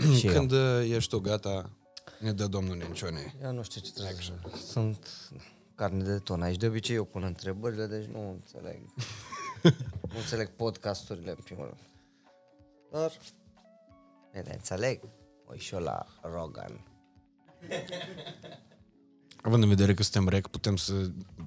Și eu. Când uh, ești tu gata, ne dă domnul Nencione. Eu nu știu ce trebuie să... Sunt carne de ton. Aici de obicei eu pun întrebările, deci nu înțeleg. nu înțeleg podcasturile în primul rând. Dar, bine, înțeleg. Ui și eu la Rogan. Având în vedere că suntem rec, putem să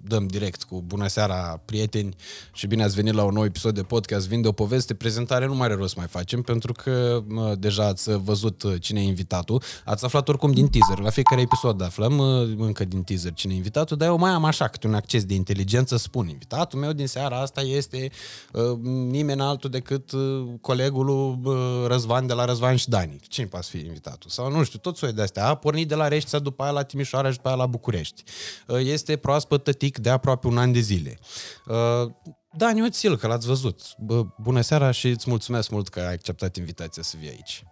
dăm direct cu bună seara, prieteni, și bine ați venit la un nou episod de podcast Vinde o poveste. Prezentare nu mai are rost să mai facem, pentru că mă, deja ați văzut uh, cine e invitatul. Ați aflat oricum din teaser. La fiecare episod aflăm uh, încă din teaser cine e invitatul, dar eu mai am așa câte un acces de inteligență, spun invitatul meu din seara asta este uh, nimeni altul decât uh, colegul uh, Răzvan de la Răzvan și Dani. Cine poate fi invitatul? Sau nu știu, tot soiul de astea. A pornit de la Reștița, după aia la Timișoara și după aia la București. Uh, Este proaspăt tătic de aproape un an de zile. Uh, Dani Oțil, că l-ați văzut. Bă, bună seara și îți mulțumesc mult că ai acceptat invitația să vii aici.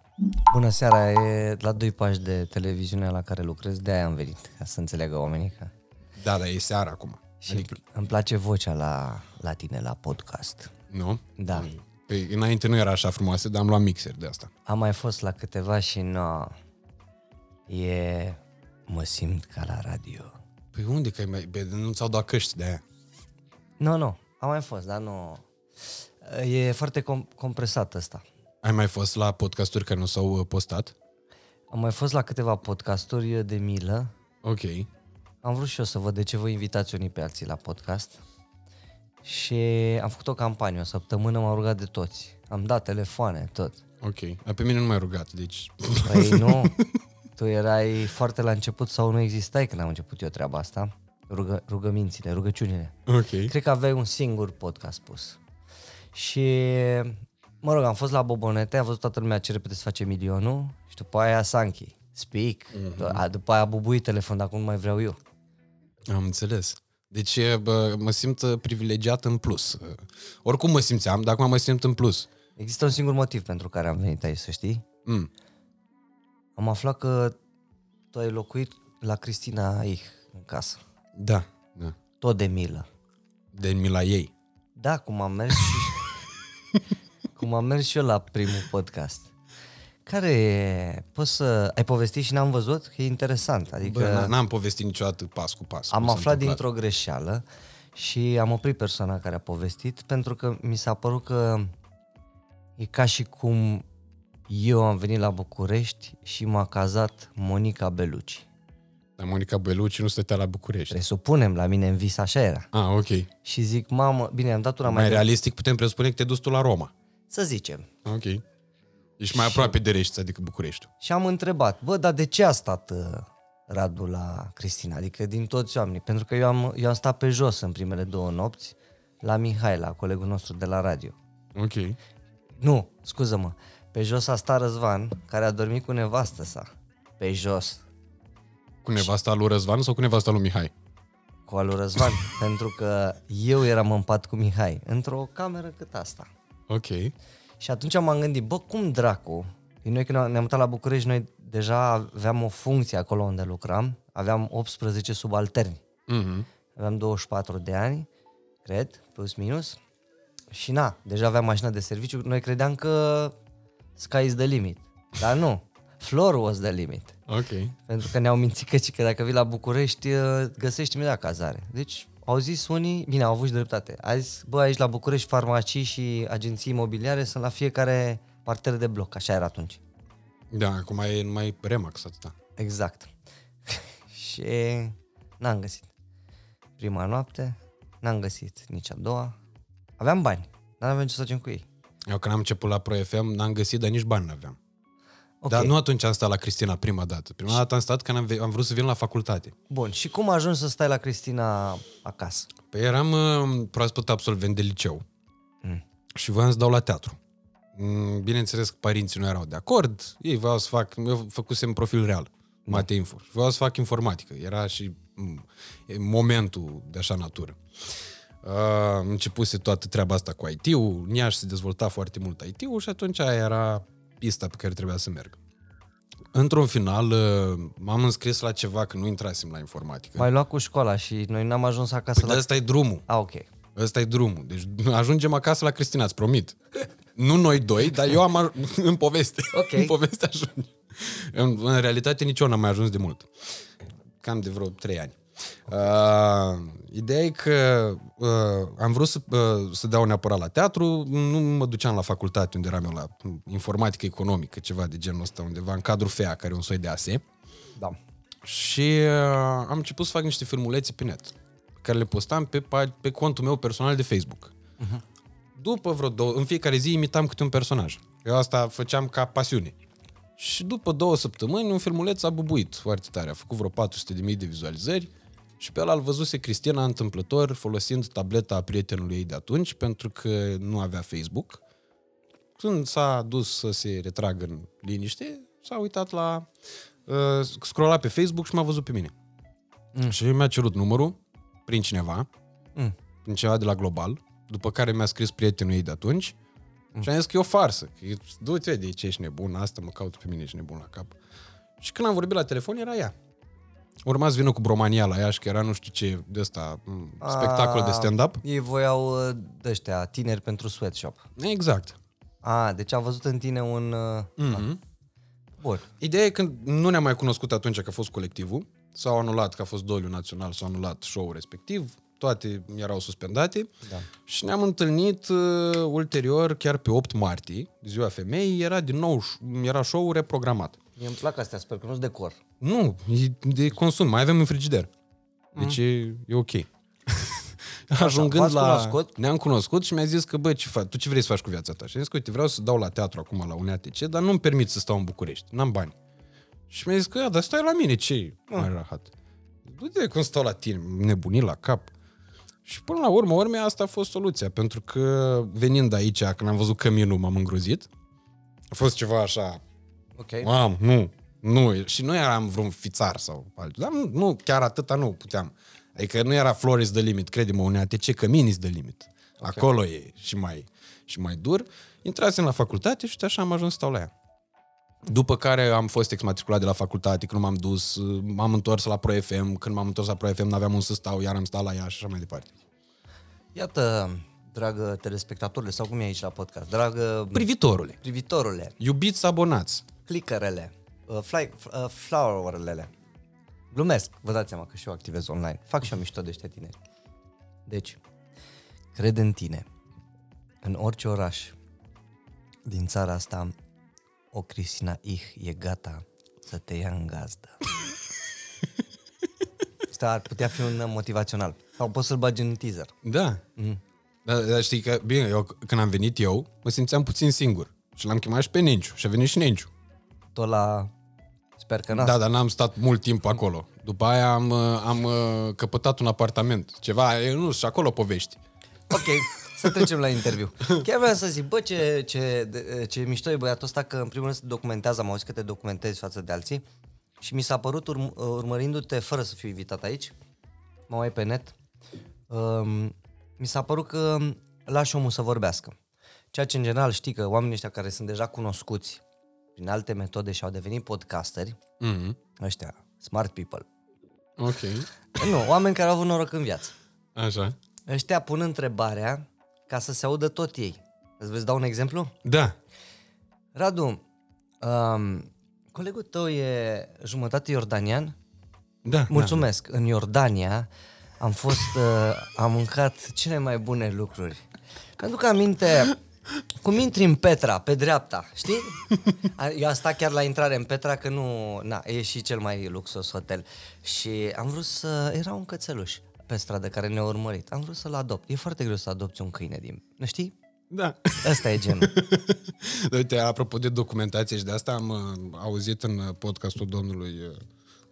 Bună seara, e la doi pași de televiziunea la care lucrez, de aia am venit, ca să înțeleagă oamenii că... Da, dar e seara acum. Și adică... îmi place vocea la, la tine, la podcast. Nu? Da. Păi, înainte nu era așa frumoasă, dar am luat mixer de asta. Am mai fost la câteva și nu... E... Mă simt ca la radio. Păi unde că ai mai... Bă, nu ți-au dat căști de aia. Nu, nu, am mai fost, dar nu... E foarte com- compresat ăsta. Ai mai fost la podcasturi care nu s-au uh, postat? Am mai fost la câteva podcasturi de milă. Ok. Am vrut și eu să văd de ce vă invitați unii pe alții la podcast. Și am făcut o campanie, o săptămână m-am rugat de toți. Am dat telefoane, tot. Ok. Dar pe mine nu m-ai rugat, deci... Păi nu, tu erai foarte la început sau nu existai când am început eu treaba asta. Rugă, rugămințile, rugăciunile. Ok. Cred că aveai un singur podcast pus. Și, mă rog, am fost la Bobonete, am văzut toată lumea ce repede se face milionul și după aia Sanchi, speak, mm-hmm. după aia bubui telefon, dar acum nu mai vreau eu. Am înțeles. Deci e, bă, mă simt uh, privilegiat în plus. Uh, Oricum mă simțeam, dar acum mă simt în plus. Există un singur motiv pentru care am venit aici, să știi? Mm. Am aflat că tu ai locuit la Cristina Eich în casă. Da, da. Tot de milă. De mila ei. Da, cum am mers și... cum am mers și eu la primul podcast. Care e... Poți să... Ai povestit și n-am văzut? Că e interesant. Adică Bă, n- n-am povestit niciodată pas cu pas. am cum s-a aflat întâmplat. dintr-o greșeală și am oprit persoana care a povestit pentru că mi s-a părut că e ca și cum eu am venit la București și m-a cazat Monica Beluci. Dar Monica Beluci nu stătea la București. Presupunem, la mine în vis așa era. Ah, ok. Și zic, mamă, bine, am dat una mai, Mai mai realistic putem presupune că te-ai dus tu la Roma. Să zicem. Ok. Ești mai aproape de Reștița decât București. Și am întrebat, bă, dar de ce a stat uh, Radu la Cristina? Adică din toți oamenii. Pentru că eu am, eu am stat pe jos în primele două nopți la Mihai, la colegul nostru de la radio. Ok. Nu, scuză-mă. Pe jos a stat Răzvan, care a dormit cu nevastă sa. Pe jos. Cu nevasta lui Răzvan sau cu nevasta lui Mihai? Cu al lui Răzvan. pentru că eu eram în pat cu Mihai. Într-o cameră cât asta. Ok. Și atunci m-am gândit, bă, cum dracu? Noi când ne-am mutat la București, noi deja aveam o funcție acolo unde lucram. Aveam 18 subalterni. Mm-hmm. Aveam 24 de ani, cred, plus minus. Și na, deja aveam mașină de serviciu. Noi credeam că sky is the limit. Dar nu. Floor was the limit. Ok. Pentru că ne-au mințit că, că dacă vii la București, uh, găsești imediat cazare. Deci au zis unii, bine, au avut și dreptate. A zis, bă, aici la București farmacii și agenții imobiliare sunt la fiecare parter de bloc. Așa era atunci. Da, acum e numai Remax atâta. Exact. și n-am găsit. Prima noapte, n-am găsit nici a doua. Aveam bani, dar n-aveam ce să facem cu ei. Eu când am început la Pro FM, n-am găsit, dar nici bani n-aveam. Ok, Dar nu atunci am stat la Cristina prima dată. Prima dată am stat când am, ve- am vrut să vin la facultate. bun. Și cum a ajuns să stai la Cristina acasă? Păi eram uh, proaspăt absolvent de liceu Mm. și voiam să dau la teatru. Mm, Bineînțeles că părinții nu erau de acord, ei voiau să fac, eu făcusem profil real, Mate Info, și voiau să fac informatică, era și mm, e momentul de așa natură. Uh, începuse toată treaba asta cu IT-ul, în Iași se dezvolta foarte mult IT-ul și atunci aia era pista pe care trebuia să merg. Într-un final, uh, m-am înscris la ceva, că nu intrasem la informatică. M-ai luat cu școala și noi n-am ajuns acasă Păi la... ăsta e drumul. A, ok. Ăsta e drumul. Deci ajungem acasă la Cristina, îți promit. Nu noi doi, dar eu am aj- în poveste. Ok. în poveste ajung. În, în realitate nici eu n-am mai ajuns de mult. Cam de vreo trei ani. Uh, ideea e că uh, am vrut să, uh, să dau neapărat la teatru, nu mă duceam la facultate unde eram eu la informatică economică, ceva de genul ăsta, undeva în cadrul FEA, care e un soi de ASE. Da. Și uh, am început să fac niște filmulețe pe net, pe care le postam pe, pa- pe contul meu personal de Facebook. Uh-huh. După vreo două, în fiecare zi imitam câte un personaj. Eu asta făceam ca pasiune. Și după două săptămâni, un filmuleț a bubuit foarte tare. A făcut vreo 400.000 de vizualizări și pe ăla îl văzuse Cristina întâmplător folosind tableta prietenului ei de atunci, pentru că nu avea Facebook. Când s-a dus să se retragă în liniște, s-a uitat la... Uh, scrolla pe Facebook și m-a văzut pe mine. Mm. Și mi-a cerut numărul prin cineva, Mm. prin cineva de la Global, după care mi-a scris prietenul ei de atunci mm. și am zis că e o farsă. Că e- du-te de ce ești nebun, asta mă caută pe mine, ești nebun la cap. Și când am vorbit la telefon, era ea. Urma să vină cu Bromania la Iași, că era nu știu ce de ăsta, m, spectacol de stand-up. Ei voiau uh, de ăștia, tineri pentru sweatshop. Exact. A, deci a văzut în tine un... Uh, Mm-hmm. Bun. Ideea e că nu ne-am mai cunoscut atunci că a fost colectivul, s-au anulat că a fost doliu național, s-au anulat show-ul respectiv, toate erau suspendate Da. și ne-am întâlnit uh, ulterior, chiar pe 8 martie, ziua femeii, era din nou, ș- era show-ul reprogramat. Mie îmi plac astea, sper că nu-s decor. Nu, e de consum, mai avem în frigider. Deci e, e ok. Ajungând v-ați la... cunoscut? Ne-am cunoscut și mi-a zis că, bă, ce faci? Tu ce vrei să faci cu viața ta? Și am zis că, uite, vreau să dau la teatru acum la UNATC, dar nu-mi permit să stau în București. N-am bani. Și mi-a zis că, "Ia, dar stai la mine, ce mai rahat? Du-te cum stau la tine, nebunit la cap. Și până la urmă, urme, asta a fost soluția, pentru că venind aici, când am văzut căminul, m-am îngrozit. A fost ceva așa, Ok. Mam, nu, nu. Și nu eram vreun fițar sau altceva. Dar nu, nu, chiar atâta nu puteam. Adică nu era floor is the limit, crede-mă, un ATC, cămin is the limit. Acolo e și mai, și mai dur. Intrasem la facultate și uite așa am ajuns să stau la ea. După care am fost exmatriculat de la facultate, când m-am dus, m-am întors la Pro FM, când m-am întors la Pro FM n-aveam unde să stau, iar am stat la ea și așa mai departe. Iată, dragă telespectatorule, sau cum e aici la podcast, dragă Privitorule, privitorule, iubiți abonați, clickerele, uh, fly, uh, flowerele. Glumesc, vă dați seama că și eu activez online. Fac și eu mișto de ăștia tineri. Deci, cred în tine. În orice oraș din țara asta, o Cristina Ich e gata să te ia în gazdă. Asta ar putea fi un motivațional. Sau poți să-l bagi în teaser. Da. Mm. Dar, dar știi că, bine, eu când am venit eu, mă simțeam puțin singur. Și l-am chemat și pe Nenciu. Și a venit și Nenciu. Tot la... Sper că n-a Da, dar n-am stat mult timp acolo. După aia am, uh, am uh, căpătat un apartament. Ceva, e, nu, și acolo povești. Ok, să trecem la interviu. Chiar vreau să zic, bă, ce, ce, de- ce mișto e băiatul ăsta, că în primul rând se documentează, am auzit că te documentezi față de alții și mi s-a părut, urm- urmărindu-te fără să fiu invitat aici, mă mai pe net, um, mi s-a părut că lași omul să vorbească. Ceea ce în general știi că oamenii ăștia care sunt deja cunoscuți prin alte metode și au devenit podcasteri, Mm-hmm. ăștia, smart people, Ok. nu, oameni care au avut noroc în viață. Așa. Ăștia pun întrebarea ca să se audă tot ei. Îți vezi dau un exemplu? Da. Radu, um, colegul tău e jumătate iordanian? Da. Mulțumesc. În Iordania am fost, uh, am mâncat cele mai bune lucruri. Pentru că aminte, cum intri în Petra, pe dreapta, știi? A- Eu am stat chiar la intrare în Petra, că nu, na, e și cel mai luxos hotel. Și am vrut să, era un cățeluș pe stradă care ne-a urmărit. Am vrut să-l adopt. E foarte greu să adopți un câine din, nu știi? Da. Ăsta e genul. Uite, apropo de documentație și de asta am uh, auzit în uh, podcastul domnului uh,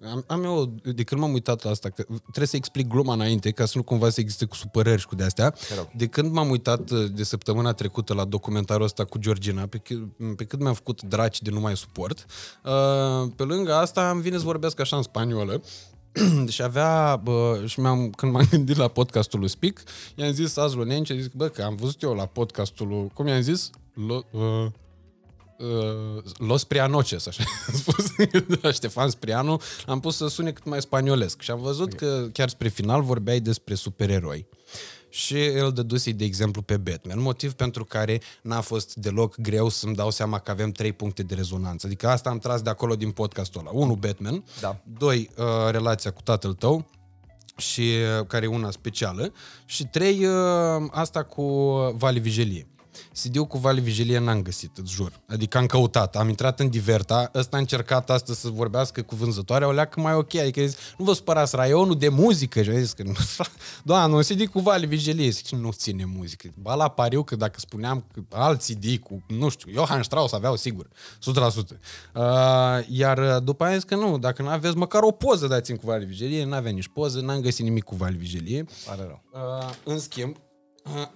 am, am eu, de când m-am uitat la asta, că trebuie să explic gluma înainte, ca să nu cumva să existe cu supărări și cu de-astea. De când m-am uitat uh, de săptămâna trecută la documentarul ăsta cu Georgina, pe, cât- pe cât mi-am făcut draci de nu mai suport, uh, pe lângă asta îmi vine să vorbesc așa în spaniolă, și avea, bă, și mi-am, când m-am gândit la podcastul lui Speak, i-am zis azi lui Nenci, zic, bă, că am văzut eu la podcastul lui, cum i-am zis? Lo, uh, uh, Los Prianoces, așa am spus, la Ștefan Sprianu, am pus să sune cât mai spaniolesc și am văzut că chiar spre final vorbeai despre supereroi. și el dăduse de exemplu pe Batman, motiv pentru care n-a fost deloc greu să-mi dau seama că avem trei puncte de rezonanță. Adică asta am tras de acolo din podcastul ăla. Unu, Batman. Da. Doi, uh, relația cu tatăl tău și uh, care e una specială. Și trei, uh, asta cu Vali Vigelie. CD-ul cu Vali Vigelie n-am găsit, îți jur. Adică am căutat, am intrat în Diverta, ăsta a încercat astăzi să vorbească cu vânzătoarea, o leacă mai ok, adică zis, nu vă spărați raionul de muzică. Și a zis că, nu, doamne, un CD cu Vali Vigelie, zic, nu ține muzică. Ba la pariu că dacă spuneam că alt CD cu, nu știu, Johann Strauss aveau sigur, 100%. Uh, iar după aia zis că nu, dacă nu aveți măcar o poză dați cu Vali Vigelie, n-avea nici poză, n-am găsit nimic cu Vali Vigelie. Pare rău. Uh, în schimb, uh,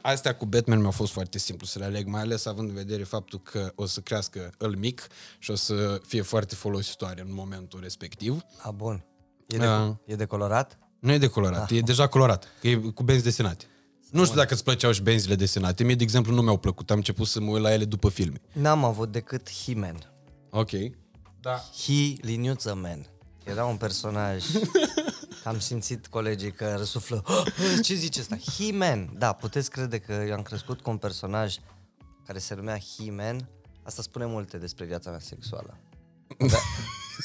astea cu Batman mi-au fost foarte simplu să le aleg, mai ales având în vedere faptul că o să crească îl mic și o să fie foarte folositoare în momentul respectiv. A, bun. E de, Ah. e de colorat? Nu e decolorat, e deja colorat, că e cu benzi desenate. Nu știu dacă îți plăceau și benzile desenate. Mie, de exemplu, nu mi-au plăcut. Am început să mă uit la ele după filme. N-am avut decât He-Man. Ok. Da. He, liniuță man. Era un personaj... Am simțit colegii că răsuflă. Ce zice asta? He-Man. Da, puteți crede că eu am crescut cu un personaj care se numea He-Man. Asta spune multe despre viața mea sexuală. Da.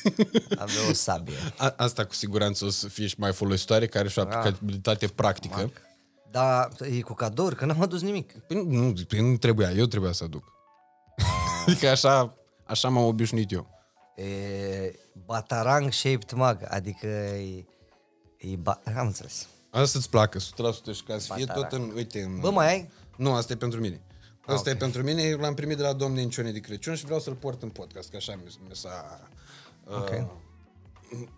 Avea o sabie. A- asta cu siguranță o să fie și mai folositoare, care și o aplicabilitate practică. Dar e cu cadouri, că n-am adus nimic. Păi nu, păi nu trebuia, eu trebuia să aduc. adică așa, așa m-am obișnuit eu. E batarang shaped mug, adică e, e ba- am înțeles. Asta să-ți placă, 100% și ca să fie Batarang. tot în, uite, în... Bă, mai ai? Nu, asta e pentru mine. Asta e pentru mine, l-am primit de la domnul Nencione de Crăciun și vreau să-l port în podcast, că așa mi, mi s-a... Ok. Uh,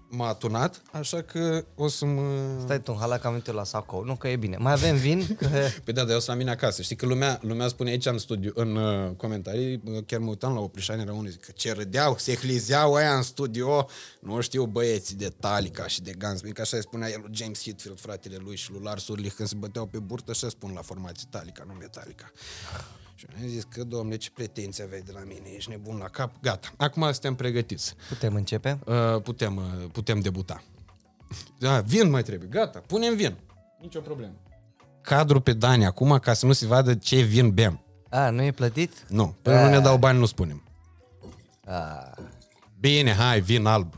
m-a atunat, așa că o să mă... Stai tu, hala că am venit eu la Sacou. Nu că e bine. Mai avem vin? Că... Păi da, dar eu sunt la mine acasă. Știi că lumea, lumea spune aici în studiu, în uh, comentarii, uh, chiar mă uitam la o plișani, era unul zic că ce râdeau, se hlizeau aia în studio, nu știu băieții de Talica și de Guns, că așa îi spunea el lui James Hetfield, fratele lui și lui Lars Ulrich, când se băteau pe burtă, așa spun la formație Talica, nu Metallica. Și am zis că, domne, ce pretenții aveai de la mine, ești nebun la cap, gata. Acum suntem pregătiți. Putem începe? Uh, putem, uh, putem debuta. Da, vin mai trebuie, gata, punem vin. Nicio problemă. Cadru pe Dani acum ca să nu se vadă ce vin bem. A, nu e plătit? Nu, până nu ne dau bani, nu spunem. A, Bine, hai, vin alb.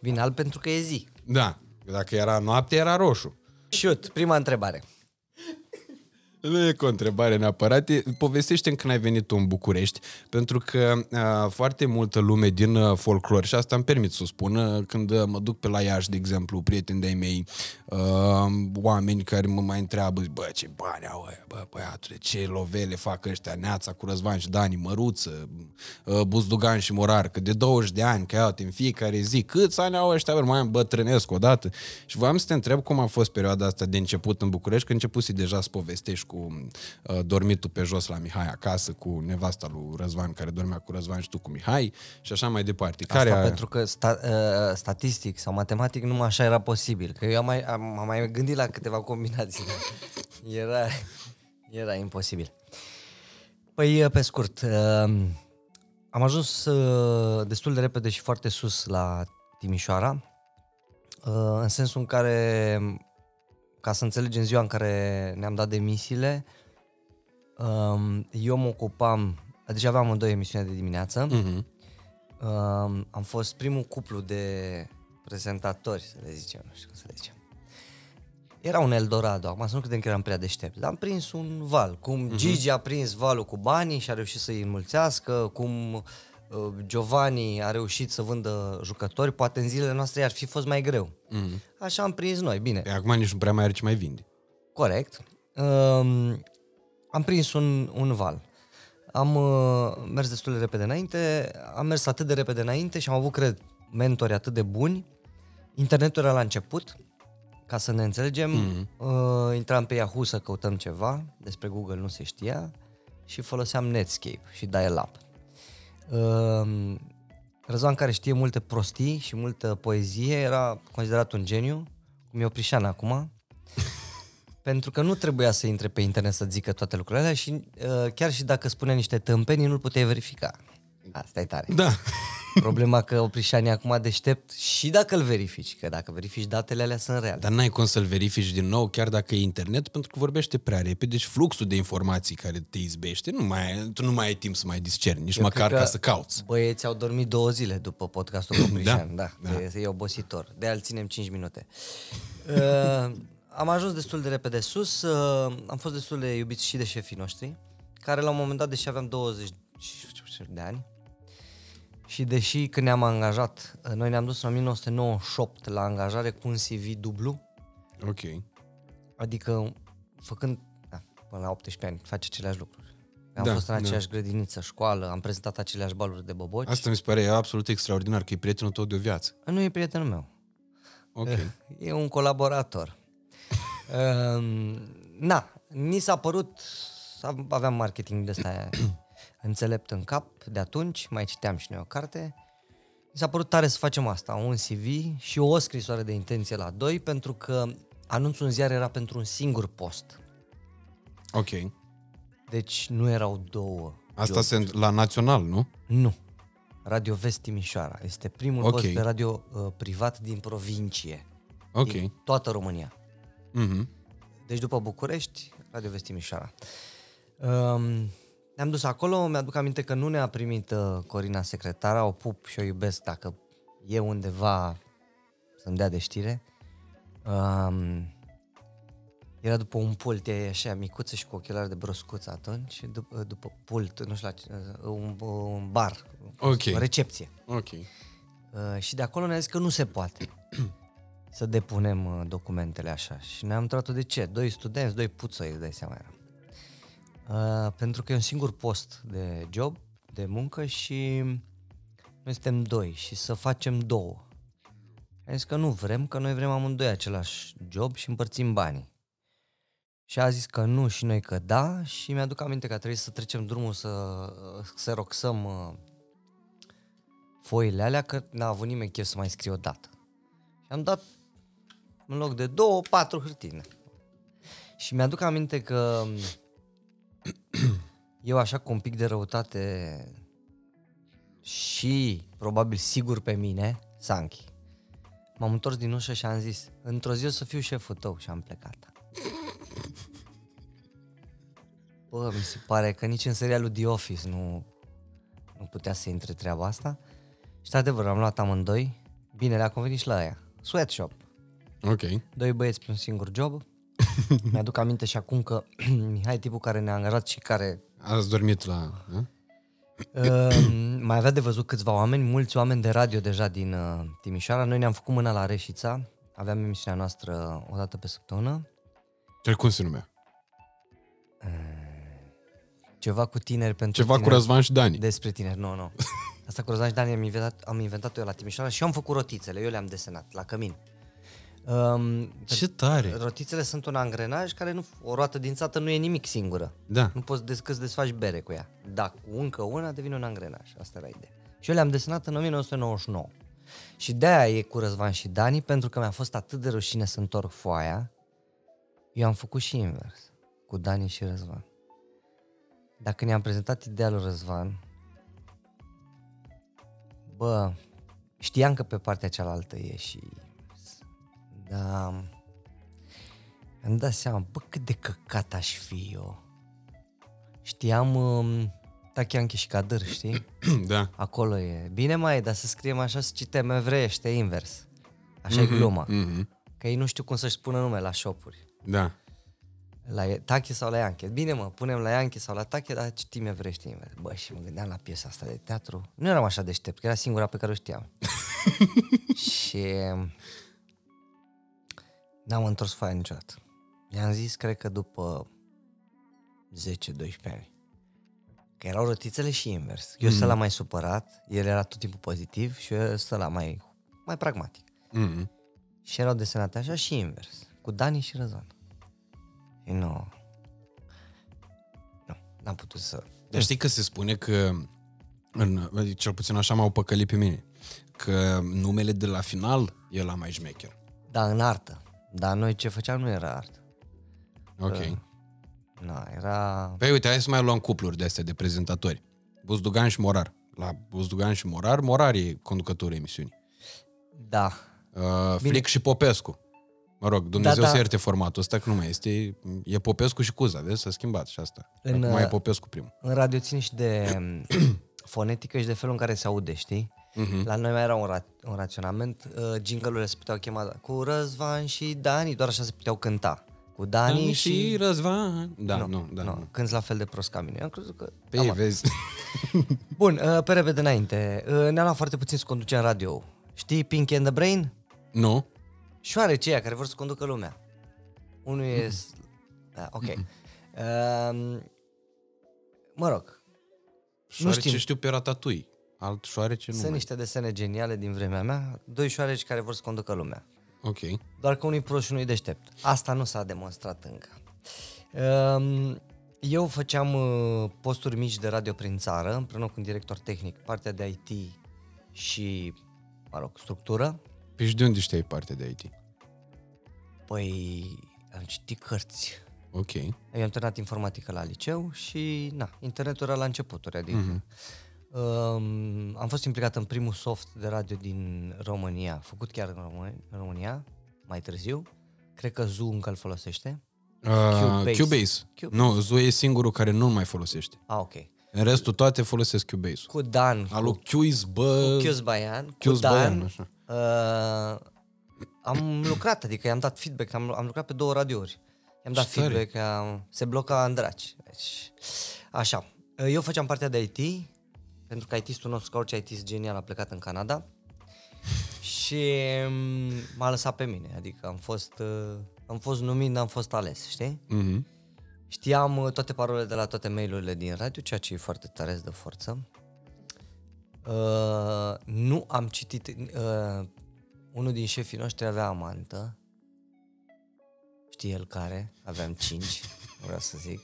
vin alb pentru că e zi. Da, dacă era noapte, era roșu. Shoot, prima întrebare. Nu e cu o întrebare neapărat, e, povestește când ai venit tu în București, pentru că a, foarte multă lume din a, folclor, și asta îmi permit să o spun, a, când a, mă duc pe la Iași, de exemplu, prieteni de-ai mei, a, oameni care mă mai întreabă, bă, ce bani au ăia, bă, băiatule, ce lovele fac ăștia, Neața cu Răzvan și Dani, Măruță, a, Buzdugan și Morar, că de 20 de ani, că iau în fiecare zi, câți ani au ăștia, bă, mai îmbătrânesc odată. Și voiam să te întreb cum a fost perioada asta de început în București, când începusi deja să povestești cu uh, dormitul pe jos la Mihai acasă, cu nevasta lui Răzvan, care dormea cu Răzvan și tu cu Mihai, și așa mai departe. Care Asta a... pentru că sta, uh, statistic sau matematic numai așa era posibil. Că eu am mai, am, am mai gândit la câteva combinații. Era, era imposibil. Păi, uh, pe scurt, uh, am ajuns uh, destul de repede și foarte sus la Timișoara, uh, în sensul în care, ca să înțelegem ziua în care ne-am dat demisiile, um, eu mă ocupam, deja aveam în două emisiuni de dimineață, Mhm. Um, am fost primul cuplu de prezentatori, să le zicem, nu știu cum să le zicem. Era un Eldorado, acum să nu credem că eram prea deștept, dar am prins un val, cum uh-huh. Gigi a prins valul cu banii și a reușit să-i înmulțească, cum uh, Giovanni a reușit să vândă jucători, poate în zilele noastre ar fi fost mai greu. Uh-huh. Așa am prins noi, bine. Pe acum nici nu prea mai are ce mai vinde. Corect. Um, am prins un, un val. Am uh, mers destul de repede înainte, am mers atât de repede înainte și am avut, cred, mentori atât de buni. Internetul era la început, ca să ne înțelegem. Mm-hmm. Uh, intram pe Yahoo să căutăm ceva, despre Google nu se știa, și foloseam Netscape și Dial-Up. Uh, Răzvan, care știe multe prostii și multă poezie, era considerat un geniu, cum e Oprișan acum, pentru că nu trebuia să intre pe internet să zică toate lucrurile alea și uh, chiar și dacă spunea niște tâmpenii, nu-l puteai verifica. Asta e tare. Da. Problema că Oprișani e acum deștept și dacă îl verifici, că dacă verifici datele alea sunt reale. Dar n-ai cum să-l verifici din nou, chiar dacă e internet, pentru că vorbește prea repede. Deci fluxul de informații care te izbește, nu mai, tu nu mai ai timp să mai discerni, nici Eu măcar cred ca că să cauți. Băieții au dormit două zile după podcastul cu Oprișani, da, da. da. E, e obositor. De al ținem 5 minute. Uh, am ajuns destul de repede sus, uh, am fost destul de iubiți și de șefii noștri, care la un moment dat, deși aveam 20 de ani, și deși când ne-am angajat, uh, noi ne-am dus în 1998 la angajare cu un CV dublu, Ok. adică făcând, da, până la 18 ani, face aceleași lucruri. Am Da, fost în da. aceeași grădiniță, școală, am prezentat aceleași baluri de boboci. Asta mi se pare absolut extraordinar, că e prietenul tău de o viață. Nu e prietenul meu. Ok. E un colaborator. um, na, ni s-a părut, aveam marketing de ăsta înțelept în cap de atunci, mai citeam și noi o carte. Mi s-a părut tare să facem asta, un CV și o scrisoare de intenție la doi, pentru că anunțul în ziar era pentru un singur post. Ok. Deci nu erau două. Asta se, la național, nu? Nu. Radio Vest Timișoara. Este primul Ok. post de radio uh, privat din provincie. Ok. Din toată România. Mhm. Deci după București, Radio Vest Timișoara. Um, ne-am dus acolo, mi-aduc aminte că nu ne-a primit uh, Corina secretara, o pup și o iubesc dacă e undeva să-mi dea de știre. Um, era după un pult, e așa micuță și cu ochelari de broscuță atunci, și după, după pult, nu știu la ce, uh, un, un bar, Ok. o recepție. Ok. Uh, și de acolo ne-a zis că nu se poate să depunem uh, documentele așa. Și ne-am întrebat de ce? Doi studenți, doi puțăi, îți dai seama era. Uh, pentru că e un singur post de job, de muncă și noi suntem doi și să facem două. A zis că nu vrem, că noi vrem amândoi același job și împărțim banii. Și a zis că nu și noi că da și mi-aduc aminte că a trebuit să trecem drumul să să roxăm uh, foile alea că n-a avut nimeni chef să mai scrie o dată. Și am dat în loc de două, patru hârtine. Și mi-aduc aminte că eu așa cu un pic de răutate și probabil sigur pe mine, Sanchi, m-am întors din ușă și am zis, într-o zi o să fiu șeful tău și am plecat. Bă, mi se pare că nici în serialul The Office nu, nu putea să intre treaba asta. Și de adevăr, am luat amândoi. Bine, le-a convenit și la aia. Sweatshop. Ok. Doi băieți pe un singur job. Mi-aduc aminte și acum că Mihai, tipul care ne-a angajat și care Ați dormit la... A? uh, mai avea de văzut câțiva oameni, mulți oameni de radio deja din uh, Timișoara. Noi ne-am făcut mâna la Reșița. Aveam emisiunea noastră o dată pe săptămână. Ce cum se numea? Ceva cu tineri pentru Ceva cu tineri. Răzvan și Dani. Despre tineri, nu, nu. Asta cu Răzvan și Dani am inventat, am inventat eu la Timișoara și eu am făcut rotițele, eu le-am desenat la cămin. Um, Ce tare! rotițele sunt un angrenaj care nu, o roată dințată nu e nimic singură. Da. Nu poți decât să desfaci bere cu ea. Da, cu încă una devine un angrenaj. Asta era ideea. Și eu le-am desenat în 1999. Și de-aia e cu Răzvan și Dani, pentru că mi-a fost atât de rușine să întorc foaia, eu am făcut și invers, cu Dani și Răzvan. Dacă ne-am prezentat ideea lui Răzvan, bă, știam că pe partea cealaltă e și... Da, îmi dat seama, bă, cât de căcat aș fi eu. Știam um, Tachianchi și Cadâr, știi? da. Acolo e. Bine mai, dar să scriem așa, să citem evreiește, invers. Așa e gluma. Mhm. Că ei nu știu cum să-și spună nume la shopuri. Da. La Tachi sau la Ianche. Bine mă, punem la Ianche sau la Tachi, dar citim evreiește invers. Bă, și mă gândeam la piesa asta de teatru. Nu eram așa deștept, că era singura pe care o știam. și n-am întors foaia niciodată. I-am zis, cred că după 10-12 ani. Că erau rotițele și invers. Eu mm. la mai supărat, el era tot timpul pozitiv și eu la mai, mai pragmatic. Mhm. Și erau desenate așa și invers, cu Dani și Răzvan. Și nu... Nu, n-am putut să... Dar știi că se spune că, în, cel puțin așa m-au păcălit pe mine, că numele de la final e la mai șmecher. Da, în artă. Dar noi ce făceam nu era artă. Ok. Nu, era... Păi uite, hai să mai luăm cupluri de astea de prezentatori. Buzdugan și Morar. la Buzdugan și Morar. Morar e conducătorul emisiunii. Da. Uh, Flic și Popescu. Mă rog, Dumnezeu Da, da, da. să ierte formatul ăsta, că nu mai este. E Popescu și Cuza, vezi? S-a schimbat și asta. În, În, Acum e uh, Popescu primul. În radio ține și de fonetică și de felul în care se aude, știi? Mhm. La noi mai era un, ra- un raționament, uh, jingle-urile se puteau chema cu Răzvan și Dani, doar așa se puteau cânta. Cu Dani, Dani și... și Răzvan. Da, nu, nu da. nu, Nu. cânti la fel de prost ca mine. Eu am crezut că... Pe ei, Am- vezi. Bun, uh, pe repede înainte. Uh, ne-am luat foarte puțin să conducem radio. Știi Pink and the Brain? nu? Șoareci aia care vor să conducă lumea. Unul Mhm. e... s- Da, ok. Uh, mă rog, Șoarece știm. știu pe Ratatouille. Alt șoarece nu sunt mai. niște desene geniale din vremea mea. Doi șoareci care vor să conducă lumea. Ok. Doar că unul e prost și unul e deștept. Asta nu s-a demonstrat încă. Um, Eu făceam uh, posturi mici de radio prin țară, împreună cu un director tehnic, partea de IT și, mă rog, structură. Păi și de unde știai partea de IT? Păi, am citit cărți. Ok. Eu am terminat informatică la liceu și, na, internetul era la începuturi, adică... Mm-hmm. Um, am fost implicat în primul soft de radio din România, făcut chiar în, România, în România, mai târziu. Cred că Zoo încă îl folosește. Uh, Cubase. Cubase. Cubase. Nu, Zoo e singurul care nu mai folosește. Ah, ok. În restul toate folosesc Cubase. Cu Dan, Alu cu Cuse, bă... Chius Baian, cu Chius Dan, Baian, așa. uh, am lucrat, adică i-am dat feedback, am, am lucrat pe două radiouri. I-am dat Ce tare. feedback, am, se bloca în draci. Deci, așa, eu făceam partea de IT, pentru că IT-istul nostru, ca orice IT genial, a plecat în Canada și mm, m-a lăsat pe mine, adică am fost, uh, am fost numit, n-am fost ales, știi? Mhm. Știam uh, toate parolele de la toate mailurile din radio, ceea ce e foarte tare, îți dă forță. Uh, nu am citit... Uh, unul din șefii noștri avea amantă. Știe el care? Aveam cinci, nu vreau să zic.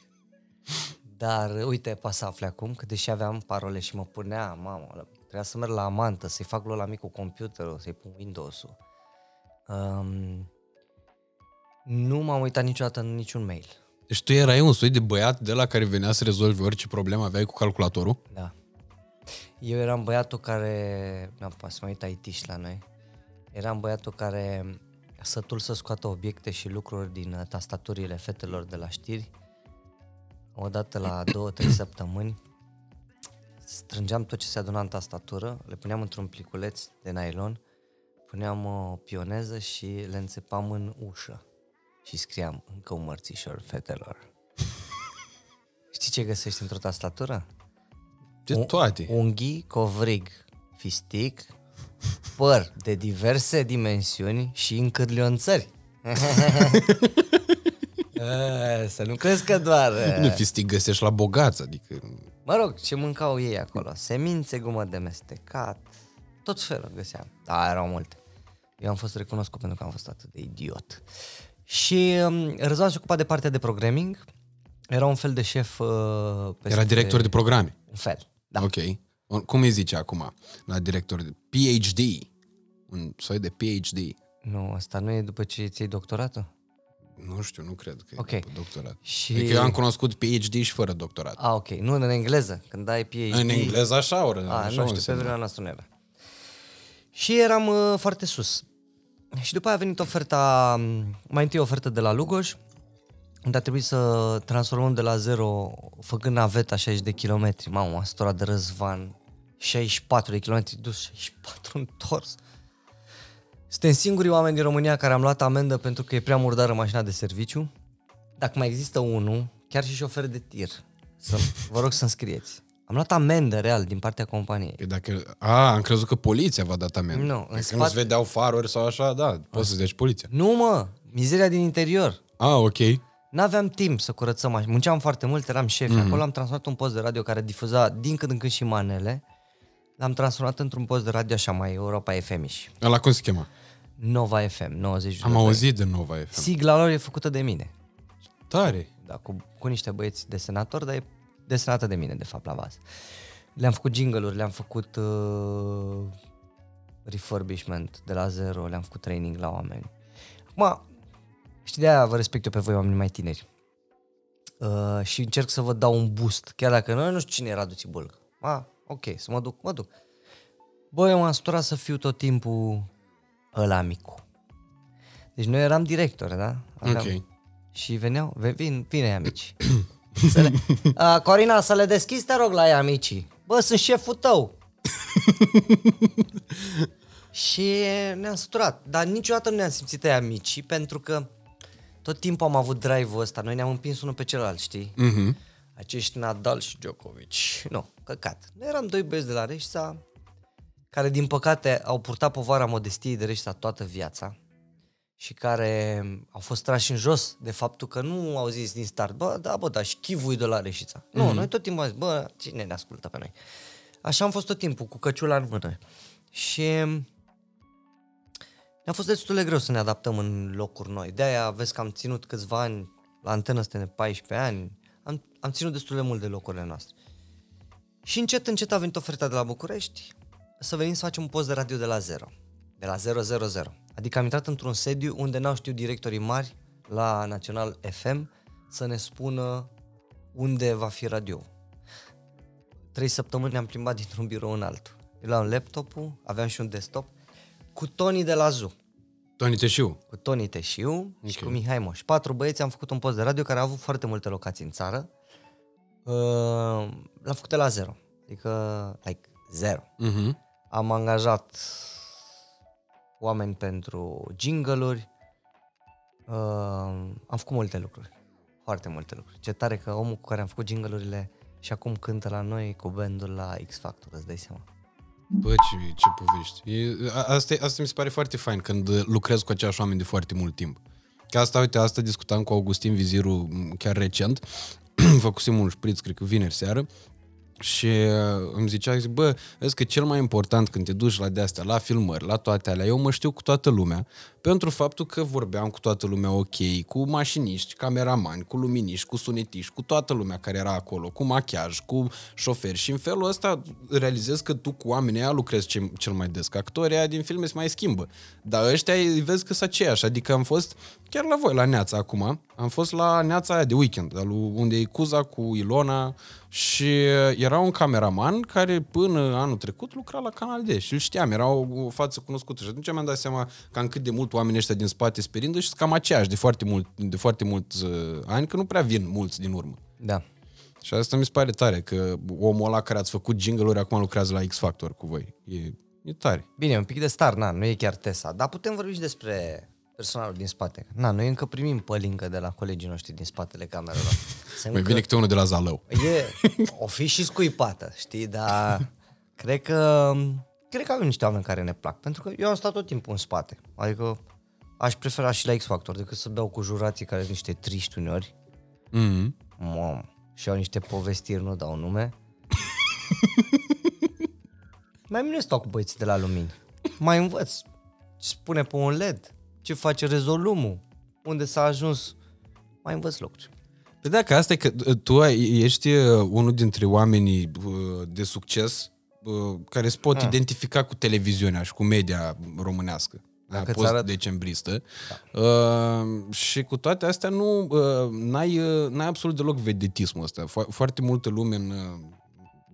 Dar, uh, uite, poate să afle acum că deși aveam parole și mă punea, mamă, trebuia să merg la amantă, să-i fac lui la mic cu computerul, să-i pun Windows-ul. Um, nu m-am uitat niciodată în niciun mail. Deci tu erai un soi de băiat de la care venea să rezolvi orice problemă aveai cu calculatorul? Da. Eu eram băiatul care... Nu poate să mă uit IT și la noi. Eram băiatul care sătul să scoată obiecte și lucruri din uh, tastaturile fetelor de la știri. Odată la două, trei săptămâni strângeam tot ce se aduna în tastatură, le puneam într-un pliculeț de nylon, puneam o pioneză și le înțepam în ușă și scriam încă un mărțișor fetelor. Știi ce găsești într-o tastatură? De toate. Unghii, covrig, fistic, păr de diverse dimensiuni și încârlionțări. Eh, Să nu crezi că doar... eh, Nu fistic găsești la bogați, adică... Mă rog, ce mâncau ei acolo? Semințe, gumă de mestecat, tot felul găseam. Da, erau multe. Eu am fost recunoscut pentru că am fost atât de idiot. Și um, Răzvan se ocupa de partea de programming. Era un fel de șef... Uh, peste- Era director de programe. Un fel, da. Ok. Cum îi zice acum la director de PhD? Un soi de PhD. Nu, asta nu e după ce ți-ai doctoratul? Nu știu, nu cred că Ok. e după doctorat. Și- Adică eu am cunoscut PhD și fără doctorat. Ah, ok. Nu, în engleză. Când ai PhD... În engleză așa ori. A, așa nu știu, pe înseamnă. vremea noastră nu era. Și eram uh, foarte sus. Și după aia a venit oferta, um, mai întâi ofertă de la Lugoj, unde a trebuit să transformăm de la zero, făcând naveta 60 de kilometri. Mamă, m-a săturat de Răzvan. 64 de kilometri dus, 64 întors. Suntem singurii oameni din România care am luat amendă pentru că e prea murdară mașina de serviciu. Dacă mai există unul, chiar și șofer de tir, să, vă rog să-mi scrieți. Am luat amendă real din partea companiei. Că Dacă, a, am crezut că poliția va dat amendă. Nu, în Dacă nu spate- se vedeau faruri sau așa, da, poți să zici poliția. Nu mă, mizeria din interior. A, ok. N-aveam timp să curățăm mașini. Munceam foarte mult, eram șef. Mm-hmm. Acolo am transformat un post de radio care difuza din când în când și manele. L-am transformat într-un post de radio așa mai Europa fm -ish. Ăla cum se chema? Nova FM, 90 Am auzit de Nova FM. Sigla lor e făcută de mine. Tare. Da, cu, cu niște băieți desenatori, dar e desenată de mine, de fapt, la bază. Le-am făcut jingle-uri, le-am făcut uh, refurbishment de la zero, le-am făcut training la oameni. Acum, știi, de-aia vă respect eu pe voi, oameni mai tineri. Uh, și încerc să vă dau un boost, chiar dacă noi nu știu cine e Radu Țibulcă. Ma, ok, să mă duc, mă duc. Bă, eu m-am săturat să fiu tot timpul ăla micu. Deci noi eram directori, da? Ok. Și veneau, ve- vin, vine amici. Să le, a, Corina, să le deschizi, te rog, la ea amicii. Bă, sunt șeful tău. și ne-am săturat. Dar niciodată nu ne-am simțit aia amicii, pentru că tot timpul am avut drive-ul ăsta. Noi ne-am împins unul pe celălalt, știi? Mhm. Acești Nadal și Djokovic. Nu, căcat. Noi eram doi băieți de la Reșița, care din păcate au purtat povara modestiei de Reșița toată viața și care au fost trași în jos de faptul că nu au zis din start, bă, da, bă, da, și chivui de la Reșița. Mm-hmm. Nu, noi tot timpul am zis, bă, cine ne ascultă pe noi? Așa am fost tot timpul, cu căciula în mână. Și ne-a fost destul de greu să ne adaptăm în locuri noi. De-aia vezi că am ținut câțiva ani la antenă, suntem de 14 ani, am, am ținut destul de mult de locurile noastre. Și încet, încet a venit oferta de la București să venim să facem un post de radio de la zero. De la 000. Adică am intrat într-un sediu unde n-au știut directorii mari la Național FM să ne spună unde va fi radio. Trei săptămâni ne-am plimbat dintr-un birou în altul. Eu luam laptopul, aveam și un desktop, cu Tony de la Zoo, Toni Teșiu. okay. cu Tony Teșiu și cu Mihai Moș. Patru băieți am făcut un post de radio care a avut foarte multe locații în țară. Uh, l-am făcut de la zero. Adică, like, zero. Mhm. Am angajat oameni pentru jingle-uri. Uh, am făcut multe lucruri. Foarte multe lucruri. Ce tare că omul cu care am făcut jingle-urile și acum cântă la noi cu bandul la X Factor, îți dai seama. Bă, ce, ce povești. E, a- asta, e- asta mi se pare foarte fain când uh, lucrez cu aceiași oameni de foarte mult timp. Că asta, uite, asta discutam cu Augustin Viziru m, chiar recent. Făcusem un șpriț, cred că vineri seară. Și uh, îmi zicea, zic, bă, vezi că cel mai important când te duci la de-astea, la filmări, la toate alea, eu mă știu cu toată lumea, pentru faptul că vorbeam cu toată lumea ok, cu mașiniști, cameramani, cu luminiști, cu sunetiști, cu toată lumea care era acolo, cu machiaj, cu șoferi. Și în felul ăsta realizezi că tu cu oamenii aia lucrezi ce, cel mai des, că actorii aia din filme se mai schimbă, dar ăștia îi vezi că sunt aceiași, adică am fost chiar la voi, la Neața acum, am fost la Neața aia de weekend, al lui- unde e Cuza cu Ilona și era un cameraman care până anul trecut lucra la Canal D și îl știam, era o, o față cunoscută și atunci mi-am dat seama cam cât de mult oamenii ăștia din spate sperind și sunt cam aceiași de foarte, mult, de foarte mulți uh, ani, că nu prea vin mulți din urmă. Da. Și asta mi se pare tare, că omul ăla care ați făcut jingle-uri acum lucrează la X Factor cu voi. E, e tare. Bine, un pic de star, na, nu e chiar Tesa, dar putem vorbi și despre personalul din spate. Na, noi încă primim pălincă de la colegii noștri din spatele camerelor. Se Mai încă- vine câte unul de la Zalău. E, o fi și scuipată, știi, dar cred că, cred că avem niște oameni care ne plac, pentru că eu am stat tot timpul în spate. Adică aș prefera și la X-Factor decât să beau cu jurații care sunt niște triști uneori. Mm-hmm. Mamă, și au niște povestiri, nu dau nume. Mai bine stau cu băieții de la lumini. Mai învăț ce spune pe un LED, ce face rezolumul, unde s-a ajuns. Mai învăț lucruri. Păi da, că asta e că uh, tu ai- ești uh, unul dintre oamenii uh, de succes uh, care se pot identifica cu televiziunea și cu media românească. Da, Dacă îți post arăt- decembristă. Da. Uh, și cu toate astea nu uh, n-ai, uh, n-ai absolut deloc vedetismul ăsta. Fo- foarte multă lume în, uh,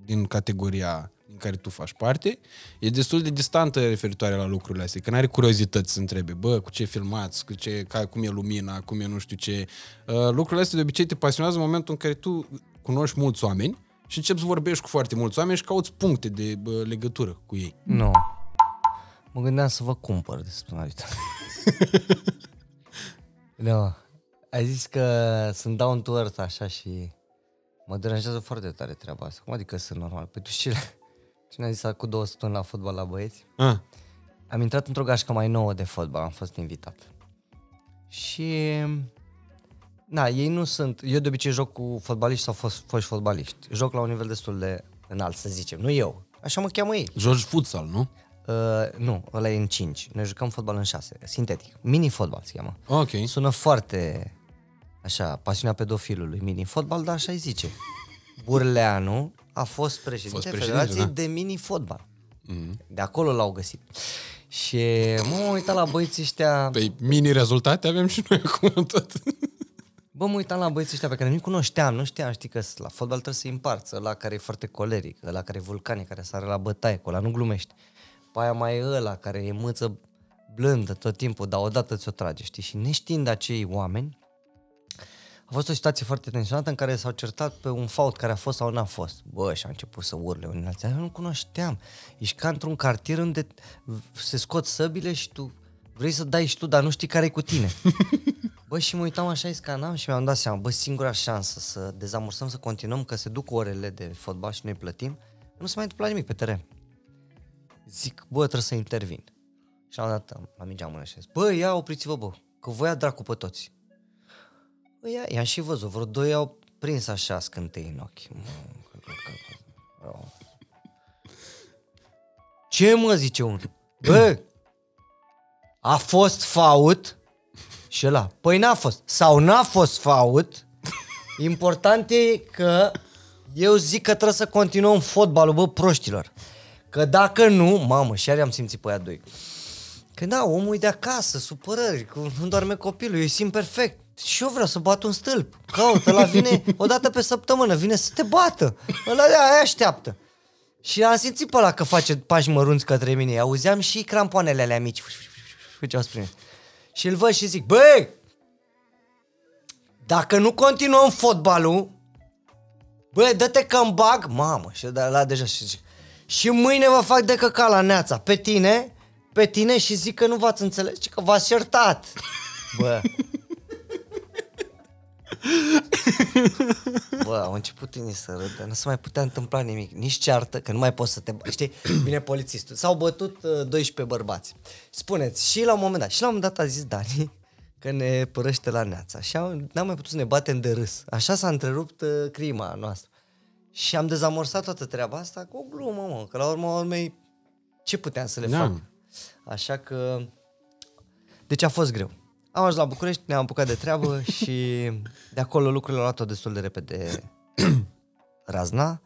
din categoria din care tu faci parte, e destul de distantă referitoare la lucrurile astea, că n-are curiozități să întrebe, bă, cu ce filmați, cu ce, ca, cum e lumina, cum e nu știu ce. Uh, lucrurile astea de obicei te pasionează în momentul în care tu cunoști mulți oameni și începi să vorbești cu foarte mulți oameni și cauți puncte de bă, legătură cu ei. Nu. Mă gândeam să vă cumpăr de săptămâna viitoare. nu. Ai zis că sunt down to earth așa și mă deranjează foarte tare treaba asta. Cum adică sunt normal? Păi tu știi, cine a zis cu două săptămâni la fotbal la băieți? Ah, Am intrat într-o gașcă mai nouă de fotbal, am fost invitat. Și... Na, ei nu sunt... Eu de obicei joc cu fotbaliști sau fost, foști fotbaliști. Joc la un nivel destul de înalt, să zicem. Nu eu. Așa mă cheamă ei. joci futsal, nu? Uh, nu, ăla e în 5. Noi jucăm fotbal în 6. Sintetic. Mini-fotbal se cheamă. Ok. Sună foarte... Așa, pasiunea pedofilului. Mini-fotbal, dar așa îi zice. Burleanu a fost președinte, Fost președinte, Federației da. de mini-fotbal. Mm-hmm. De acolo l-au găsit. Și mă am uitat la băieții ăștia, Păi mini rezultate avem și noi acum tot. Bă, mă uitam la băieții ăștia pe care nu-i cunoșteam, nu știam, știi că la fotbal trebuie să împarță, la care e foarte coleric, la care e vulcanic, care sare la bătaie, cu ăla nu glumești. Pe aia mai e ăla care e mâță blândă tot timpul, dar odată ți-o trage, știi? Și neștiind acei oameni, a fost o situație foarte tensionată în care s-au certat pe un fault care a fost sau n-a fost. Bă, și au început să urle unii alții. Eu nu cunoșteam. Ești ca într-un cartier unde se scot săbile și tu vrei să dai și tu, dar nu știi care e cu tine. Bă, și mă uitam așa, scanam și mi-am dat seama, bă, singura șansă să dezamorsăm, să continuăm, că se duc orele de fotbal și noi plătim, nu se mai întâmplă nimic pe teren. Zic, bă, trebuie să intervin. Și am dat la mingea mână și zis, bă, ia opriți-vă, bă, că voi dracu pe toți. Bă, ia, i-am și văzut, vreo doi au prins așa scântei în ochi. Ce mă zice unul? Bă, a fost fault și ăla, păi n-a fost. Sau n-a fost fault, important e că eu zic că trebuie să continuăm fotbalul, bă, proștilor. Că dacă nu, mamă, și iar am simțit pe aia doi. Că da, omul e de acasă, supărări, că nu doarme copilul, eu simt perfect. Și eu vreau să bat un stâlp. Caută, la vine o dată pe săptămână, vine să te bată. Ăla aia așteaptă. Și am simțit pe ăla că face pași mărunți către mine. Auzeam și crampoanele alea mici. Făceau spre mine. Și îl văd și zic, băi, dacă nu continuăm fotbalul, băi, dă-te că bag, mamă, și de la deja și zic, și mâine vă fac de căca la neața, pe tine, pe tine și zic că nu v-ați înțeles, că v-ați certat. Bă, Bă, au început unii să râdă, nu se mai putea întâmpla nimic, nici ceartă, că nu mai poți să te... Știi, vine polițistul. S-au bătut uh, 12 bărbați. Spuneți, și la un moment dat, și la un moment dat a zis Dani că ne părăște la neața și am, n-am mai putut să ne batem de râs. Așa s-a întrerupt uh, crima noastră. Și am dezamorsat toată treaba asta cu o glumă, mă, că la urmă urmei ce puteam să le Da. fac? Așa că... Deci a fost greu. Am ajuns la București, ne-am apucat de treabă și de acolo lucrurile au luat-o destul de repede razna,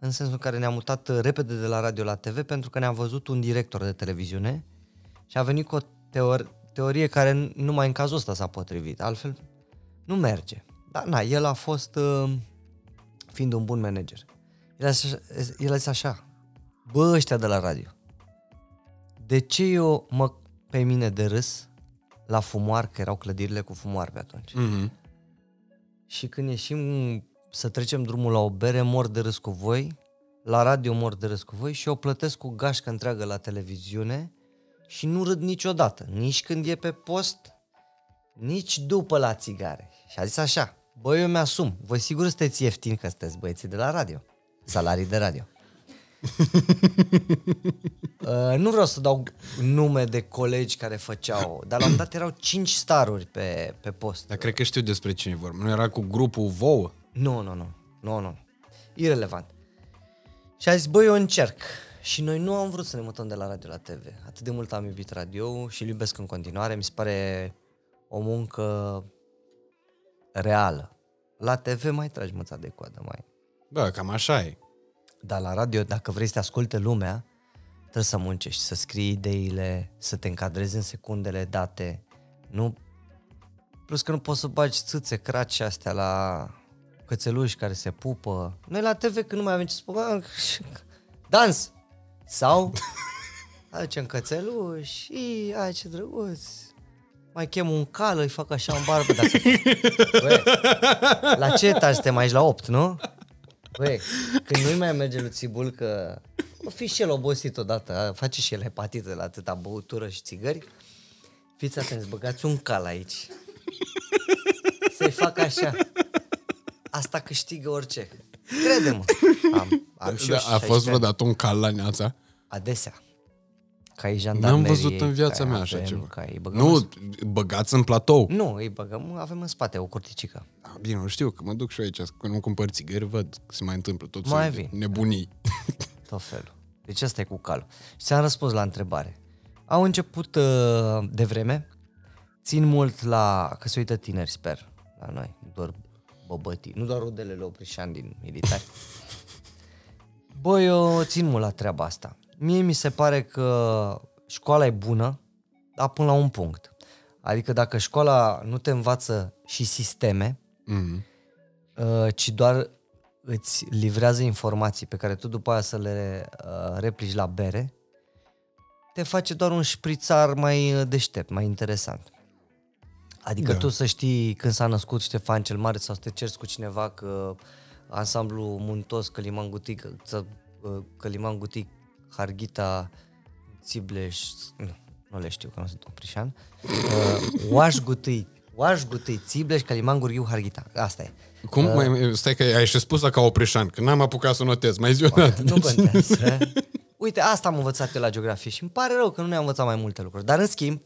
în sensul în care ne-am mutat uh, repede de la radio la TV pentru că ne-am văzut un director de televiziune și a venit cu o teor- teorie care numai în cazul ăsta s-a potrivit, altfel nu merge. Dar na, el a fost, uh, fiind un bun manager, el a, zis- el a zis așa, bă, ăștia de la radio, de ce eu mă pe mine de râs la fumoar, că erau clădirile cu fumoar pe atunci. Mhm. Și când ieșim să trecem drumul la o bere, mor de râs cu voi, la radio mor de râs cu voi și eu plătesc cu gașcă întreagă la televiziune și nu râd niciodată, nici când e pe post, nici după la țigare. Și a zis așa, băi, eu mi-asum, voi sigur sunteți ieftini că sunteți băieții de la radio, salarii de radio. Uh, nu vreau să dau nume de colegi care făceau, dar la un moment dat erau 5 staruri pe, pe post. Dar cred că știu despre cine vorba. Nu era cu grupul Vouă? Nu, nu, nu, nu, nu. Irelevant. Și a zis, băi, eu încerc. Și noi nu am vrut să ne mutăm de la radio la TV. Atât de mult am iubit radio și îl iubesc în continuare. Mi se pare o muncă reală. La TV mai tragi mâța de coadă, mai. Da, cam așa e. Dar la radio, dacă vrei să te asculte lumea, trebuie să muncești, să scrii ideile, să te încadrezi în secundele date. Nu... Plus că nu poți să bagi țâțe, craci astea la cățeluși care se pupă. Noi la TV când nu mai avem ce să spunem, dans! Sau aducem cățeluși și ai ce drăguț. Mai chem un cal, îi fac așa în barbă. Dacă... Băi, la ce etaj suntem aici? La 8, nu? Băi, când nu-i mai merge lui Țibul că o fi și el obosit odată, a, face și el hepatită la atâta băutură și țigări, fiți atenți, băgați un cal aici. Să-i fac așa. Asta câștigă orice. Crede-mă. Am, am și eu Da, a 16 fost ani. vreodată un cal la neața? Adesea. Ca e jandarmerie. N-am văzut în viața ca mea așa avem, ceva. Ca îi băgăm în Nu, băgați în platou. Nu, îi băgăm, avem în spate o curticică. Da, bine, nu știu, că mă duc și eu aici, când nu cumpăr țigări, văd că se mai întâmplă tot Mai felul de vin. nebunii. Tot felul. Deci asta e cu calul. Și ți-am răspuns la întrebare. Au început uh, de vreme, țin mult la, că se uită tineri, sper, la noi, nu doar băbătii, nu doar rudelele oprișani din militari. Băi, eu țin mult la treaba asta. Mie mi se pare că școala e bună, dar până la un punct. Adică dacă școala nu te învață și sisteme, Mhm. uh, ci doar îți livrează informații pe care tu după aia să le uh, replici la bere, te face doar un șprițar mai uh, deștept, mai interesant. Adică Da. tu să știi când s-a născut Ștefan cel Mare sau să te cerți cu cineva că ansamblu Muntos, Căliman Gutic, să- uh, Căliman Gutic, Harghita, Țibleș, nu, nu le știu că nu sunt oprișan, uh, Oaș Gutâi, Oaș Gutâi, Țibleș, Căliman Gurghiu, Harghita, asta e. Cum? Uh, mai, stai că ai și spus ca oprișan, că n-am apucat să notez. Mai zi o dată. Nu contează. Uite, asta am învățat eu la geografie și îmi pare rău că nu ne-am învățat mai multe lucruri. Dar în schimb,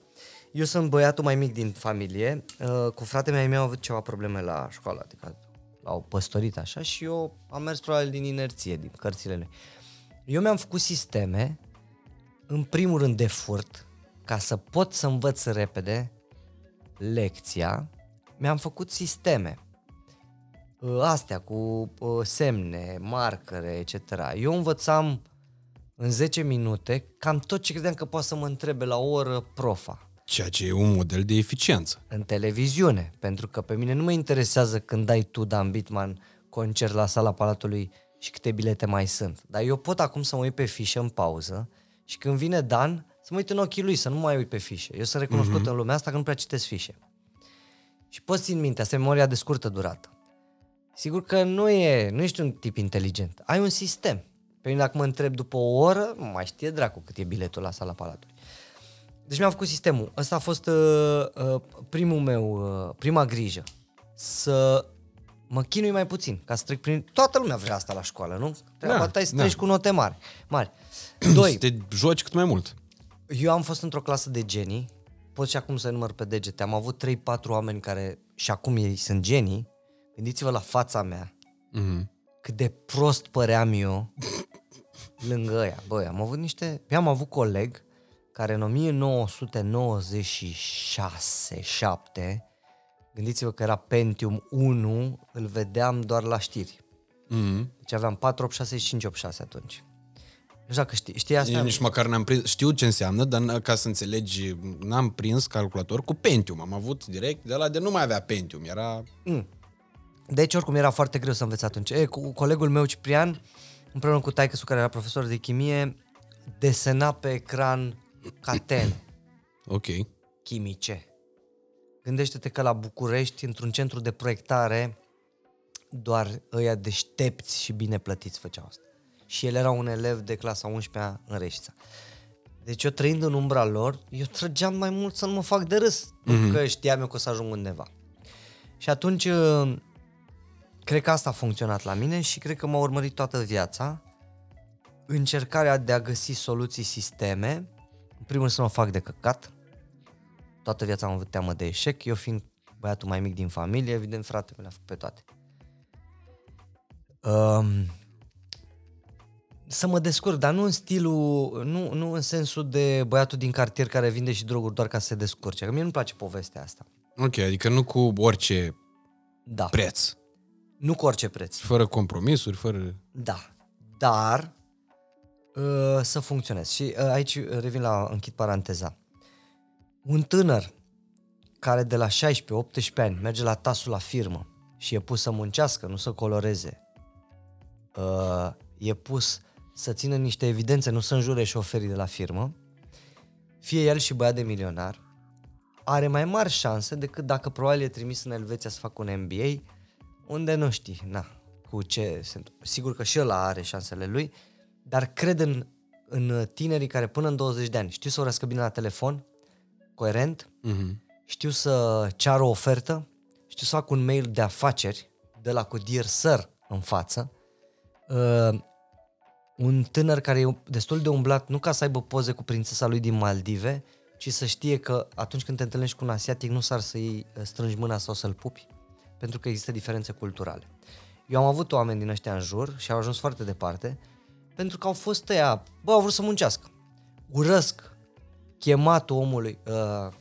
eu sunt băiatul mai mic din familie, uh, cu fratele meu au avut ceva probleme la școală, adică au păstorit așa și eu am mers probabil din inerție, din cărțile lui. Eu mi-am făcut sisteme, în primul rând de furt, ca să pot să învăț repede lecția, mi-am făcut sisteme uh, astea cu uh, semne, marcare, etc. Eu învățam în 10 minute cam tot ce credeam că poate să mă întrebe la o oră profa Ceea ce e un model de eficiență. în televiziune, pentru că pe mine nu mă interesează când dai tu, Dan Bitman, concert la sala Palatului și câte bilete mai sunt. Dar eu pot acum să mă uit pe fișă în pauză și când vine Dan, să mă uit în ochii lui, să nu mai uit pe fișe. Eu sunt recunoscut uh-huh. în lumea asta că nu prea citesc fișe. Și poți țin minte, asta e memoria de scurtă durată. Sigur că nu, e, nu ești un tip inteligent. Ai un sistem. Pe mine dacă mă întreb după o oră, nu mai știe dracu cât e biletul la sala Palatului. Deci mi-am făcut sistemul. Ăsta a fost uh, uh, primul meu, uh, prima grijă. Să mă chinui mai puțin, ca să trec prin... Toată lumea vrea asta la școală, nu? Treaba Da, ta e să da. treci cu note mari. mari. Doi, Să te joci cât mai mult. eu am fost într-o clasă de genii, pot și acum să număr pe degete, am avut 3-4 oameni care și acum ei sunt genii, gândiți-vă la fața mea, Mhm. cât de prost păream eu lângă ăia. Băi, am avut niște... Eu am avut coleg care în 1996-7, gândiți-vă că era Pentium 1, îl vedeam doar la știri. Mhm. Deci aveam 486 și 586 atunci. Nu știu dacă știi, știi asta? Eu nici măcar n-am prins, știu ce înseamnă, dar n- ca să înțelegi, n-am prins calculator cu Pentium. Am avut direct de la de nu mai avea Pentium, era... Mm. Deci oricum era foarte greu să înveț atunci. E, cu colegul meu Ciprian, împreună cu taică care era profesor de chimie, desena pe ecran catene Ok. chimice. Gândește-te că la București, într-un centru de proiectare, doar ăia deștepți și bine plătiți făceau asta. Și el era un elev de clasa 11-a în Reșița. Deci eu trăind în umbra lor, eu trăgeam mai mult să nu mă fac de râs, mm-hmm. că știam eu că o să ajung undeva. Și atunci, uh, cred că asta a funcționat la mine și cred că m-a urmărit toată viața încercarea de a găsi soluții sisteme, în primul rând să nu mă fac de căcat, toată viața am avut teamă de eșec, eu fiind băiatul mai mic din familie, evident fratele meu le-a făcut pe toate. Um, să mă descurc, dar nu în stilul, nu, nu în sensul de băiatul din cartier care vinde și droguri doar ca să se descurce. Că mie nu-mi place povestea asta. Ok, adică nu cu orice Da. preț. Nu cu orice preț. Fără compromisuri, fără... Da. Dar uh, să funcționeze. Și uh, aici revin la, închid paranteza. Un tânăr care de la 16-18 ani merge la tasul la firmă și e pus să muncească, nu să coloreze, uh, e pus să țină niște evidențe, nu să înjure șoferii de la firmă, fie el și băiat de milionar, are mai mari șanse decât dacă probabil e trimis în Elveția să facă un MBA, unde nu știi, na, cu ce se întâmplă. Sigur că și ăla are șansele lui, dar cred în, în tinerii care până în 20 de ani știu să vorbească bine la telefon, coerent, Mhm. știu să ceară o ofertă, știu să fac un mail de afaceri de la cu Dear Sir în față, uh, un tânăr care e destul de umblat, nu ca să aibă poze cu prințesa lui din Maldive, ci să știe că atunci când te întâlnești cu un asiatic nu s-ar să-i uh, strângi mâna sau să-l pupi, pentru că există diferențe culturale. Eu am avut oameni din ăștia în jur și au ajuns foarte departe, pentru că au fost ăia, bă, au vrut să muncească. Urăsc chematul omului, uh,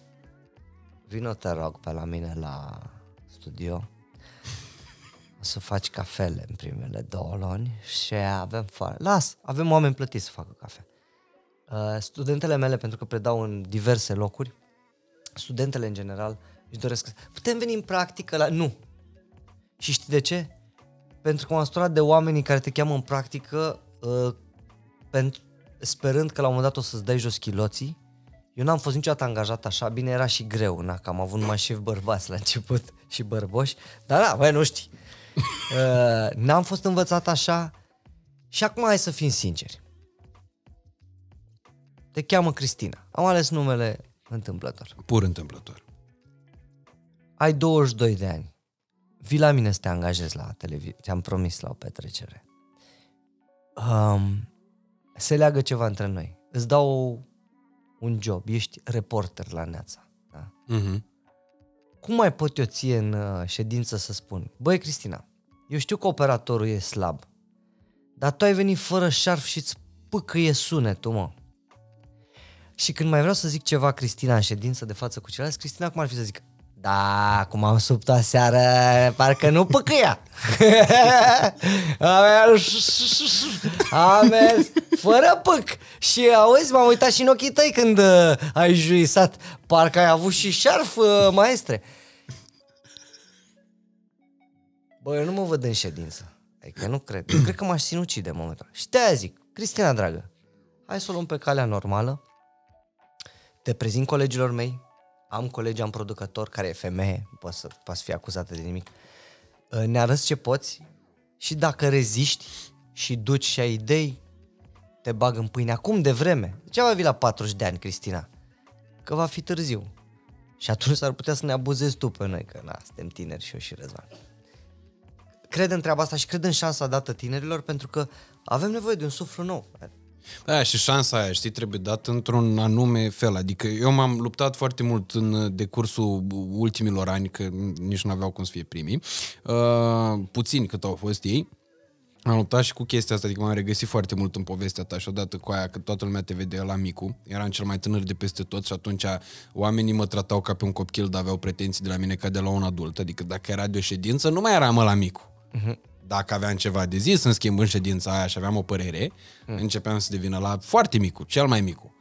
Vino te rog pe la mine la studio o să faci cafele în primele două luni și avem foarte... Las, avem oameni plătiți să facă cafea. Uh, studentele mele, pentru că predau în diverse locuri, studentele în general își doresc... Putem veni în practică la... Nu! Și știi de ce? Pentru că m-am săturat de oamenii care te cheamă în practică uh, pentru, sperând că la un moment dat o să-ți dai jos chiloții. Eu n-am fost niciodată angajat așa, bine era și greu, na, că am avut numai șef bărbați la început și bărboși, dar da, băi, nu știi. Uh, n-am fost învățat așa și acum hai să fim sinceri. Te cheamă Cristina. Am ales numele întâmplător. Pur întâmplător. Ai 22 de ani. Vii la mine să te angajezi la televiziune. Ți-am promis la o petrecere. Um, se leagă ceva între noi. Îți dau un job. Ești reporter la Neața. Da? Mm-hmm. Cum mai pot eu ție în uh, ședință să spun? Băi, Cristina, eu știu că operatorul e slab, dar tu ai venit fără șarf și îți pâcâie sunetul, mă. Și când mai vreau să zic ceva, Cristina, în ședință de față cu ceilalți, Cristina, cum ar fi să zic? Da, cum am subt aseară, parcă nu păcăia. am mers, am mers fără pâc. Și auzi, m-am uitat și în ochii tăi când uh, ai juisat. Parcă ai avut și șarf, uh, maestre. Bă, eu nu mă văd în ședință. Adică nu cred. Eu cred că m-aș sinucide în momentul ăla. Și de-aia zic, Cristina, dragă, hai să o luăm pe calea normală, te prezint colegilor mei, am colegi, am producător care e femeie, nu poți să, poți fi acuzată de nimic. Uh, Ne arăți ce poți și dacă reziști și duci și ai idei, te bag în pâine acum de vreme. Ce va fi la 40 de ani, Cristina? Că va fi târziu. Și atunci s-ar putea să ne abuzezi tu pe noi, că na, suntem tineri și eu și Răzvan. Cred în treaba asta și cred în șansa dată tinerilor pentru că avem nevoie de un suflu nou. Da, și șansa aia, știi, trebuie dată într-un anume fel. Adică eu m-am luptat foarte mult în decursul ultimilor ani, că nici nu aveau cum să fie primii. Uh, puțini cât au fost ei. Am luptat și cu chestia asta, adică m-am regăsit foarte mult în povestea ta și odată cu aia că toată lumea te vedea la micu. Eram cel mai tânăr de peste tot și atunci oamenii mă tratau ca pe un copil, dar aveau pretenții de la mine ca de la un adult. Adică dacă era de o ședință, nu mai eram la micu. Uh-huh. Dacă aveam ceva de zis, în schimb, în ședința aia și aveam o părere, mm. începeam să devină la foarte micu, cel mai micu.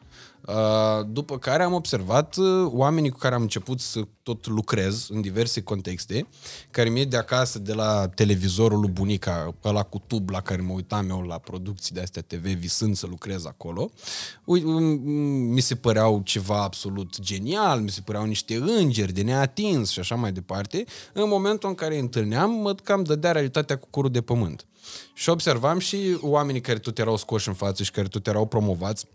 Uh, După care am observat uh, oamenii cu care am început să tot lucrez în diverse contexte, care mi-e de acasă, de la televizorul lui bunica, ăla cu tub la care mă uitam eu la producții de astea TV, visând să lucrez acolo, ui, um, mi se păreau ceva absolut genial, mi se păreau niște îngeri de neatins și așa mai departe. În momentul în care îi întâlneam, mă cam dădea realitatea cu curul de pământ. Și observam și oamenii care tot erau scoși în față și care tot erau promovați,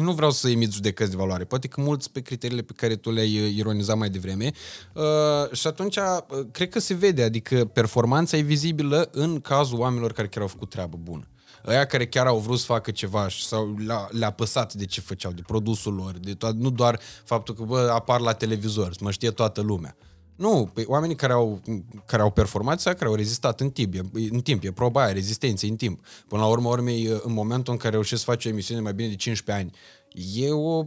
nu vreau să emit judecăți de valoare, poate că mulți pe criteriile pe care tu le-ai uh, ironizat mai devreme uh, și atunci uh, cred că se vede, adică performanța e vizibilă în cazul oamenilor care chiar au făcut treabă bună. Aia care chiar au vrut să facă ceva și sau le-a, le-a păsat de ce făceau, de produsul lor, de to- nu doar faptul că bă, apar la televizor, să mă știe toată lumea. Nu, pe oamenii care au, care au performat sau care au rezistat în timp, e, în timp, e proba aia, rezistență în timp. Până la urmă, urmei, în momentul în care reușesc să faci o emisiune mai bine de 15 ani, e o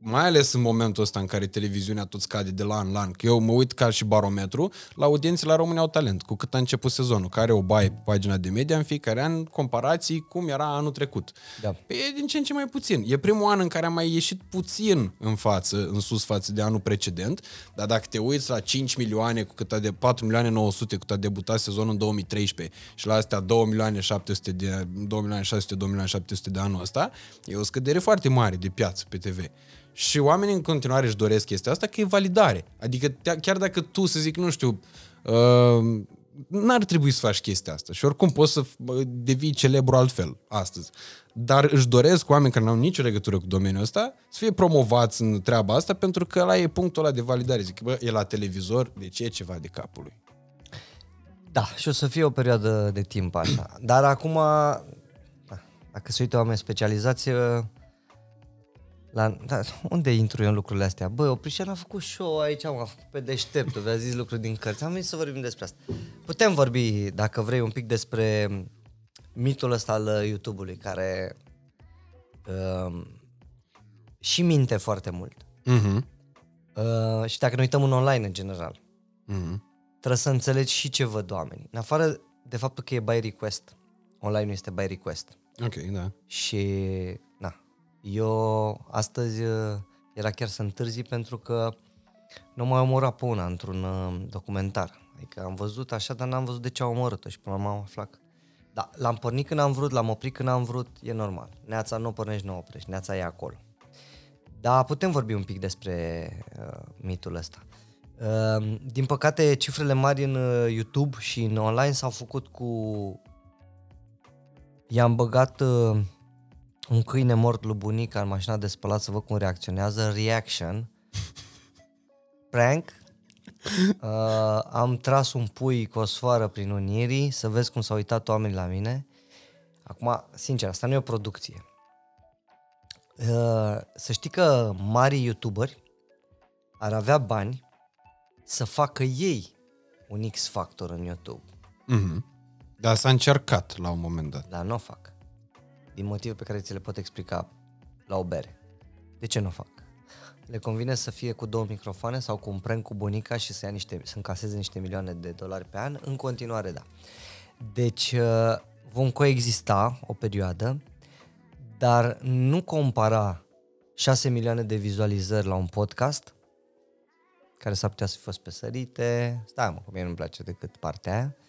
mai ales în momentul ăsta în care televiziunea tot scade de la an la an, că eu mă uit ca și barometru, la audiențele la România au talent, cu cât a început sezonul, care o baie pe pagina de media în fiecare an, comparații cum era anul trecut. Da. Păi e din ce în ce mai puțin. E primul an în care am mai ieșit puțin în față, în sus față de anul precedent, dar dacă te uiți la 5 milioane, cu cât a de 4 milioane 900, cât a debutat sezonul în 2013 și la astea 2 milioane 700 de 2 milioane 600, 2 milioane 700 de anul ăsta, e o scădere foarte mare de piață pe TV. Și oamenii în continuare își doresc chestia asta, că e validare. Adică te- chiar dacă tu, să zic, nu știu, uh, n-ar trebui să faci chestia asta. Și oricum poți să bă, devii celebru altfel astăzi. Dar își doresc oameni care nu au nicio legătură cu domeniul ăsta să fie promovați în treaba asta pentru că ăla e punctul ăla de validare. Zic, bă, e la televizor, deci e ceva de capul lui. Da, și o să fie o perioadă de timp așa. Dar acum, da, dacă se uită oameni specializați, la, da, unde intru eu în lucrurile astea? Bă, Oprișan a făcut show aici, am făcut pe deșteptul, vi-a zis lucruri din cărți. Am venit să vorbim despre asta. Putem vorbi, dacă vrei, un pic despre mitul ăsta al YouTube-ului, care uh, și minte foarte mult. Uh-huh. Uh, și dacă ne uităm în online în general, Uh-huh. trebuie să înțelegi și ce văd oamenii. În afară de faptul că e by request. Online nu este by request. Ok, da. Și, na, eu astăzi uh, era chiar să întârzi pentru că nu mai omora pe una într-un uh, documentar. Adică am văzut așa, dar n-am văzut de ce au omorât-o și până la urmă am aflat că... Da, l-am pornit când am vrut, l-am oprit când am vrut, e normal. Neața nu o pornești, nu o oprești, neața e acolo. Da, putem vorbi un pic despre uh, mitul ăsta. Uh, din păcate, cifrele mari în uh, YouTube și în online s-au făcut cu... I-am băgat uh, un câine mort lui bunica în mașina de spălat să văd cum reacționează. Reaction. Prank. Uh, am tras un pui cu o sfoară prin unirii să vezi cum s-au uitat oamenii la mine. Acum, sincer, asta nu e o producție. Uh, să știi că mari youtuberi ar avea bani să facă ei un X-Factor în YouTube. Mhm. Dar s-a încercat la un moment dat. Dar nu o fac. Din motive pe care ți le pot explica la o bere. De ce nu o fac? Le convine să fie cu două microfoane sau cu un prank cu bunica și să, ia niște, să încaseze niște milioane de dolari pe an? În continuare, da. Deci uh, vom coexista o perioadă, dar nu compara 6 milioane de vizualizări la un podcast, care s-ar putea să fi fost pe sărite, stai mă, că mie nu-mi place decât partea aia, uh,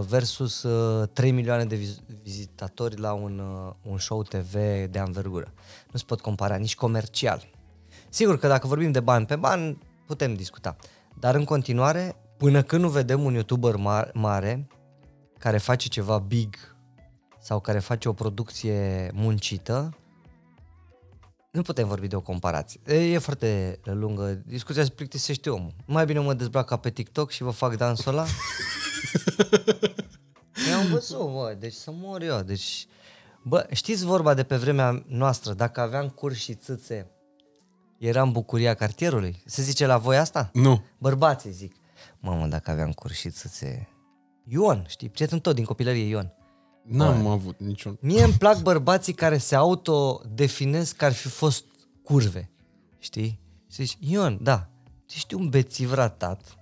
versus uh, 3 milioane de viz- vizitatori la un, uh, un show TV de anvergură. Nu se pot compara nici comercial. Sigur că dacă vorbim de bani pe bani, putem discuta. Dar în continuare, până când nu vedem un YouTuber ma- mare care face ceva big sau care face o producție muncită, nu putem vorbi de o comparație. E, e foarte lungă. Discuția se plictisește omul. Mai bine mă dezbrac ca pe TikTok și vă fac dansul ăla. Eu am văzut, mă, deci să mor eu. Deci, bă, știți vorba de pe vremea noastră, dacă aveam cur și țâțe, eram bucuria cartierului? Se zice la voi asta? Nu. Bărbații zic. Mamă, dacă aveam cur și țâțe... Ion, știi, prietenul tot din copilărie, Ion. N-am avut niciun... Mie îmi plac bărbații care se autodefinesc că ar fi fost curve. Știi? Și zici, Ion, da, tu ești un bețiv ratat.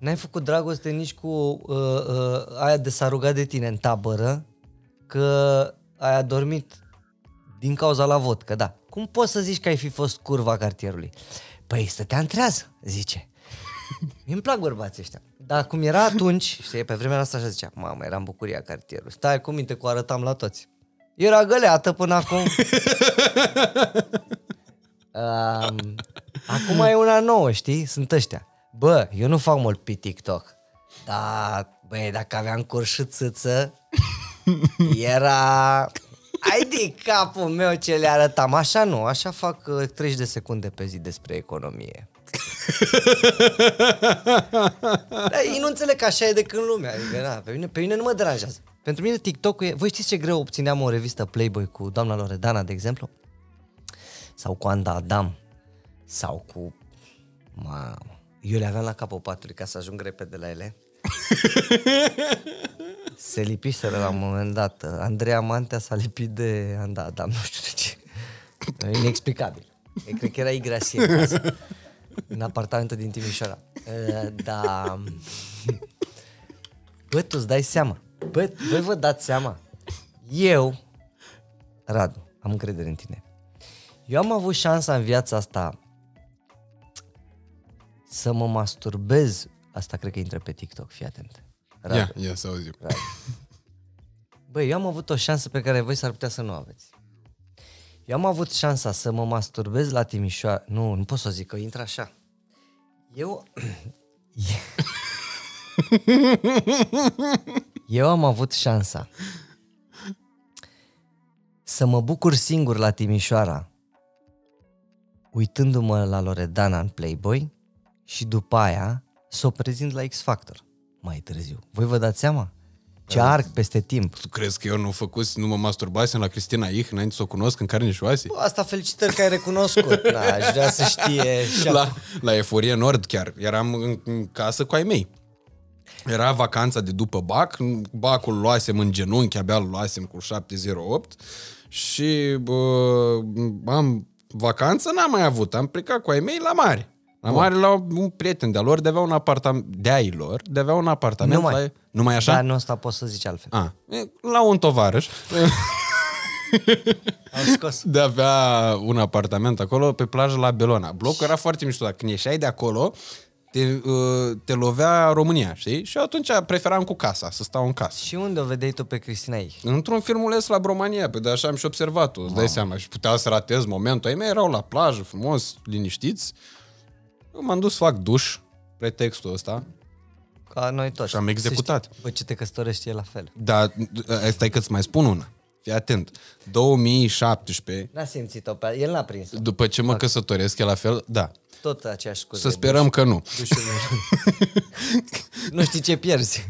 N-ai făcut dragoste nici cu uh, uh, aia de s-a rugat de tine în tabără, că ai adormit din cauza la vot, că da. Cum poți să zici că ai fi fost curva cartierului? Păi stătea în trează, zice. Mie îmi plac bărbații ăștia. Dar cum era atunci, știi, pe vremea asta așa zicea, mamă, eram bucuria cartierului. Stai cu minte, cu arătam la toți. Era găleată până acum. um, acum e una nouă, știi? Sunt ăștia. Bă, eu nu fac mult pe TikTok. Dar, băi, dacă aveam cur și țâță, era... Ai de capul meu ce le arătam. Așa nu, așa fac uh, 30 de secunde pe zi despre economie. Dar ei nu înțeleg că așa e de când lumea. Adică, na, pe, mine, pe mine nu mă deranjează. Pentru mine TikTok-ul e... Voi știți ce greu obțineam o revistă Playboy cu doamna Loredana, de exemplu? Sau cu Anda Adam? Sau cu... Mamă. Eu le aveam la capul patului ca să ajung repede la ele. Se lipiseră la un moment dat. Andreea Mantea s-a lipit de Anda Adam, nu știu de ce. E inexplicabil. E, cred că era Igrasie în casă, în apartamentul din Timișoara. Uh, Da... Bă, tu îți dai seama. Bă, voi vă dați seama. Eu, Radu, am încredere în tine. Eu am avut șansa în viața asta să mă masturbez. Asta cred că intră pe TikTok, fii atent. Radu. Ia, ia să auzim. Băi, eu am avut o șansă pe care voi s-ar putea să nu aveți. Eu am avut șansa să mă masturbez la Timișoara. Nu, nu pot să o zic, că intră așa. Eu... Eu am avut șansa să mă bucur singur la Timișoara, uitându-mă la Loredana în Playboy și după aia să o prezint la X Factor mai târziu. Voi vă dați seama? Ce arc peste timp. Tu crezi că eu nu făcut, nu mă masturbasem la Cristina Ich înainte să o cunosc în carne și oase? Bă, asta felicitări că ai recunoscut. Da, aș vrea să știe și La, la Eforie Nord chiar. Eram în, în casă cu ai mei. Era vacanța de după bac, bacul luasem în genunchi, abia îl luasem cu 708 și bă, am vacanță, n-am mai avut, am plecat cu ai mei la mare. La mare la un prieten de-a lor, de avea un apartament, de-ai lor, de avea un apartament. Nu mai. La, nu mai așa? Dar nu asta poți să zici altfel. A, e, la un tovarăș. Am scos. de avea un apartament acolo pe plajă la Belona. Blocul era foarte mișto, dar când ieșeai de acolo, te, uh, te lovea România, știi? Și atunci preferam cu casa, să stau în casă. Și unde o vedeai tu pe Cristina ei? Într-un filmuleț la România, pe de așa am și observat-o, îți dai seama. Și putea să ratez momentul. Ai mei erau la plajă, frumos, liniștiți. Eu m-am dus să fac duș, pretextul ăsta. Ca noi toți. Și am executat. Să știi, Bă, ce te căsătorești e la fel. Dar stai că-ți mai spun una. Fii atent. 2017, N-a simțit-o pe El n-a prins după ce mă căsătoresc, e la fel? Da. Tot aceeași scuze. Să sperăm că nu. nu știi ce pierzi.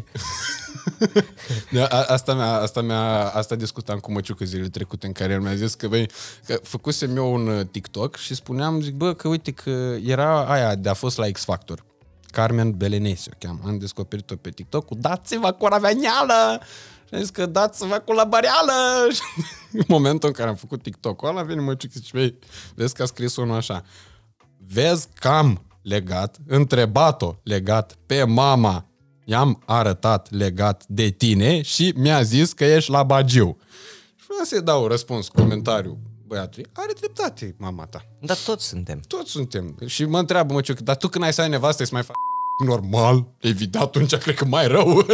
Da, a- asta, mi-a, asta, mi-a, asta discutam cu Măciucă zilele trecute în care el mi-a zis că, băi, că făcusem eu un uh, TikTok și spuneam, zic, bă, că uite că era aia de a fost la X Factor. Carmen Belenesi o cheamă. Am descoperit-o pe TikTok cu dați-vă cu raveneală! Și am zis că dați-vă cu la bareală! Și în momentul în care am făcut TikTok-ul ăla, vine Măciucă și zice, băi, vezi că a scris unul așa. Vezi că am legat, întrebat-o legat pe mama i-am arătat legat de tine și mi-a zis că ești la Bagiu. Și vreau să-i dau răspuns, comentariu băiatului. Are dreptate, mama ta. Dar toți suntem. Toți suntem. Și mă întreabă, mă, dar tu când ai să ai nevastă, să mai faci normal, evident, atunci cred că mai rău.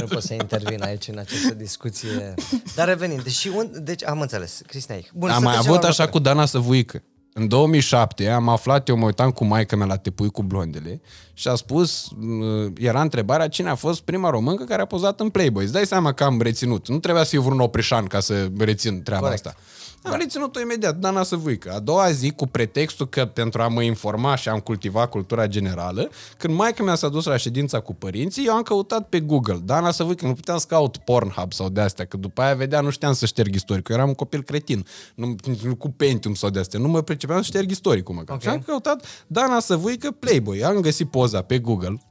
Nu pot să intervin aici în această discuție. Dar revenind, deci, un, deci am înțeles, Cristina Eich. Bun, am să mai trecem avut la așa următoare. cu Dana Săvuică. În 2007 am aflat, eu mă uitam cu maica mea la Tepui cu blondele și a spus, uh, era întrebarea cine a fost prima româncă care a pozat în Playboy. Îți dai seama că am reținut. Nu trebuia să fie vreun oprișan ca să rețin treaba Corect. asta. Am da. reținut-o imediat, Dana Săvuică. A doua zi, cu pretextul că pentru a mă informa și am cultivat cultura generală, când maica mea s-a dus la ședința cu părinții, eu am căutat pe Google. Dana Săvuică, nu puteam să caut Pornhub sau de-astea, că după aia vedea, nu știam să șterg istoricul. Eu eram un copil cretin, nu, nu cu Pentium sau de-astea. Nu mă pricepeam să șterg istoricul măcar. Ok. Și am căutat Dana Săvuică Playboy. Am găsit poza pe Google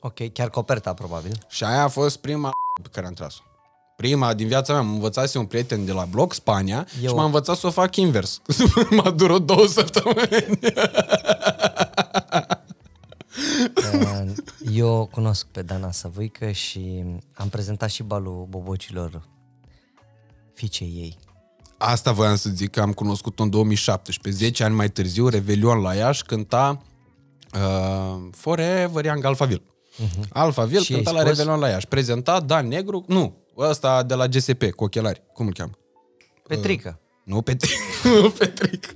Ok, chiar coperta, probabil. și aia a fost prima pe care am tras-o. Prima din viața mea, m-a învățase un prieten de la blog Spania Eu- și m-a învățat să o fac invers. M-a durat două săptămâni. Uh, Eu cunosc pe Dana Săvuică și am prezentat și balul bobocilor fiicei ei. Asta voiam să zic că am cunoscut-o în 2017. 10 ani mai târziu, Revelion la Iași, cânta uh, Forever Young Alphaville. Uh-huh. Alphaville Mhm. Și cânta ai la spus? Revelion la Iași. Prezenta Dan Negru, nu, ăsta de la GSP, cu ochelari. Cum îl cheamă? Petrică. Nu Petric, nu Petric.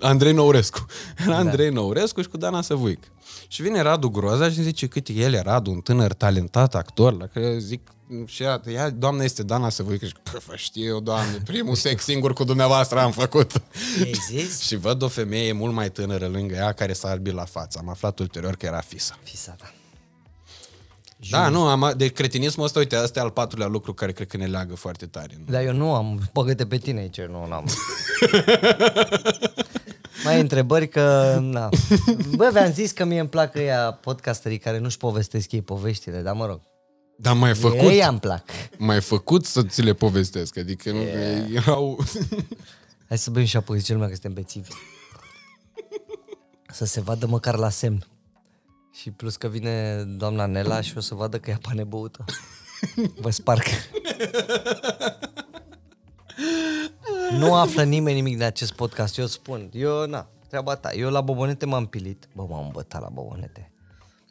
Andrei Nourescu. Era Andrei da. Nourescu și cu Dana Săvuic. Și vine Radu Groza și îmi zice cât e el, e Radu, un tânăr talentat actor, la care zic și ea, ea doamna este Dana Săvuic. Și zic, "Pă, știu eu, doamne, primul sex singur cu dumneavoastră am făcut. I-ai zis? și văd o femeie mult mai tânără lângă ea care s-a albit la față. Am aflat ulterior că era fisa. Fisa ta. Da, nu, am, de cretinismul ăsta, uite, asta e al patrulea lucru care cred că ne leagă foarte tare. Dar eu nu am, băgă pe tine aici, nu am. Mai ai întrebări că, na. Bă, v-am zis că mie îmi plac ea podcasterii care nu-și povestesc ei poveștile, dar mă rog. Dar mai făcut, Ei îmi plac. mai făcut să ți le povestesc, adică nu erau... Hai să bem și apoi, zice lumea că suntem bețivi. Să se vadă măcar la semn. Și plus că vine doamna Nela și o să vadă că e apa nebăută. Vă sparg. nu află nimeni nimic de acest podcast, eu îți spun. Eu, na, treaba ta. Eu la bobonete m-am pilit. Bă, m-am bătat la bobonete.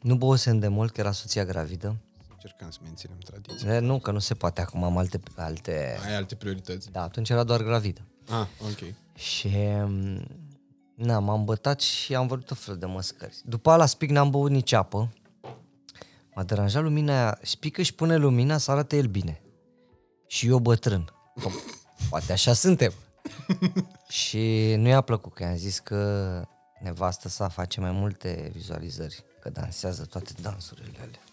Nu băusem de mult, că era soția gravidă. Încercăm să menținem tradiția. E, nu, că nu se poate acum, am alte, alte... Ai alte priorități? Da, atunci era doar gravidă. Ah, ok. Și mm, na, m-am bătat și am văzut tot fel de măscări. După ala spic n-am băut nici apă. M-a deranjat lumina aia. Spică și pune lumina să arate el bine. Și eu bătrân. Că Poate așa suntem. și nu i-a plăcut că i-am zis că nevastă sa face mai multe vizualizări, că dansează toate dansurile alea.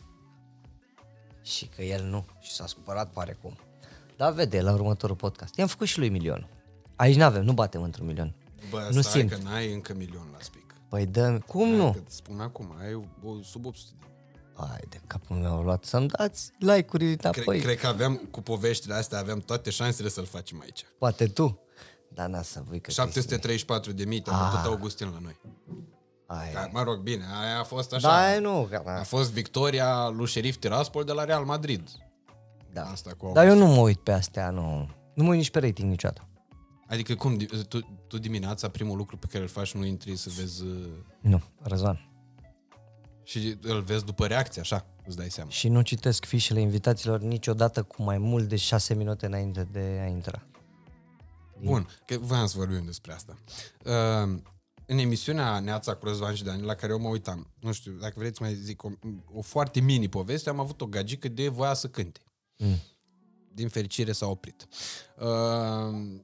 Și că el nu. Și s-a supărat, pare cum. Dar vede la următorul podcast. I-am făcut și lui milion. Aici n-avem, nu batem într-un milion. Bă, nu stai simt. că n-ai încă milion la spic. Păi dă cum nu? Că îți spun acum, ai o, sub 800 de Hai de capul meu luat să-mi dați like-uri Cre- înapoi. Cred că aveam, cu poveștile astea, aveam toate șansele să-l facem aici. Poate tu. Dar n-a să voi că 734 de mii, te-a bătut Augustin la noi. Ai. Da, mă rog, bine, aia a fost așa. Da, aia nu, că A fost victoria lui Șerif Tiraspol de la Real Madrid. da. Asta cu Dar eu nu mă uit pe astea, nu. Nu mă uit nici pe rating niciodată. Adică cum, di- tu, tu dimineața, primul lucru pe care îl faci, nu intri să vezi... uh, Nu, Răzvan. Și îl vezi după reacție, așa, îți dai seama. Și nu citesc fișele invitaților niciodată cu mai mult de șase minute înainte de a intra. Bun, că voiam să vorbim despre asta. Uh, în emisiunea Neața cu Răzvan și Dani, la care eu mă uitam, nu știu, dacă vreți mai zic, o, o foarte mini poveste, am avut o gagică de voia să cânte. Mm. Din fericire s-a oprit. Uh,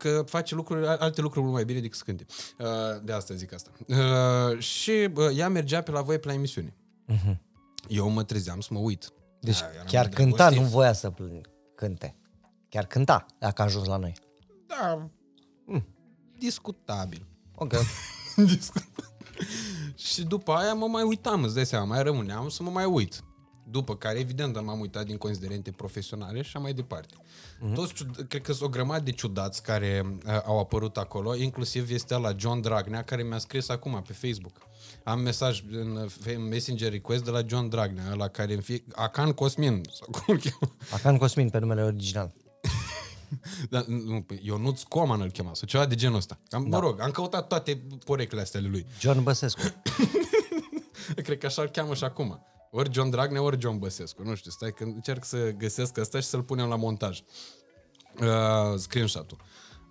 că face lucruri, alte lucruri mult mai bine decât să cânte. Uh, de asta zic asta. Uh, și uh, ea mergea pe la voi pe la emisiune. Mhm. Eu mă trezeam să mă uit. Deci Da, eram chiar îndrăgostit. cânta, nu voia să pl- cânte. Chiar cânta, dacă a ajuns la noi. Da, mm, discutabil. Ok. Discut. și după aia mă mai uitam, îți dai seama, mai rămâneam să mă mai uit. După care, evident, m-am uitat din considerente profesionale și așa mai departe. Mm-hmm. Toți, ciud- cred că sunt o grămadă de ciudați care uh, au apărut acolo, inclusiv este la John Dragnea, care mi-a scris acum pe Facebook. Am mesaj în uh, Messenger request de la John Dragnea, la care în fie... Acan Cosmin, sau cum îl cheamă. Acan Cosmin pe numele original. Da, nu, Ionuț Coman îl chema, sau ceva de genul ăsta. Am, da. Mă rog, am căutat toate poreclele astea ale lui. John Băsescu. Cred că așa îl cheamă și acum. Ori John Dragnea, ori John Băsescu. Nu știu, stai că încerc să găsesc asta și să-l punem la montaj. Uh, screenshot-ul.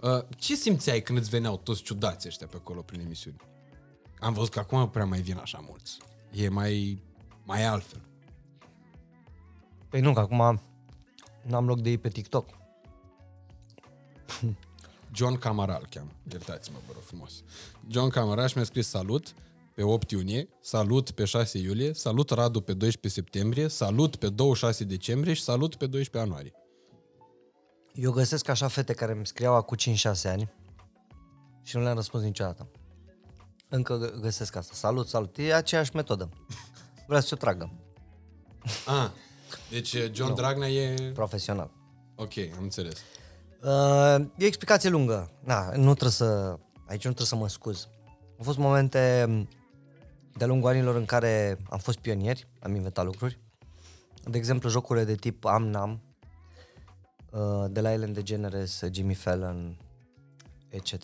Uh, ce simțeai când îți veneau toți ciudați ăștia pe acolo prin emisiuni? Am văzut că acum nu prea mai vin așa mulți. E mai, mai altfel. Păi nu, că acum n-am loc de ei pe TikTok. John Camara îl cheamă. Iertați-mă, vă rog frumos. John Camara și mi-a scris salut pe 8 iunie, salut pe 6 iulie, salut Radu pe 12 septembrie, salut pe 26 decembrie și salut pe 12 ianuarie. Eu găsesc așa fete care îmi scriau acum 5-6 ani și nu le-am răspuns niciodată. Încă gă- găsesc asta. Salut, salut. E aceeași metodă. Vreau să o tragă. Ah, deci John Dragnea e... Profesional. Ok, am înțeles. Uh, e o explicație lungă. Na, nu trebuie să... Aici nu trebuie să mă scuz. Au fost momente de-a lungul anilor în care am fost pionieri, am inventat lucruri. De exemplu, jocurile de tip Am-Nam, uh, de la Ellen DeGeneres, Jimmy Fallon, etc.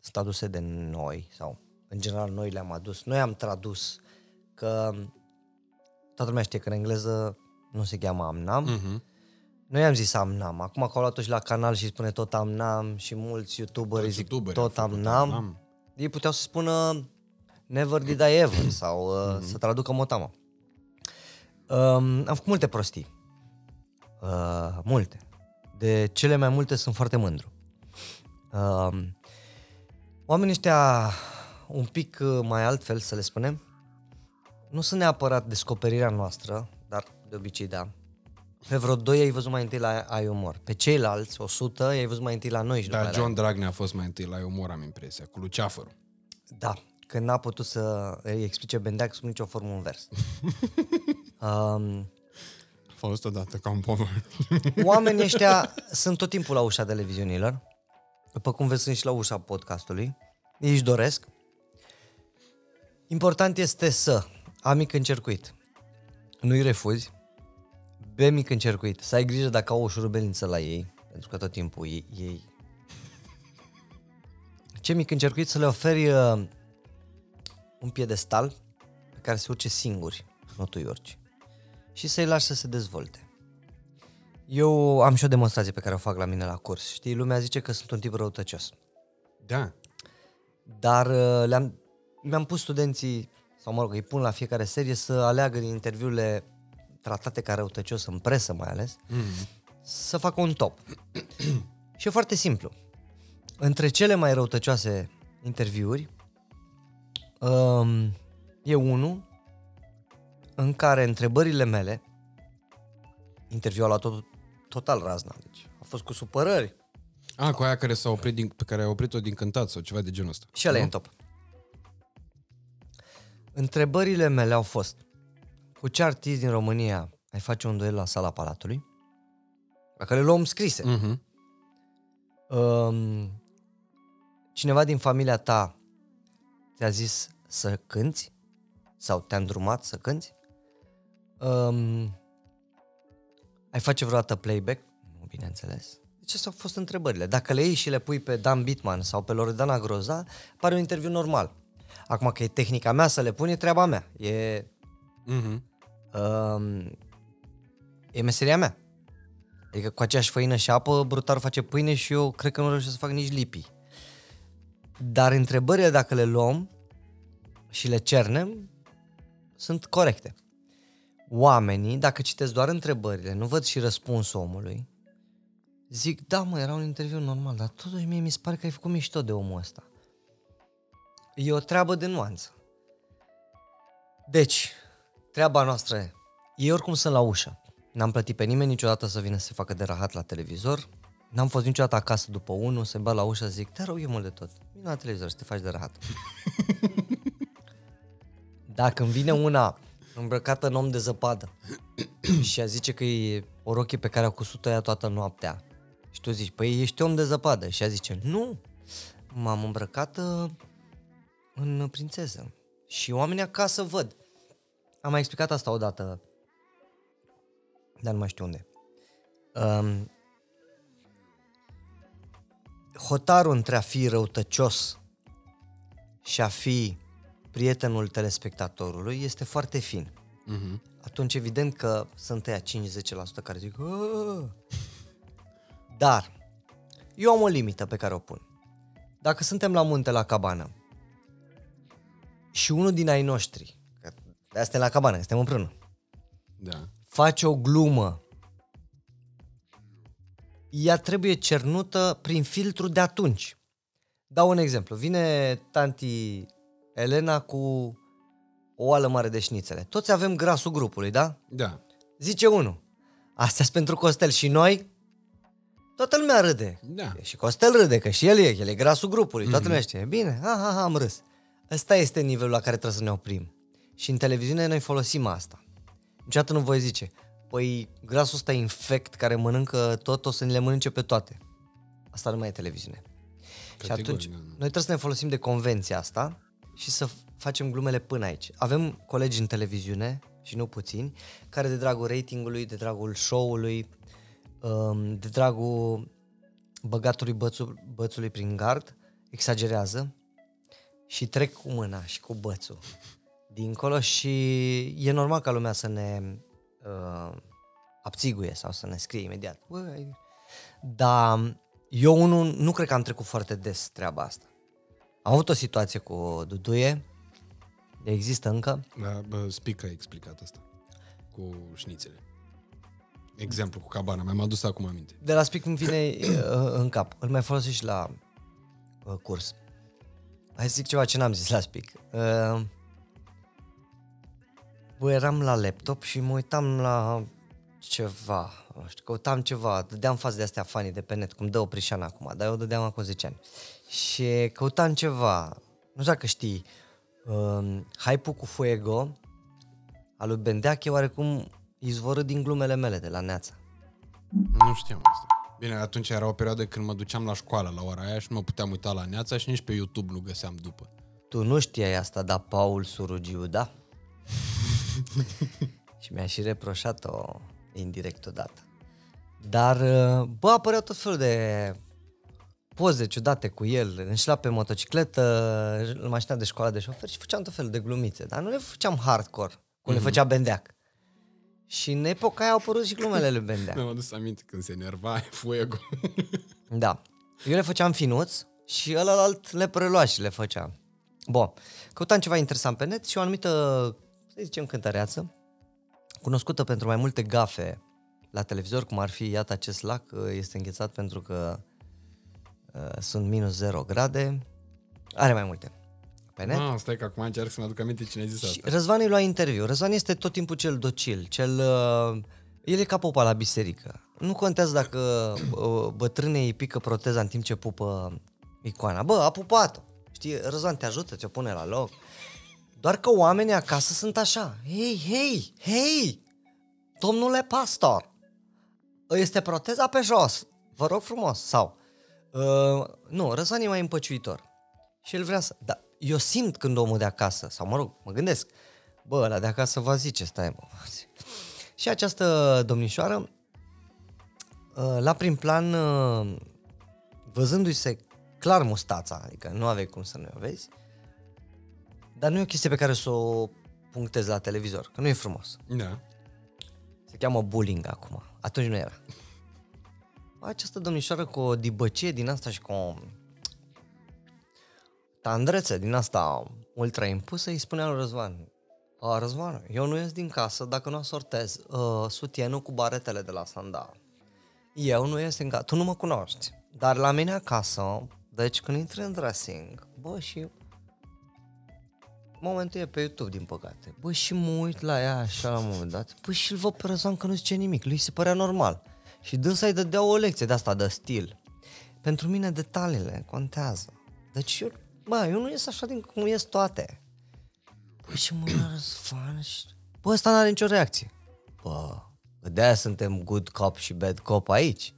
Sunt aduse de noi, sau în general noi le-am adus. Noi am tradus că toată lumea știe că în engleză nu se cheamă Am-Nam, Mhm. noi am zis Am-Nam, acum că au luat-o și la canal și spune tot Am-Nam și mulți youtuberi Toți zic youtuberi au tot făcut Am-Nam. Am-Nam. Ei puteau să spună Never did I ever sau uh, să traducă Motama. Um, am făcut multe prostii. Uh, multe. De cele mai multe sunt foarte mândru. Um, oamenii ăștia un pic uh, mai altfel, să le spunem, nu sunt neapărat descoperirea noastră, dar de obicei da. Pe vreo doi ai văzut mai întâi la ai umor. Pe ceilalți, 100, ai văzut mai întâi la noi și după Dar aia la John Dragnea a fost mai întâi la umor, am impresia, cu Luceafărul. Da, că n-a putut să îi explice Bendeac sub nicio formă un vers. um, A fost odată ca un pomor. oamenii ăștia sunt tot timpul la ușa televiziunilor, după cum vezi sunt și la ușa podcastului. Ei își doresc. Important este să am mic în circuit, nu-i refuzi, be mic în circuit, să ai grijă dacă au o șurubelință la ei, pentru că tot timpul ei, ei ce mic în circuit să le oferi uh, un piedestal pe care se urce singuri, nu tu îi urci. Și să-i lași să se dezvolte. Eu am și o demonstrație pe care o fac la mine la curs. Știi, lumea zice că sunt un tip răutăcios. Da. Dar uh, le-am, mi-am pus studenții, sau mă rog, îi pun la fiecare serie să aleagă din interviurile tratate ca răutăcios în presă mai ales, mm-hmm. să facă un top. și e foarte simplu. Între cele mai răutăcioase interviuri um, e unul în care întrebările mele, interviul a luat tot, total razna, deci a fost cu supărări A, cu aia care s-a oprit din, pe care a oprit-o din cântat sau ceva de genul ăsta. și ăla e în top. Întrebările mele au fost cu ce artist din România ai face un duel la sala Palatului? La care le luăm scrise. Mhm. Um, cineva din familia ta ți-a zis să cânti? Sau te-a îndrumat să cânti? Um, ai face vreodată playback? Nu, bineînțeles. Deci astea au fost întrebările. Dacă le iei și le pui pe Dan Bitman sau pe Loredana Groza, pare un interviu normal. Acum că e tehnica mea să le pun, e treaba mea. E Mm-hmm. uh, e meseria mea. Adică cu aceeași făină și apă, brutarul face pâine și eu cred că nu reușesc să fac nici lipii. Dar întrebările, dacă le luăm și le cernem, sunt corecte. Oamenii, dacă citesc doar întrebările, nu văd și răspunsul omului, zic, da mă, era un interviu normal, dar totuși mie mi se pare că ai făcut mișto de omul ăsta. E o treabă de nuanță. Deci, treaba noastră e, ei oricum sunt la ușă. N-am plătit pe nimeni niciodată să vină să se facă de rahat la televizor. N-am fost niciodată acasă după unul, să-mi bat la ușă, zic, te rog eu mult de tot, vino la televizor să te faci de rahat. Dacă îmi vine una îmbrăcată în om de zăpadă și a zice că e o rochie pe care a cusut-o ea toată noaptea și tu zici, păi ești om de zăpadă și ea zice, nu, m-am îmbrăcat uh, în prințesă și oamenii acasă văd. Am mai explicat asta odată, dar nu mai știu unde. Um, hotarul între a fi răutăcios și a fi prietenul telespectatorului este foarte fin. Mm-hmm. Atunci evident că sunt aia 5-10% care zic "Aaah!" Dar eu am o limită pe care o pun. Dacă suntem la munte la cabană și unul din ai noștri, că de asta la cabană, că suntem împreună, Da. face o glumă, ea trebuie cernută prin filtru de atunci. Dau un exemplu. Vine tanti Elena cu o oală mare de șnițele. Toți avem grasul grupului, da? Da. Zice unul. astea pentru Costel și noi? Toată lumea râde. Da. Și Costel râde, că și el e, el e grasul grupului. Toată lumea știe. Bine, ha, ha, ha, am râs. Ăsta este nivelul la care trebuie să ne oprim. Și în televiziune noi folosim asta. Niciodată nu voi zice, păi grasul ăsta infect care mănâncă tot, o să ne le mănânce pe toate. Asta nu mai e televiziune. Și Categoric, atunci, da, da. noi trebuie să ne folosim de convenția asta și să f- facem glumele până aici. Avem colegi în televiziune, și nu puțini, care de dragul ratingului, de dragul show-ului, um, de dragul băgatului bățul, bățului prin gard, exagerează și trec cu mâna și cu bățul dincolo și e normal ca lumea să ne uh, abțiguie sau să ne scrie imediat. Băi, dar eu unul nu cred că am trecut foarte des treaba asta. Am avut o situație cu Duduie, există încă, Da, bă, Spic a explicat asta. Cu șnițele. Exemplu cu cabana. Mi-am adus acum aminte. de la Spic îmi vine uh, în cap. Îl mai folosesc și la uh, curs. Hai să zic ceva ce n-am zis la Spic. Uh, bă, eram la laptop și mă uitam la ceva, nu știu, căutam ceva, dădeam faze de astea fanii de pe net, cum dă Oprișan acum, dar eu dădeam acum 10 ani. Și căutam ceva, nu știu dacă știi, uh, Hype-ul cu Fuego al lui Bendeac e oarecum izvorât din glumele mele de la Neața. Nu știam asta. Bine, atunci era o perioadă când mă duceam la școală la ora aia și nu mă puteam uita la neața și nici pe YouTube nu găseam după. Tu nu știai asta, dar Paul Surugiu, da? și mi-a și reproșat-o indirect odată. Dar, uh, bă, apăreau tot felul de poze ciudate cu el, înșelat pe motocicletă, în mașina de școală de șofer și făceam tot felul de glumițe, dar nu le făceam hardcore, cum le făcea Bendeac. Și în epoca aia au apărut și glumele lui Bendeac. Mi-am adus aminte când se enerva Fuego. Da. Eu le făceam finuț și ălalt le prelua și le făcea. Bun. Căutam ceva interesant pe net și o anumită, să zicem, cântăreață, cunoscută pentru mai multe gafe la televizor, cum ar fi, iată, acest lac este înghețat pentru că uh, sunt minus 0 grade. Are mai multe pe net. Ah, stai că acum încerc să-mi aduc aminte cine a zis Și asta. Răzvan îi lua interviu. Răzvan este tot timpul cel docil, cel... Uh, el e ca popa la biserică. Nu contează dacă uh, bătrânei îi pică proteza în timp ce pupă icoana. Bă, a pupat-o. Știi, Răzvan te ajută, ți-o pune la loc. Doar că oamenii acasă sunt așa. Hei, hei, hei, domnule pastor, este proteza pe jos. Vă rog frumos. Sau, uh, nu, Răzvan e mai împăciuitor. Și el vrea să... Da, eu simt când omul de acasă, sau mă rog, mă gândesc, bă, ăla de acasă va zice, stai mă. Și această domnișoară, uh, la prim plan, uh, văzându-i se clar mustața, adică nu aveai cum să nu o vezi, dar nu e o chestie pe care să o punctezi la televizor, că nu e frumos. Da. Se cheamă bullying acum. Atunci nu era. Această domnișoară cu o dibăcie din asta și cu o tandrețe din asta ultra impusă îi spunea lui Răzvan a, Răzvan, eu nu ies din casă dacă nu asortez uh, sutienul cu baretele de la sandal. Eu nu ies din casă, tu nu mă cunoști, dar la mine acasă, deci când intri în dressing, bă, și momentul e pe YouTube, din păcate. Bă, și mă uit la ea așa la un moment dat. Bă, și îl văd pe Răzvan că nu zice nimic. Lui se părea normal. Și dânsa îi dădea o lecție de asta, de stil. Pentru mine detaliile contează. Deci eu, bă, eu nu ies așa din cum ies toate. Bă, și mă uit la Răzvan și... Bă, ăsta n-are nicio reacție. Bă, că de-aia suntem good cop și bad cop aici.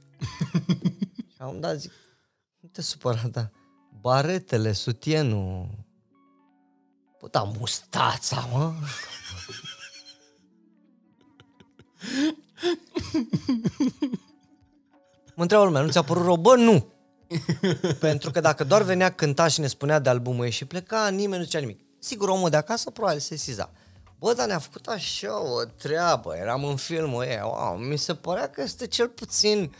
și am dat zic, nu te supăra, da. Baretele, sutienul, Bă, da, mustața, mă. mă întreabă lumea, nu ți-a părut rău? Bă, nu. Pentru că dacă doar venea, cânta și ne spunea de albumul ei și pleca, nimeni nu zicea nimic. Sigur, omul de acasă probabil se siza. Bă, dar ne-a făcut așa o treabă, eram în filmul ei, wow, mi se părea că este cel puțin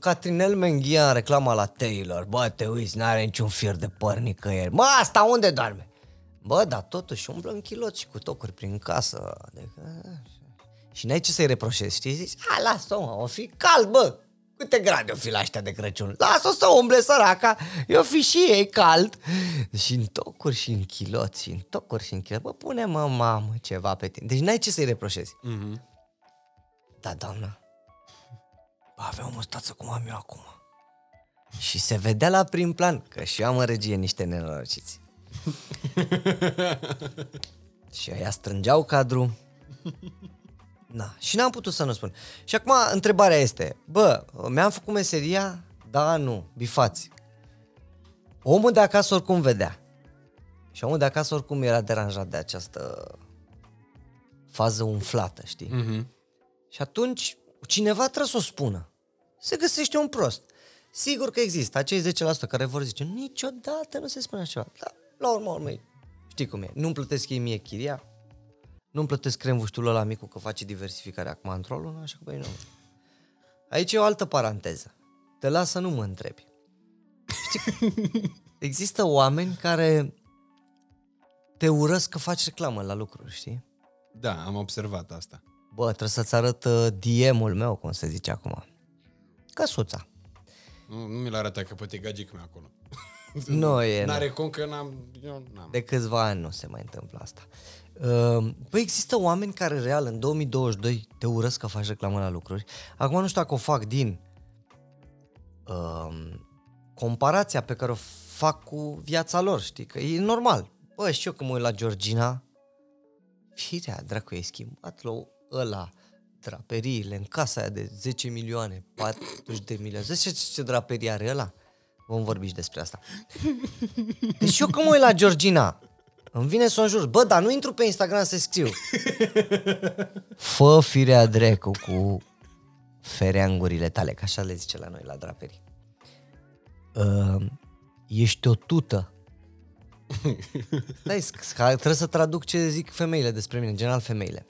Catrinel Menghia în reclama la Taylor. Bă, te uiți, n-are niciun fir de păr nicăieri. Mă, asta unde doarme? Bă, dar totuși umblă în chiloți și cu tocuri prin casă. Adică, și n-ai ce să-i reproșezi, știi? Zici, a, lasă-o, mă, o fi cald, bă. Câte grade o fi la ăștia de Crăciun? Lasă-o să umble săraca, eu fi și ei cald. Și în tocuri și în chiloți, și în tocuri și în chiloți. Bă, pune mă, mamă, ceva pe tine. Deci n-ai ce să-i reproșezi. Mm-hmm. Da, doamna, bă, avea o mustață cum am eu acum. Și se vedea la prim plan că și eu am în regie niște nenorociți. și aia strângeau cadru. Na, și n-am putut să nu spun. Și acum întrebarea este, bă, mi-am făcut meseria? Da, nu, bifați. Omul de acasă oricum vedea. Și omul de acasă oricum era deranjat de această fază umflată, știi? Mm-hmm. Și atunci cineva trebuie să o spună. Se găsește un prost. Sigur că există acei 10% care vor zice niciodată nu se spune așa ceva. Dar la urmă, urmă, știi cum e. Nu-mi plătesc ei mie chiria, nu-mi plătesc cremvuștul ăla micu că face diversificarea acum într-o lună, așa că băi, nu. Aici e o altă paranteză. Te las să nu mă întrebi. Știi, există oameni care te urăsc că faci reclamă la lucruri, știi? Da, am observat asta. Bă, trebuie să-ți arăt uh, DM-ul meu, cum se zice acum. Căsuța. Nu, nu mi-l arăta că poate gagic meu acolo. Nu e, nu. N-are cum că n-am... Eu n-am. De câțiva ani nu se mai întâmplă asta. Uh, Păi există oameni care real în 2022 te urăsc că faci reclamă la lucruri. Acum nu știu dacă o fac din uh, comparația pe care o fac cu viața lor, știi? Că e normal. Bă, și eu când mă uit la Georgina, firea, dracu, e schimbat la ăla draperiile în casa aia de 10 milioane, 40 de milioane. Zici ce draperie are ăla? Vom vorbi și despre asta. Deci eu când mă uit la Georgina, îmi vine să o înjur. Bă, dar nu intru pe Instagram să scriu. Fă firea drecu cu fereangurile tale, că așa le zice la noi la draperii. Uh, ești o tută. Stai, sc- trebuie să traduc ce zic femeile despre mine, în general femeile.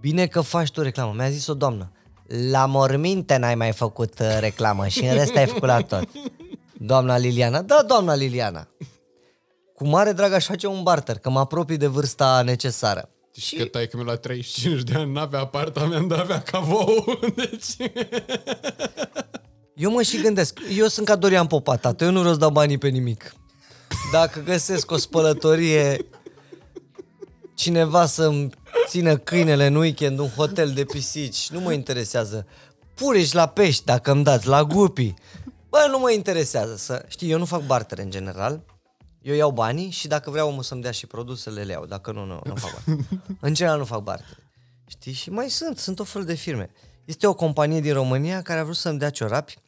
Bine că faci tu reclamă. Mi-a zis o doamnă. La morminte n-ai mai făcut uh, reclamă și în rest ai făcut la tot. Doamna Liliana. Da, doamna Liliana. Cu mare drag aș face un barter, că mă apropii de vârsta necesară. Și că tai că la 35 de ani n-avea apartament, dar avea cavou. Deci... Eu mă și gândesc, eu sunt ca Dorian Popa, tată, eu nu vreau să dau banii pe nimic. Dacă găsesc o spălătorie, cineva să-mi țină câinele în weekend, un hotel de pisici, nu mă interesează. Purici la pești, dacă îmi dați, la gupi. Bă, nu mă interesează să... Știi, eu nu fac barter în general. Eu iau banii și dacă vreau omul să-mi dea și produsele, le iau. Dacă nu, nu, nu fac barter. În general nu fac barter. Știi? Și mai sunt, sunt o fel de firme. Este o companie din România care a vrut să-mi dea ciorapi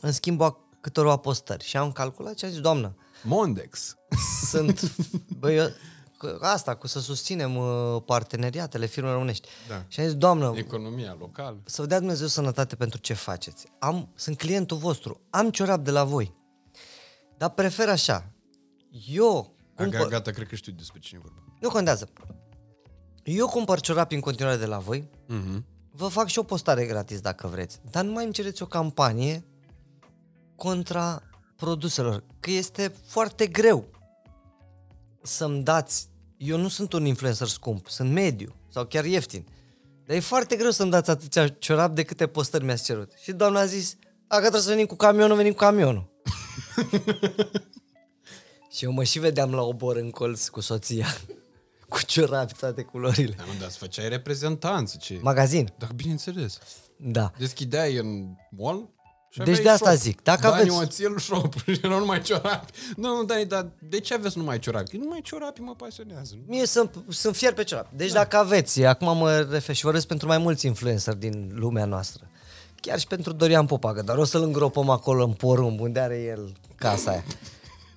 în schimbul a câtorva postări. Și am calculat și am zis, doamnă, Mondex. sunt, bă, eu, că asta, cu să susținem uh, parteneriatele firme românești. Da. Și am zis, doamnă, Economia locală. să vă dea Dumnezeu sănătate pentru ce faceți. Am, sunt clientul vostru, am ciorap de la voi. Dar prefer așa. Eu Gata, cumpăr, gata, cred că știu despre cine vorba. nu contează. Eu cumpăr ciorapi în continuare de la voi, Mhm. vă fac și o postare gratis dacă vreți, dar nu mai îmi cereți o campanie contra produselor, că este foarte greu să-mi dați, eu nu sunt un influencer scump, sunt mediu sau chiar ieftin, dar e foarte greu să-mi dați atâția ciorap de câte postări mi-ați cerut. Și doamna a zis, a, că trebuie să venim cu camionul, venim cu camionul. și eu mă și vedeam la obor în colț cu soția, cu ciorapi toate culorile. Dar nu, dar îți făceai reprezentanță, ce? Magazin, Dar bineînțeles. da. Deschideai în mall și Deci aveai de asta shop. zic, dacă Dani aveți- Oțel shop și erau numai ciorapi. Nu, nu, Dani, dar de ce aveți numai ciorapi? Numai ciorapi mă pasionează. Mie sunt, sunt fier pe ciorapi. Deci da. dacă aveți, acum mă refer și vorbesc pentru mai mulți influenceri din lumea noastră. Chiar și pentru Dorian Popagă, dar o să-l îngropăm acolo în porumb, unde are el casa aia.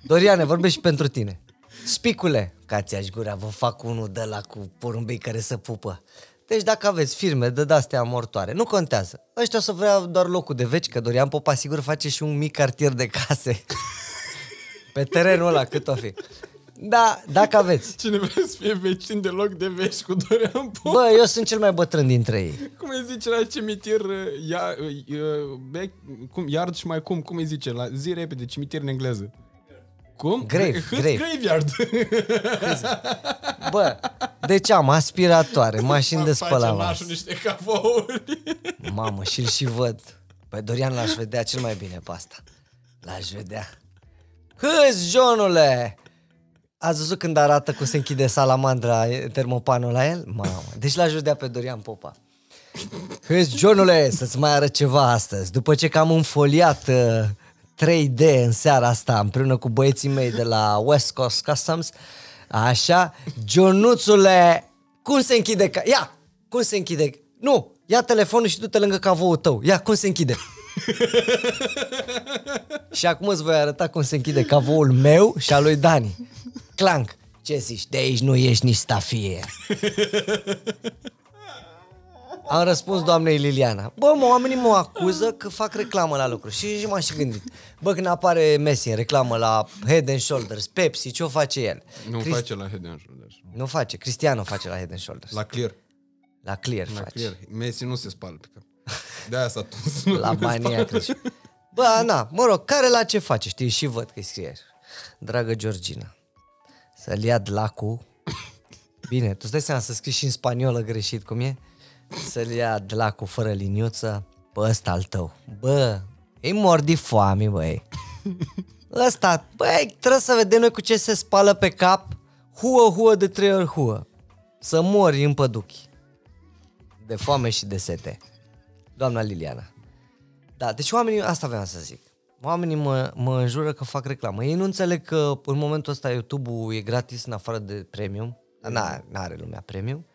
Doriane, vorbesc și pentru tine. Spicule, ca ți-aș gura, vă fac unul de la cu porumbei care să pupă. Deci dacă aveți firme de astea mortoare, nu contează. Ăștia o să vrea doar locul de veci, că Dorian Popa sigur face și un mic cartier de case. Pe terenul ăla, cât o fi. Da, dacă aveți. Cine vrea să fie vecin de loc de vești cu Dorian Pop? Bă, eu sunt cel mai bătrân dintre ei. Cum îi zice la cimitir, uh, ia, uh, uh, bec, cum, iard și mai cum, cum îi zice, la zi repede, cimitir în engleză. Cum? Grave, Hâț grave. Graveyard. Bă, deci am aspiratoare, mașini de Face spălat nașul niște cafouri. Mamă, și-l și văd. Pe Dorian l-aș vedea cel mai bine pe asta. L-aș vedea. Hâs, Johnule! Ați văzut când arată cum se închide salamandra termopanul la el? Mamă, deci l-aș vedea pe Dorian Popa. Hâs, Johnule, să-ți mai arăt ceva astăzi. După ce că am înfoliat uh, 3D în seara asta împreună cu băieții mei de la West Coast Customs, așa, Johnuțule, cum se închide? Ca- Ia, cum se închide? Nu, ia telefonul și du-te lângă cavoul tău. Ia, cum se închide? și acum îți voi arăta cum se închide cavoul meu și al lui Dani. Clank. Ce zici? De aici nu ești nici stafie. Am răspuns doamnei Liliana. Bă, mă, oamenii mă acuză că fac reclamă la lucru. Și, și m-am și gândit. Bă, când apare Messi în reclamă la Head and Shoulders, Pepsi, ce o face el? Nu Crist- face la Head and Shoulders. Nu face. Cristiano face la Head and Shoulders. La, La Clear. la Clear La face. Clear. Messi nu se spală pe cap. De-aia s-a tuns. La banii crezi. Bă, na, mă rog, care la ce face? Știi, și văd că scrie. Dragă Georgina, să-l ia dlacul. Bine, tu îți dai seama să scrii și în spaniolă greșit cum e? Să-l ia dlacul fără liniuță pe ăsta al tău. Bă, e mor de foame, băi. Ăsta, băi, trebuie să vedem noi cu ce se spală pe cap. Huă, huă de trei ori huă. Să mori în păduchi. De foame și de sete. Doamna Liliana. Da, deci oamenii, asta vreau să zic. Oamenii mă, mă înjură că fac reclamă. Ei nu înțeleg că în momentul ăsta YouTube-ul e gratis în afară de premium. Dar n-are lumea premium.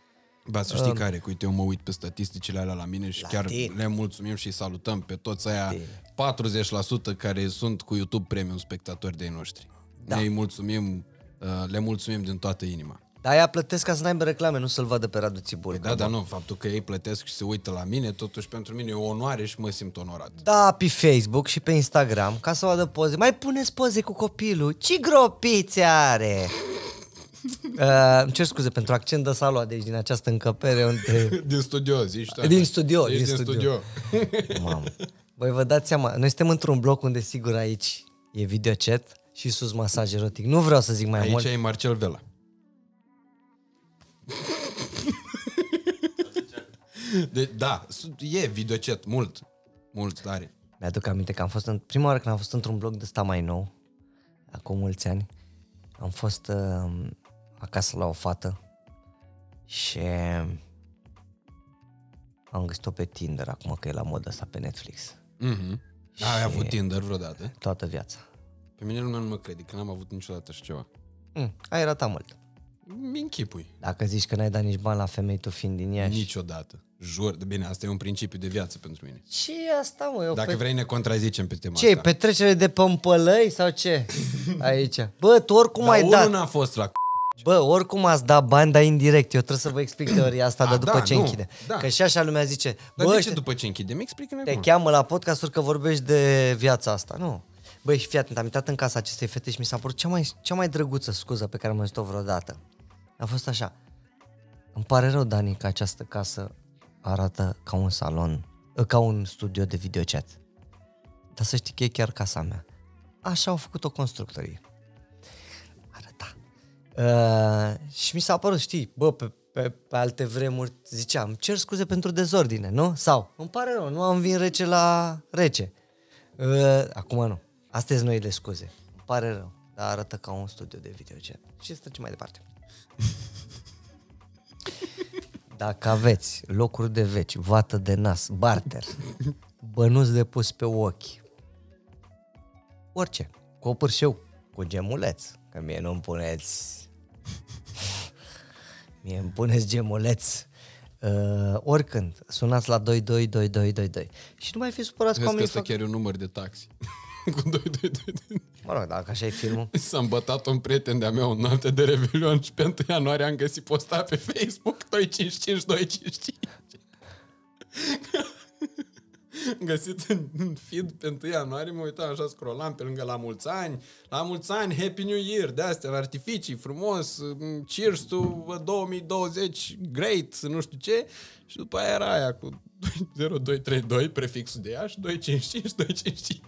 Ba, să știi care, că uite, eu mă uit pe statisticile alea la mine și La chiar tine. le mulțumim și salutăm pe toți aia tine. 40% care sunt cu YouTube Premium spectatori de noștri. Da. Da. Ne mulțumim, uh, le mulțumim din toată inima. Dar aia plătesc ca să n-aibă reclame, nu să-l vadă pe Radu Țibul. Da, dar nu, faptul că ei plătesc și se uită la mine, totuși pentru mine e o onoare și mă simt onorat. Da, pe Facebook și pe Instagram, ca să vadă poze. Mai puneți poze cu copilul. Ce gropițe are? Uh, îmi cer scuze pentru accent de salua de aici, din această încăpere unde... Din studio, zici tu Din așa. studio, Ești din din studio. studio. Mamă. Voi vă dați seama, noi suntem într-un bloc unde sigur aici e videochat și sus masaj erotic. Nu vreau să zic mai Aici mult. e Marcel Vela. De, da, sunt- e videochat, mult. Mult tare. Mi-aduc aminte că am fost în, prima oară când am fost într-un bloc de ăsta mai nou, acum mulți ani, am fost uh, acasă la o fată și am găsit-o pe Tinder acum că e la modă asta pe Netflix. Mhm. Ai avut Tinder vreodată? Toată viața. Pe mine lumea nu mă crede, că n-am avut niciodată așa ceva. Mm, ai ratat mult. Mi închipui. Dacă zici că n-ai dat nici bani la femei, tu fiind din Iași. Niciodată. Jur. De bine, asta e un principiu de viață pentru mine. Ce e asta, mă? Eu Dacă pe... vrei ne contrazicem pe tema Ce, e asta. petrecere de pămpălăi sau ce? Aici. Bă, tu oricum Dar ai unul dat. n-a fost la Bă, oricum ați dat bani, dar indirect. Eu trebuie să vă explic teoria asta A, de după da, ce nu, închide. da. Că și așa lumea zice, Dar bă, de ce ăștia după ce închidem? Explică-ne te acum. cheamă la podcasturi că vorbești de viața asta. Nu. Băi, și fii atent, am intrat în casa acestei fete și mi s-a părut cea mai, cea mai drăguță scuză pe care am auzit-o vreodată. A fost așa. Îmi pare rău, Dani, că această casă arată ca un salon, ă, ca un studio de videochat. Dar să știi că e chiar casa mea. Așa au făcut-o constructorii. Arăta. Uh, și mi s-a părut, știi, bă, pe, pe, pe alte vremuri ziceam, cer scuze pentru dezordine, nu? Sau, îmi pare rău, nu am vin rece la rece. Uh, acum nu. Astea sunt noile scuze. Îmi pare rău, dar arată ca un studio de videochat. Și să trecem mai departe. Dacă aveți locuri de veci, vată de nas, barter, bănuți de pus pe ochi, orice, cu pârșeu, cu gemuleț, că mie nu-mi puneți, mie îmi puneți gemuleț, uh, oricând, sunați la 222222 și nu mai fi supărați cu Vezi că oamenii ăsta fac... chiar e un număr de taxi. Cu 2, 2, 2, Mă rog, dacă așa e filmul. S-a îmbătat un prieten de-a meu în noapte de Revelion și pe 1 ianuarie am găsit postat pe Facebook 255 255. Am găsit în în feed pe 1 ianuarie, mă uitam așa, scrollam pe lângă la mulți ani, la mulți ani, Happy New Year, de astea, în artificii, frumos, mm, cheers to 2020, great, nu știu ce, și după aia era aia cu 0232, prefixul de ea și 255, 255.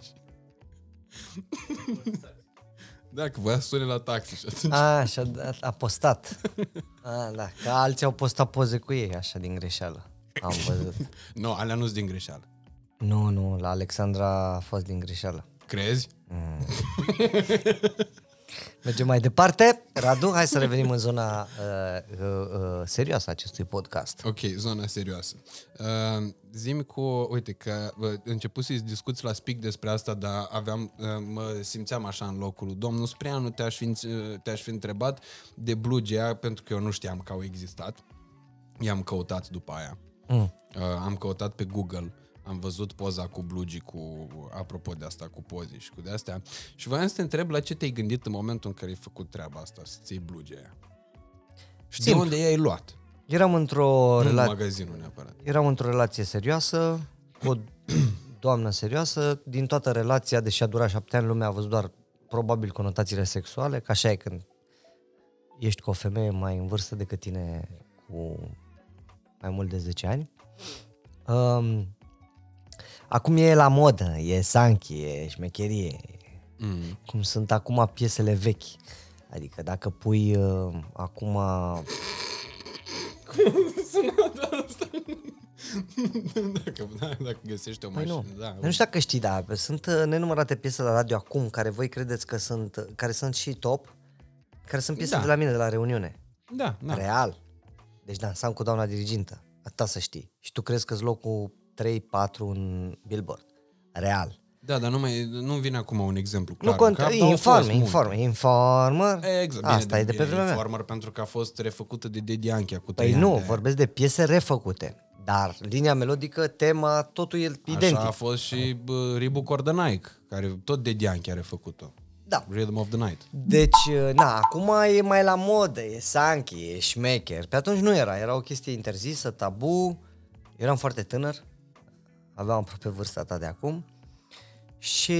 Da, că voia să sune la taxi și atunci... A, așa, a, a postat. A, da, că alții au postat poze cu ei, așa, din greșeală. Am văzut. Nu, alea nu sunt din greșeală. Nu, nu, la Alexandra a fost din greșeală. Crezi? Mergem mai departe. Radu, hai să revenim în zona uh, uh, uh, serioasă a acestui podcast. Ok, zona serioasă. Uh, zim cu, uite că uh, început să discuți la speak despre asta, dar aveam, uh, mă simțeam așa în locul lui domnul Spreanu, te-aș fi, uh, te-aș fi întrebat de blugea, pentru că eu nu știam că au existat. I-am căutat după aia. Mm. Uh, am căutat pe Google, am văzut poza cu blugii, cu, apropo de asta, cu pozii și cu de astea. Și voiam să te întreb la ce te-ai gândit în momentul în care ai făcut treaba asta, să-ți iei blugea aia. Și Simplu. de unde i-ai luat? Eram într-o Nu în relație magazinul neapărat. eram într-o relație serioasă, cu o doamnă serioasă. Din toată relația, deși a durat șapte ani, lumea a văzut doar probabil conotațiile sexuale, că așa e când ești cu o femeie mai în vârstă decât tine cu mai mult de 10 ani. Um, acum e la modă, e sanchi, e șmecherie, Mm. cum sunt acum piesele vechi. Adică dacă pui uh, acum dacă, da, dacă găsești o Păi mașină, nu. da. Nu știu dacă știi, dar sunt uh, nenumărate piese la radio acum care voi credeți că sunt, uh, care sunt și top, care sunt piese Da. de la mine de la reuniune. Da, da. Real. Deci dansam cu doamna dirigintă. Atâta să știi. Și tu crezi că-s locul 3-4 în Billboard. Real. Da, dar nu, mai, nu vine acum un exemplu clar. nu contează. în cap, dar au fost Informer, multe. informer, informer. Exact, Asta bine, e de pe bine, vremea mea. Informer pentru că a fost refăcută de Dedi Anchia cu Păi trei nu, ani de- vorbesc de piese refăcute. Dar linia melodică, tema, totul e identic. Așa a fost și bă, Ribu Cordănaic, care tot Dedi Anchia a refăcut-o. Da. Rhythm of the Night. Deci, na, acum e mai la modă, e sanchi, e șmecher. Pe atunci nu era, era o chestie interzisă, tabu. Eram foarte tânăr, aveam aproape vârsta ta de acum. Și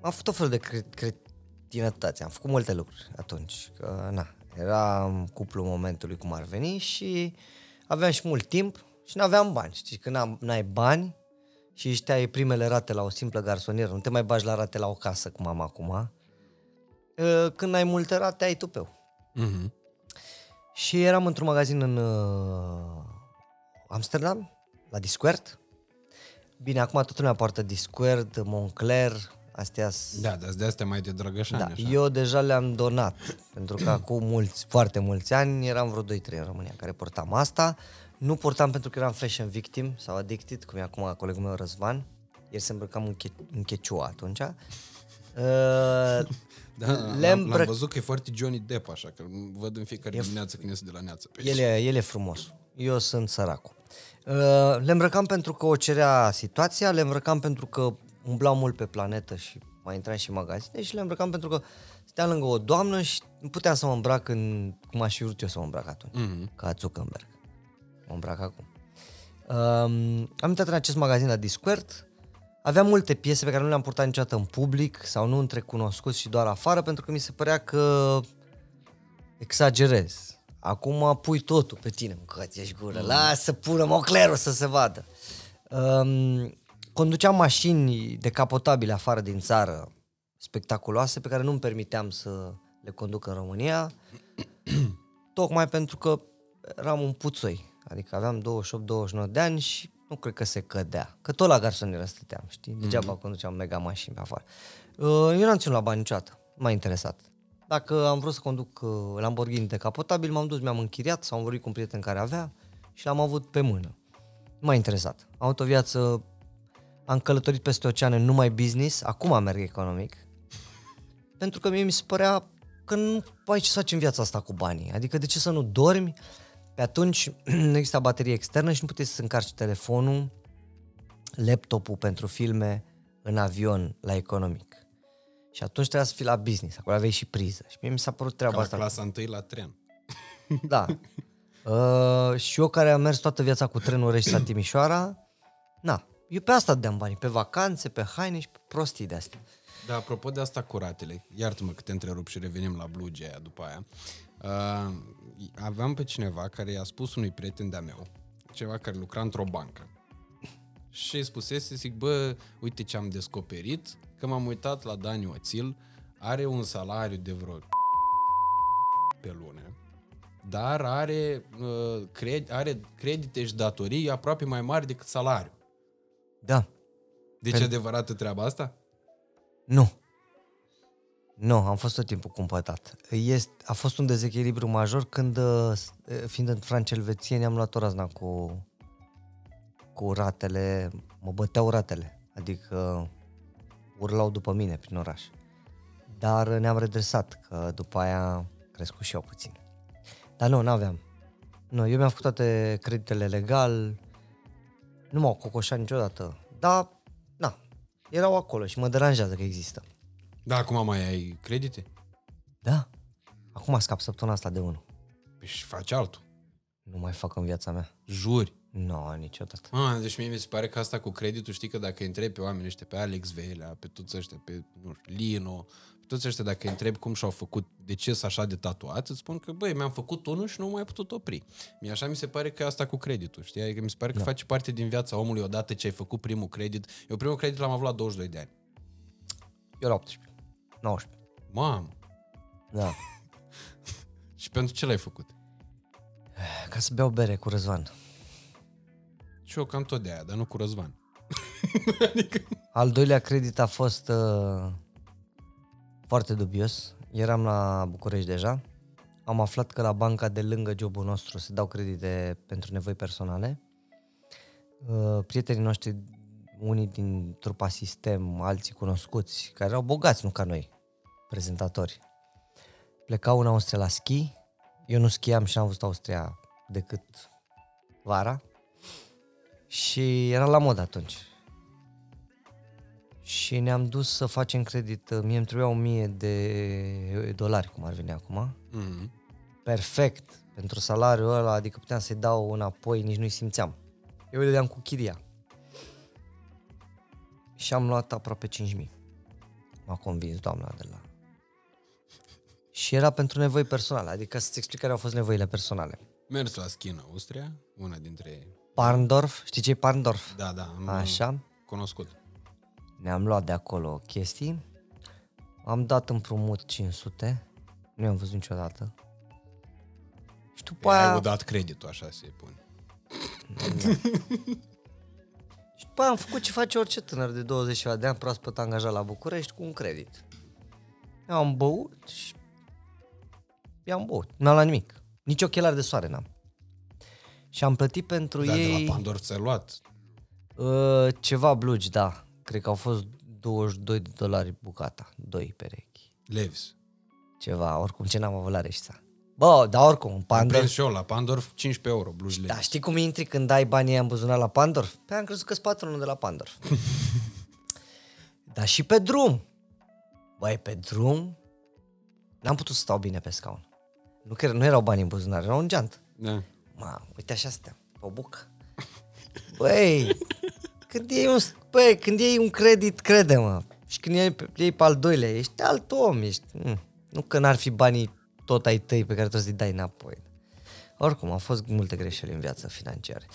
am făcut tot felul de cre- cretinătăți, am făcut multe lucruri atunci. Că, na, eram cuplu momentului cum ar veni și aveam și mult timp și nu aveam bani. Știi, când am- n-ai bani și își ai primele rate la o simplă garsonieră, nu te mai bagi la rate la o casă cum am acum, uh, când ai multe rate, ai tupeu. Mm-hmm. Și eram într-un magazin în uh, Amsterdam, la Discord. Bine, acum toată lumea poartă Discord, Moncler, astea s- Da, dar de astea mai de drăgășani, da, așa. eu deja le-am donat, pentru că acum mulți, foarte mulți ani, eram vreo 2-3 în România care portam asta. Nu portam pentru că eram fashion victim sau addicted, cum e acum colegul meu Răzvan. El se îmbrăcam în, che- în checiua atunci. Uh, Da, le l-am, l-am îmbrăc- văzut că e foarte Johnny Depp, așa, că îl văd în fiecare dimineață când iese de la neață. Pe El e, el e frumos. Eu sunt săracul. Uh, le îmbrăcam pentru că o cerea situația, le îmbrăcam pentru că umblau mult pe planetă și mai intram și în magazine și le îmbrăcam pentru că stăteam lângă o doamnă și nu puteam să mă îmbrac în cum aș fi vrut eu să mă îmbrac atunci, Mhm. ca Zuckerberg. Mă îmbrac acum. Um, am intrat în acest magazin la Discord, aveam multe piese pe care nu le-am purtat niciodată în public sau nu între cunoscuți și doar afară, pentru că mi se părea că exagerez. Acum pui totul pe tine, mâncați ești gură. Lasă, pună moclerul să se vadă. Um, conduceam mașini decapotabile afară din țară, spectaculoase, pe care nu-mi permiteam să le conduc în România, tocmai pentru că eram un puțoi. Adică aveam 28-29 de ani și nu cred că se cădea. Că tot la garsonieră stăteam, știi? Degeaba mm-hmm. conduceam mega mașini pe afară. Uh, Eu n-am ținut la bani niciodată. Nu M-a interesat. Dacă am vrut să conduc uh, Lamborghini decapotabil, m-am dus, mi-am închiriat sau am vorbit cu un prieten care avea și l-am avut pe mână. Nu m-a interesat. Am avut o viață, am călătorit peste oceane numai business, acum merg economic, pentru că mie mi se părea că nu ai ce să faci în viața asta cu banii. Adică de ce să nu dormi? Pe atunci nu exista baterie externă și nu puteai să încarci telefonul, laptopul pentru filme în avion la economic. Și atunci trebuia să fii la business, acolo aveai și priză. Și mie mi s-a părut treaba Ca la asta. clasa întâi la tren. Da. Uh, și eu care am mers toată viața cu trenul Rești la Timișoara, na, eu pe asta dădeam banii, pe vacanțe, pe haine și pe prostii de astea. Da, apropo de asta cu ratele, iartă-mă că te întrerup și revenim la bluge aia după aia. Uh, aveam pe cineva care i-a spus unui prieten de-a meu, ceva care lucra într-o bancă. Și îi spusese, zic, bă, uite ce am descoperit, că m-am uitat la Dani Oțil, are un salariu de vreo pe lună, dar are, uh, cred, are credite și datorii aproape mai mari decât salariu. Da. Deci e adevărată treaba asta? Nu. Nu, am fost tot timpul cumpătat. Este, a fost un dezechilibru major când, uh, s- uh, fiind în franci-elvețieni, am luat o razna cu, cu ratele, mă băteau ratele, adică urlau după mine prin oraș. Dar ne-am redresat, că după aia a crescut și eu puțin. Dar nu, n-aveam. Nu, eu mi-am făcut toate creditele legal, nu m-au cocoșat niciodată. Dar, na, erau acolo și mă deranjează că există. Da, acum mai ai credite? Da. Acum scap săptămâna asta de unul. Păi și faci altul. Nu mai fac în viața mea. Juri. Nu, no, niciodată. Ah, deci mie mi se pare că asta cu creditul, știi că dacă îi întrebi pe oamenii ăștia, pe Alex Velea, pe toți ăștia, pe nu știu, Lino, pe toți ăștia, dacă îi întrebi cum și-au făcut, de ce sunt așa de tatuat, îți spun că, băi, mi-am făcut unul și nu m-am mai putut opri. Mie așa mi se pare că e asta cu creditul, știi? Adică mi se pare că da. face parte din viața omului odată ce ai făcut primul credit. Eu primul credit l-am avut la 22 de ani. Eu la 18. 19. Mamă! Da. Și pentru ce l-ai făcut? Ca să beau bere cu Răzvan. Și eu cam tot de aia, dar nu cu Răzvan. Al doilea credit a fost uh, foarte dubios. Eram la București deja. Am aflat că la banca de lângă jobul nostru se dau credite pentru nevoi personale. Uh, prietenii noștri, unii din trupa sistem, alții cunoscuți, care erau bogați, nu ca noi, prezentatori, plecau în Austria la schi. Eu nu schiam și n-am văzut Austria decât vara. Și era la mod atunci și ne-am dus să facem credit. Mie îmi trebuia 1000 de dolari, cum ar veni acum. Mm-hmm. Perfect. Pentru salariul ăla, adică puteam să-i dau înapoi, nici nu-i simțeam. Eu îi dădeam cu chiria. Și am luat aproape 5000. M-a convins doamna de la... Și era pentru nevoi personale, adică să-ți explic care au fost nevoile personale. Mers la schi în Austria, una dintre... Parndorf, știi ce e Parndorf? Da, da, am Așa. cunoscut. Ne-am luat de acolo chestii, am dat împrumut 500, nu i-am văzut niciodată. Și după Păi ai aia, dat creditul, așa se pune. și după aia am făcut ce face orice tânăr de 20 și ceva de ani proaspăt angajat la București cu un credit. Eu am băut și i-am băut. N-am la nimic. Nici ochelari de soare n-am. Și am plătit pentru Da, de ei la Pandor ți-ai luat. uh, ceva blugi, da. Cred că au fost 22 de dolari bucata. 2 perechi. Levis. Ceva, oricum ce n-am avut la reștița. Bă, dar oricum, un Am Pandorf... prins și eu la Pandorf 15 euro, blugi Da, Levis. știi cum intri când dai banii ăia în buzunar la Pandorf? Pe am crezut că sunt patronul de la Pandorf. Dar și pe drum. Băi, pe drum n-am putut să stau bine pe scaun. Nu, că nu erau bani în buzunar, erau în geantă. Da. Ma, uite așa stăm, pe o bucă. Băi, când iei un, băi, când iei un credit, crede-mă. Și când iei, pe- iei pe al doilea, ești alt om, ești... Mm, nu că n-ar fi banii tot ai tăi pe care trebuie să-i dai înapoi. Oricum, au fost multe greșeli în viață financiare.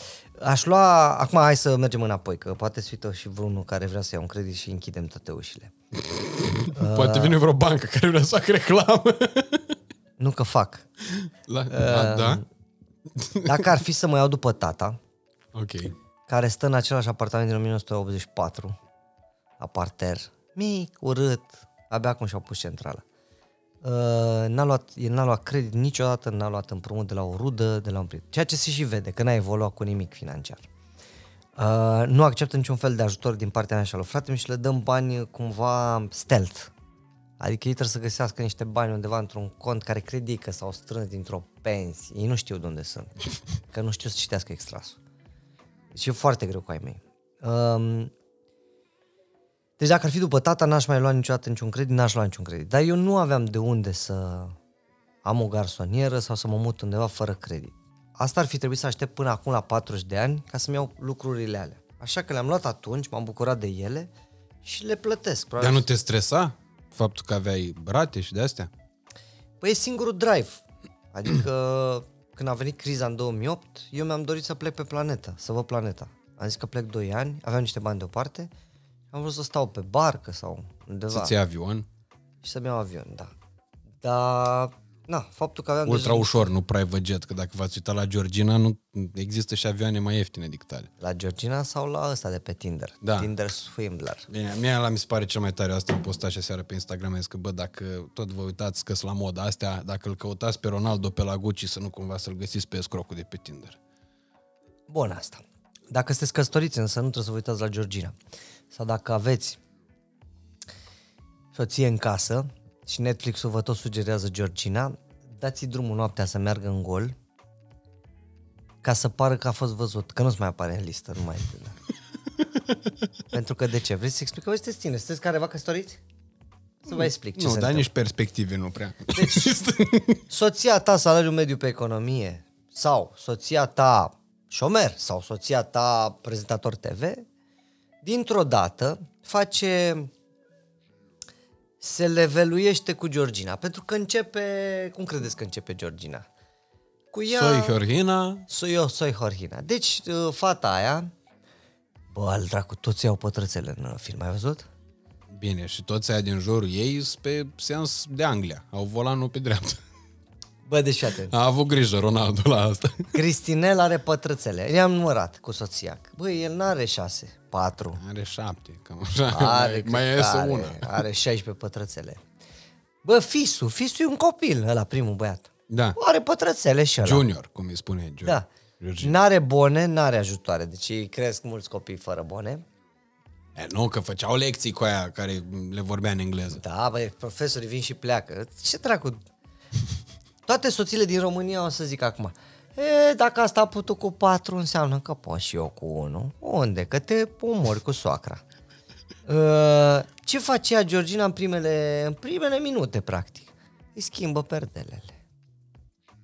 Aș lua, acum hai să mergem înapoi, că poate se uită și vreunul care vrea să ia un credit și închidem toate ușile. Poate vine vreo bancă care vrea să facă reclamă. Nu că fac. La, la, da? Dacă ar fi să mă iau după tata, Ok. care stă în același apartament din 1984, aparter, mic, urât, abia acum și-au pus centrala. Uh, n-a luat, el n-a luat credit niciodată, n-a luat împrumut de la o rudă, de la un prieten. Ceea ce se și vede, că n-a evoluat cu nimic financiar. Uh, nu acceptă niciun fel de ajutor din partea mea și a lui frate și le dăm bani cumva stealth. Adică ei trebuie să găsească niște bani undeva într-un cont care cred ei că s-au strâns dintr-o pensie. Ei nu știu de unde sunt, că nu știu să citească extrasul. Deci e foarte greu cu ai mei. Um, deci dacă ar fi după tata, n-aș mai lua niciodată niciun credit, n-aș lua niciun credit. Dar eu nu aveam de unde să am o garsonieră sau să mă mut undeva fără credit. Asta ar fi trebuit să aștept până acum la 40 de ani ca să-mi iau lucrurile alea. Așa că le-am luat atunci, m-am bucurat de ele și le plătesc. Probabil. Dar nu te stresa faptul că aveai rate și de astea? Păi e singurul drive. Adică când a venit criza în 2008, eu mi-am dorit să plec pe planetă, să văd planeta. Am zis că plec 2 ani, aveam niște bani deoparte, am vrut să stau pe barcă sau undeva Să-ți iei avion? și să-mi iau avion, da. Dar, na, faptul că aveam Ultra deja... ușor, nu private jet, că dacă v-ați uitat la Georgina, nu există și avioane mai ieftine decât ale. La Georgina sau la ăsta de pe Tinder? Da. Tinder Swindler. Bine, mie la mi se pare cel mai tare asta am postat și seara pe Instagram, am zis că bă, dacă tot vă uitați că la moda astea, dacă îl căutați pe Ronaldo pe la Gucci, să nu cumva să-l găsiți pe escrocul de pe Tinder. Bun asta. Dacă sunteți căsătoriți, însă nu trebuie să vă uitați la Georgina. Sau dacă aveți soție în casă și Netflix-ul vă tot sugerează Georgina, dați drumul noaptea să meargă în gol ca să pară că a fost văzut, că nu-ți mai apare în listă, nu mai Pentru că de ce? Vreți să explic? Voi sunteți tine, sunteți careva căsătoriți? Să vă explic ce nu, se dar întâmplă. nici perspective nu prea. Deci, soția ta salariu mediu pe economie sau soția ta șomer sau soția ta prezentator TV, dintr-o dată face se leveluiește cu Georgina, pentru că începe, cum credeți că începe Georgina? Cu ea... Soi Georgina, Soi, eu, soi Horhina. Deci, uh, fata aia, bă, al dracu, toți iau pătrățele în uh, film, ai văzut? bine, și toți aia din jurul ei sunt pe seans de Anglia. Au volanul pe dreapta. Bă, deci fii atent. A avut grijă Ronaldo la asta. Cristinel are pătrățele. I-am numărat cu soția. Băi, el n-are șase, patru. Are șapte, cam așa. Are, mai, mai cred că iese are, una. Are 16 pătrățele. Bă, Fisu, Fisu e un copil, ăla primul băiat. Da. Are pătrățele și ăla. Junior, cum îi spune Junior. Da. Georgina. N-are bone, n-are ajutoare. Deci ei cresc mulți copii fără bone. E, nu, că făceau lecții cu aia care le vorbea în engleză. Da, băi, profesorii vin și pleacă. Ce dracu? Toate soțiile din România o să zic acum. E, dacă asta a putut cu patru, înseamnă că pot și eu cu unul. Unde? Că te umori cu soacra. Uh, ce face Georgina în primele, în primele minute, practic? Îi schimbă perdelele.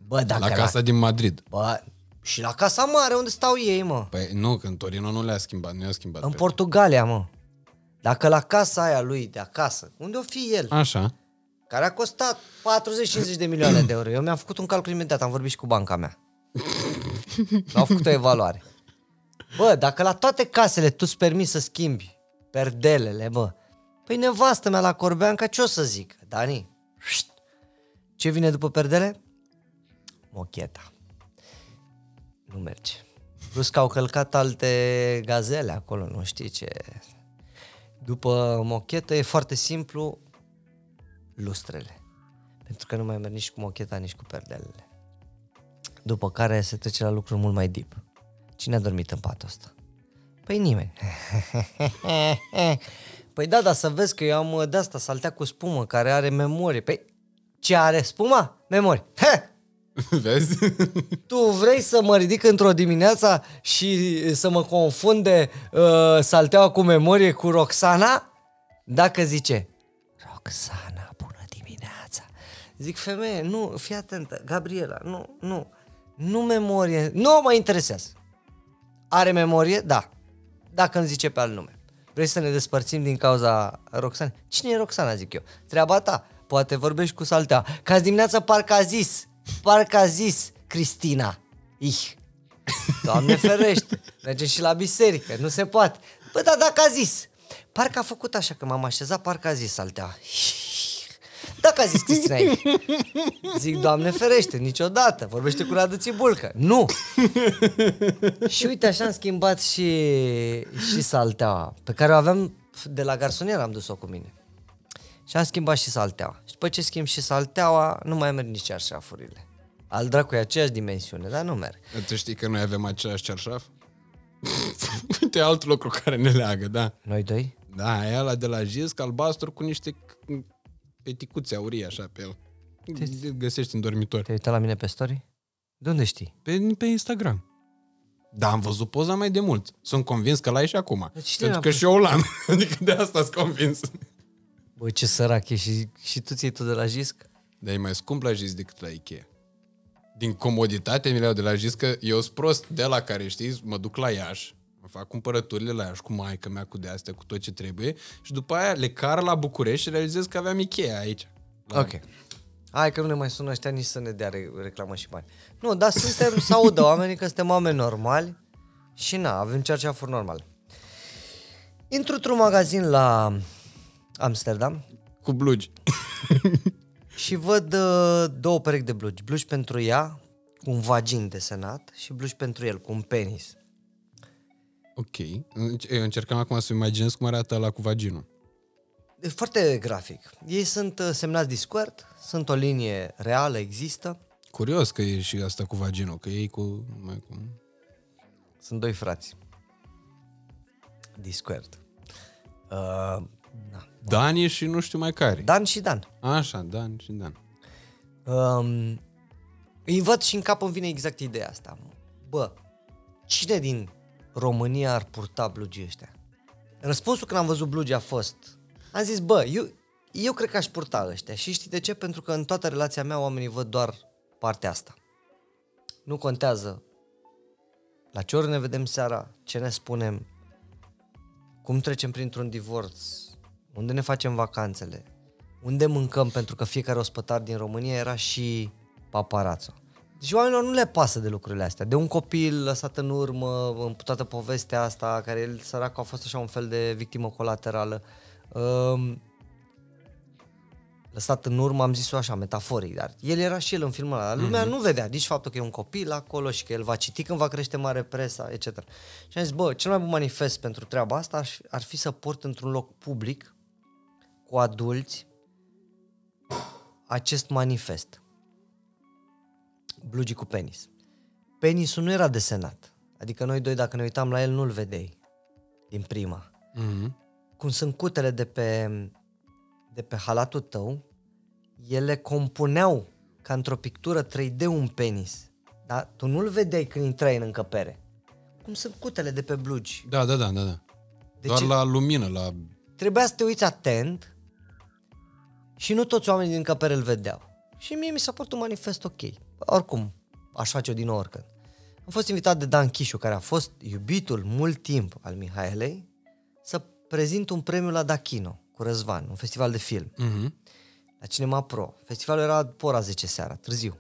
Bă, dacă La casa din Madrid. Bă, și la Casa Mare, unde stau ei, mă? Păi nu, că în Torino nu le-a schimbat, nu i-a schimbat. În pe- Portugalia, mă. Dacă la casa aia lui de acasă, unde o fi el, Așa. Care a costat 40-50 de milioane de euro. Eu mi-am făcut un calcul imediat, am vorbit și cu banca mea. Au făcut o evaluare. Bă, dacă la toate casele tu-ți permis să schimbi perdelele, bă, păi nevastă mea la Corbeanca, ce o să zic? Dani, șt, ce vine după perdele? Mocheta. Nu merge. Plus că au călcat alte gazele acolo, nu știi ce... După mochetă e foarte simplu, lustrele. Pentru că nu mai merg nici cu mocheta, nici cu perdelele. După care se trece la lucruri mult mai deep. Cine a dormit în patul ăsta? Păi nimeni. păi da, dar să vezi că eu am de asta saltea cu spumă care are memorie. Păi ce are spuma? Memorie. He! Vezi? Tu vrei să mă ridic într-o dimineață și să mă confunde uh, salteaua cu memorie cu Roxana? Dacă zice, Roxana, bună dimineața. Zic, femeie, nu, fii atentă, Gabriela, nu, nu, nu memorie, nu mă interesează. Are memorie? Da. Dacă îmi zice pe alt nume. Vrei să ne despărțim din cauza Roxana? Cine e Roxana, zic eu? Treaba ta. Poate vorbești cu saltea. Că azi dimineața parcă a zis, parcă a zis Cristina. Ich. Doamne ferește, merge și la biserică, nu se poate. Bă, dar dacă a zis, parcă a făcut așa, că m-am așezat, parcă a zis saltea. Dacă a zis Cristina Ich. Zic, Doamne ferește, niciodată, vorbește cu Radu Țibulcă. Nu! și uite, așa am schimbat și, și salteaua, pe care o aveam de la garsonier, am dus-o cu mine. Și am schimbat și salteaua. Și după ce schimb și salteaua, nu mai merg nici cearșafurile. Al dracu e aceeași dimensiune, dar nu merg. Tu știi că noi avem același cerșaf? Uite alt lucru care ne leagă, da. Noi doi? Da, e ăla de la Jisc, albastru cu niște c- peticuțe aurii așa pe el. Îl găsești în dormitor. Te-ai uitat la mine pe story? De unde știi? Pe, pe Instagram. Da, am văzut poza mai de mult. Sunt convins că l-ai și acum. Deci cine Pentru a că pus? și eu l-am. Adică de asta sunt convins. Băi, ce sărac e și, și tu ții tu de la Jisc? Dar e mai scump la Jisc decât la Ikea. Din comoditate mi le iau de la Jisc că eu sunt prost de la care știi, mă duc la Iași, mă fac cumpărăturile la Iași cu maica mea, cu de astea, cu tot ce trebuie și după aia le car la București și realizez că aveam Ikea aici. La... Ok. Hai că nu ne mai sună ăștia nici să ne dea re- reclamă și bani. Nu, dar suntem, să audă oamenii că suntem oameni normali și na, avem cerceafuri normale. Intru într-un magazin la Amsterdam Cu blugi. și văd uh, două perechi de blugi. Blugi pentru ea, cu un vagin desenat și blugi pentru el, cu un penis. Ok. Eu încercam acum să imaginez cum arată la cu vaginul. E foarte grafic. Ei sunt uh, semnați Discord, sunt o linie reală, există. Curios că e și asta cu vaginul, că ei cu... Mai cu... Sunt doi frați. Discord. Uh, na. Dani și nu știu mai care. Dan și Dan. Așa, Dan și Dan. Um, îi văd și în cap îmi vine exact ideea asta. Bă, cine din România ar purta blugii ăștia? Răspunsul când am văzut blugii a fost, am zis, bă, eu, eu cred că aș purta ăștia. Și știi de ce? Pentru că în toată relația mea oamenii văd doar partea asta. Nu contează la ce ori ne vedem seara, ce ne spunem, cum trecem printr-un divorț, unde ne facem vacanțele, unde mâncăm, pentru că fiecare ospătar din România era și paparazzo. Deci oamenilor nu le pasă de lucrurile astea. De un copil lăsat în urmă, în toată povestea asta, care el, săracul, a fost așa un fel de victimă colaterală. Um, lăsat în urmă, am zis-o așa, metaforic, dar el era și el în filmul ăla. Lumea mm-hmm. nu vedea nici faptul că e un copil acolo și că el va citi când va crește mare presa, etc. Și am zis, bă, cel mai bun manifest pentru treaba asta ar fi, ar fi să port într-un loc public cu adulți acest manifest. Blugi cu penis. Penisul nu era desenat. Adică noi doi, dacă ne uitam la el, nu-l vedeai din prima. Mm-hmm. Cum sunt cutele de pe, de pe halatul tău, ele compuneau ca într-o pictură 3D un penis. Dar tu nu-l vedeai când intrai în încăpere. Cum sunt cutele de pe blugi. Da, da, da, da. da. Deci Doar la lumină, la... trebuia să te uiți atent și nu toți oamenii din încăpere îl vedeau. Și mie mi s-a părut un manifest ok. Oricum, aș face-o din nou oricând. Am fost invitat de Dan Chișu, care a fost iubitul mult timp al Mihaelei, să prezint un premiu la Dachino cu Răzvan, un festival de film, Mm-hmm. la Cinema Pro. Festivalul era după ora 10 seara, târziu.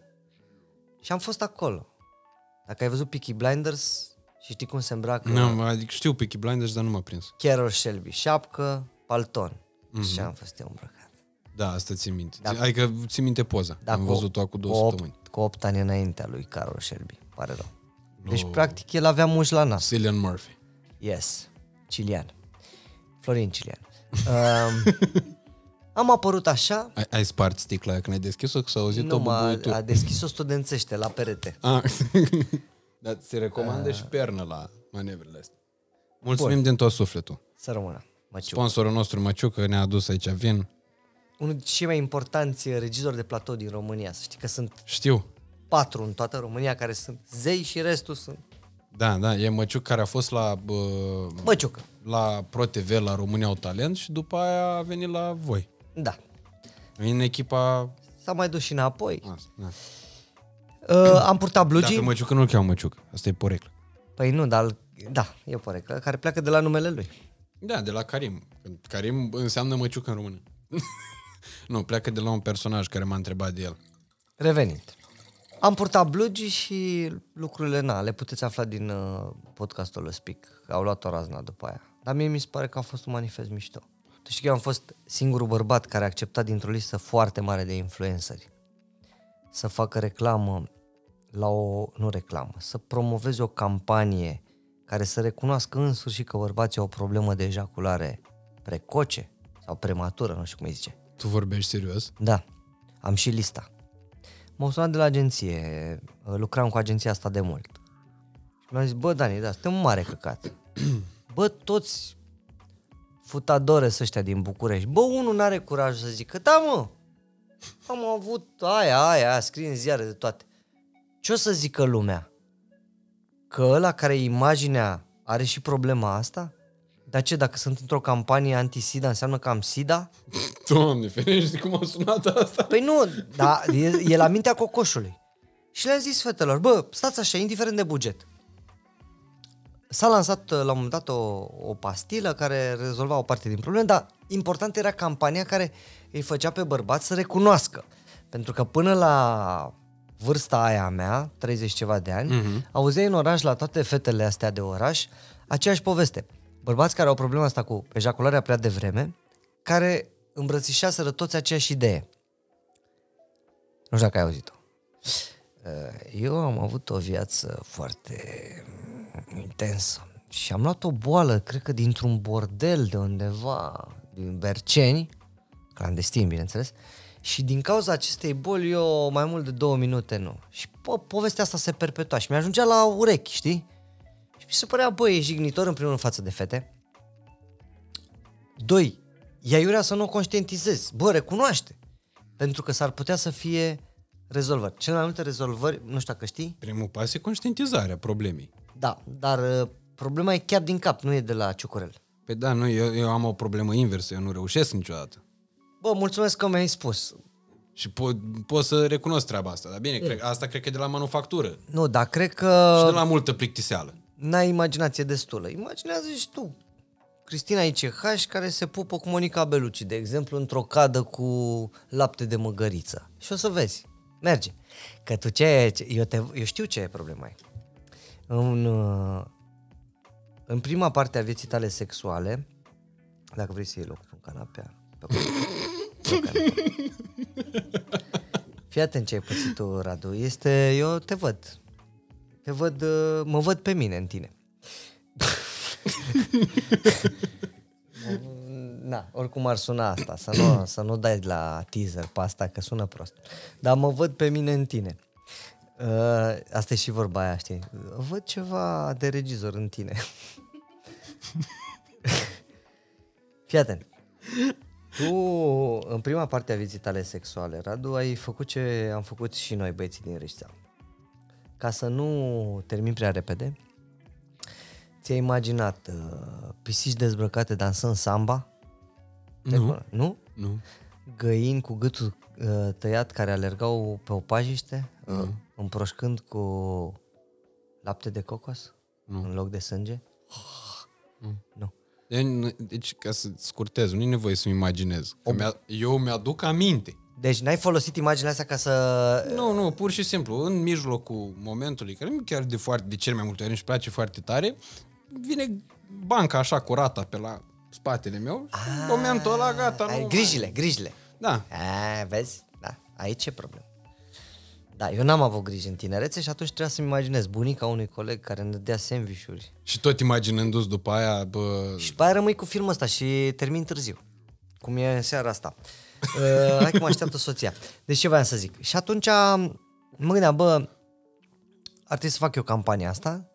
Și am fost acolo. Dacă ai văzut Peaky Blinders și știi cum se îmbracă Nu, adică știu Peaky Blinders, dar nu m-a prins. Carol Shelby, șapcă, palton. Mhm. Mm-hmm. Și am fost eu îmbrăcat. Da, asta țin minte. Da. Da. Adică țin minte poza. Da, Am cu- văzut-o cu două cu opt- săptămâni. Cu 8 ani înaintea lui Carol Shelby, pare rău. Deci, Lui- practic, el avea muș la nas. Cillian Murphy. Yes, Cilian. Florin Cilian. Um, am apărut așa, Ai, ai spart sticla aia când ai deschis-o, că s-a auzit nu o m-a, bubuitul. a deschis-o studențește la perete. Ah. Dar ți recomandă și pernă la manevrele astea. Mulțumim din tot sufletul. Să rămână. Măciu. Sponsorul nostru Măciucă ne-a adus aici vin. Unul dintre cei mai importanți regizori de platou din România. Să știi că sunt Știu. patru în toată România care sunt zei și restul sunt Da, da, e Măciuc care a fost la, bă, Măciucă. la ProTV, la România au talent și după aia a venit la voi. Da. În echipa S-a mai dus și înapoi. asta. Da. Uh, am purtat Dacă blugii. Măciucă nu-l cheamă Măciuc. Asta e poreclă. Păi nu, dar da, e o poreclă care pleacă de la numele lui. Da, de la Karim. Karim înseamnă Măciuc în română. nu, pleacă de la un personaj care m-a întrebat de el. Revenind. Am purtat blugi și lucrurile, na, le puteți afla din uh, podcastul ăla Speak. că Au luat o razna după aia. Dar mie mi se pare că a fost un manifest mișto. Tu știi că eu am fost singurul bărbat care a acceptat dintr-o listă foarte mare de influenceri să facă reclamă la o, nu reclamă, să promoveze o campanie care să recunoască în sfârșit că bărbații au o problemă de ejaculare precoce sau prematură, nu știu cum îi zice. Tu vorbești serios? Da, am și lista. M-au sunat de la agenție, lucram cu agenția asta de mult. Și mi-au zis, bă, Dani, da, suntem un mare căcat. Bă, toți futadore să ăștia din București. Bă, unul n-are curaj să zică, da, mă, am avut aia, aia, aia, scrie în ziare de toate. Ce o să zică lumea? Că ăla care e imaginea are și problema asta? Dar ce, dacă sunt într-o campanie anti-SIDA, înseamnă că am SIDA? Doamne, ferește cum a sunat asta. Păi nu, dar e, e la mintea cocoșului. Și le-am zis fetelor, bă, stați așa, indiferent de buget. S-a lansat uh, la un moment dat o, o pastilă care rezolva o parte din probleme, dar important era campania care îi făcea pe bărbați să recunoască. Pentru că până la vârsta aia a mea, 30 ceva de ani, uh-huh. auzeai în oraș la toate fetele astea de oraș aceeași poveste. Bărbați care au problema asta cu ejacularea prea devreme, care îmbrățișaseră toți aceeași idee. Nu știu dacă ai auzit-o. Uh, Eu am avut o viață foarte intensă și am luat o boală, cred că dintr-un bordel de undeva, din Berceni, clandestin, bineînțeles, și din cauza acestei boli eu mai mult de două minute nu. Și po- povestea asta se perpetua și mi-ajungea la urechi, știi? Și mi se părea, băi, e jignitor în primul rând față de fete. Doi, ea iurea să nu o conștientizezi. Bă, recunoaște. Pentru că s-ar putea să fie rezolvări. Cele mai multe rezolvări, nu știu dacă știi, Primul pas e conștientizarea problemei. da, dar uh, problema e chiar din cap, nu e de la ciucurel. Păi da, nu, eu, eu am o problemă inversă, eu nu reușesc niciodată. Bă, mulțumesc că mi-ai spus. Și pot, pot să recunosc treaba asta, dar bine, cred, asta cred că e de la manufactură Nu, dar cred și că de la multă plictiseală. N-ai imaginație destulă. Imaginează și tu. Cristina ICH care se pupă cu Monica Belucci, de exemplu, într-o cadă cu lapte de măgăriță. Și o să vezi. Merge. Că tu ce... ce- Eu, te, eu știu ce e problema ai. În, uh, în prima parte a vieții tale sexuale, dacă vrei să iei loc pe un canapea, pe acolo, pe o canapea. Fii atent ce ai pățit tu, Radu. Este, eu te văd. Te văd, uh, mă văd pe mine în tine. Na, oricum ar suna asta, să nu, să nu dai la teaser pe asta, că sună prost. Dar mă văd pe mine în tine. Uh, asta e și vorba aia, știi? Văd ceva de regizor în tine. Fii atent. Tu, în prima parte a vieții tale sexuale, Radu, ai făcut ce am făcut și noi, băieții din reșița. Ca să nu termin prea repede, ți-ai imaginat uh, pisici dezbrăcate dansând samba? Nu. Nu? Nu. Găini cu gâtul uh, tăiat care alergau pe o pajiște, uh, împroșcând cu lapte de cocos Nu. în loc de sânge? Nu. Deci, deci, ca să scurtez, nu e nevoie să-mi imaginez. Că mi-a, eu mi-aduc aminte. Deci n-ai folosit imaginea asta ca să... Nu, nu, pur și simplu, în mijlocul momentului, care nu chiar de, foarte, de cel mai multe ori îmi place foarte tare, vine banca așa curată pe la spatele meu și în momentul ăla gata. Ai nu grijile, grijile. Da. A, vezi? Da, aici e problemă. Da, eu n-am avut grijă în tinerețe și atunci trebuia să-mi imaginez bunica unui coleg care ne dea sandvișuri. Și tot imaginându-ți după aia, bă, Și pe aia rămâi cu filmul ăsta și termin târziu. Cum e în seara asta. Uh, hai că mă așteaptă soția. Deci ce voiam să zic? Și atunci mă gândeam, bă, ar trebui să fac eu campania asta.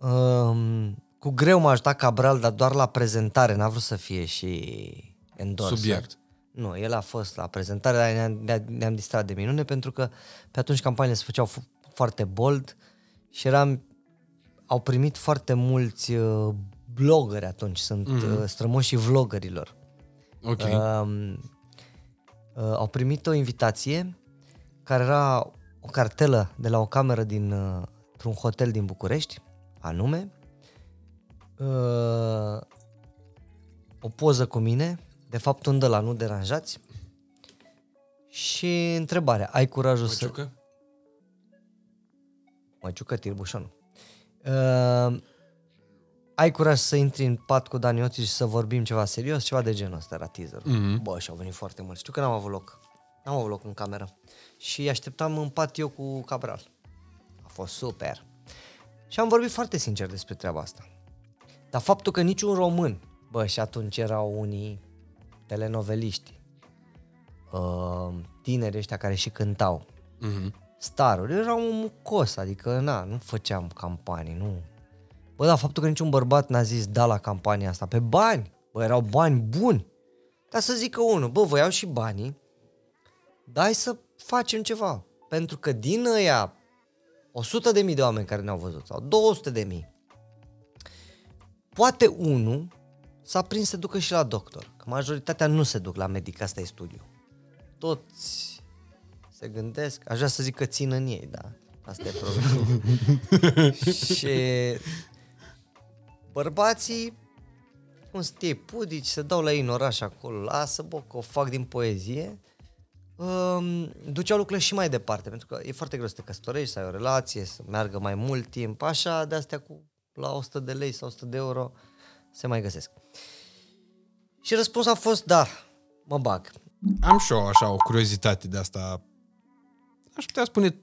Um, cu greu m-a ajutat Cabral, dar doar la prezentare, n-a vrut să fie și endorser. Subiect. Nu, el a fost la prezentare, dar ne-am, ne-am- ne-am distrat de minune pentru că pe atunci campaniile se făceau f- foarte bold și eram, au primit foarte mulți uh, blogări atunci, sunt mm-hmm. uh, strămoșii vlogărilor. ok. Um, uh, au primit o invitație care era o cartelă de la o cameră din uh, un hotel din București, anume uh, o poză cu mine, de fapt un de la nu deranjați și întrebarea, ai curajul să... Măciucă? Măciucă Tirbușonu. Uh, ai curaj să intri în pat cu Dani Oți și să vorbim ceva serios? Ceva de genul ăsta era teaser. Mm-hmm. Bă, și au venit foarte mulți. Știu că n-am avut loc. N-am avut loc în cameră. Și așteptam în pat eu cu Cabral. A fost super. Și am vorbit foarte sincer despre treaba asta. Dar faptul că niciun român, bă, și atunci erau unii telenoveliști, uh, tineri ăștia care și cântau, Mhm. staruri, erau un mucos, adică na, nu făceam campanii, nu. Bă, dar faptul că niciun bărbat n-a zis da la campania asta, pe bani, bă, erau bani buni. Dar să zică unul, bă, vă iau și banii, dar hai să facem ceva. Pentru că din ăia 100 de mii de oameni care ne-au văzut, sau 200 de mii, poate unul s-a prins să se ducă și la doctor. Că majoritatea nu se duc la medic, asta e studiu. Toți se gândesc, aș vrea să zic că țin în ei, da. Asta e problema. și bărbații, cum sunt ei pudici, se dau la ei în oraș acolo, lasă, bă, că o fac din poezie, um, duceau lucrurile și mai departe, pentru că e foarte greu să te căsătorești, să ai o relație, să meargă mai mult timp, așa, de astea cu la 100 de lei sau 100 de euro se mai găsesc. Și răspunsul a fost da, mă bag. Am și eu așa o curiozitate de asta, aș putea spune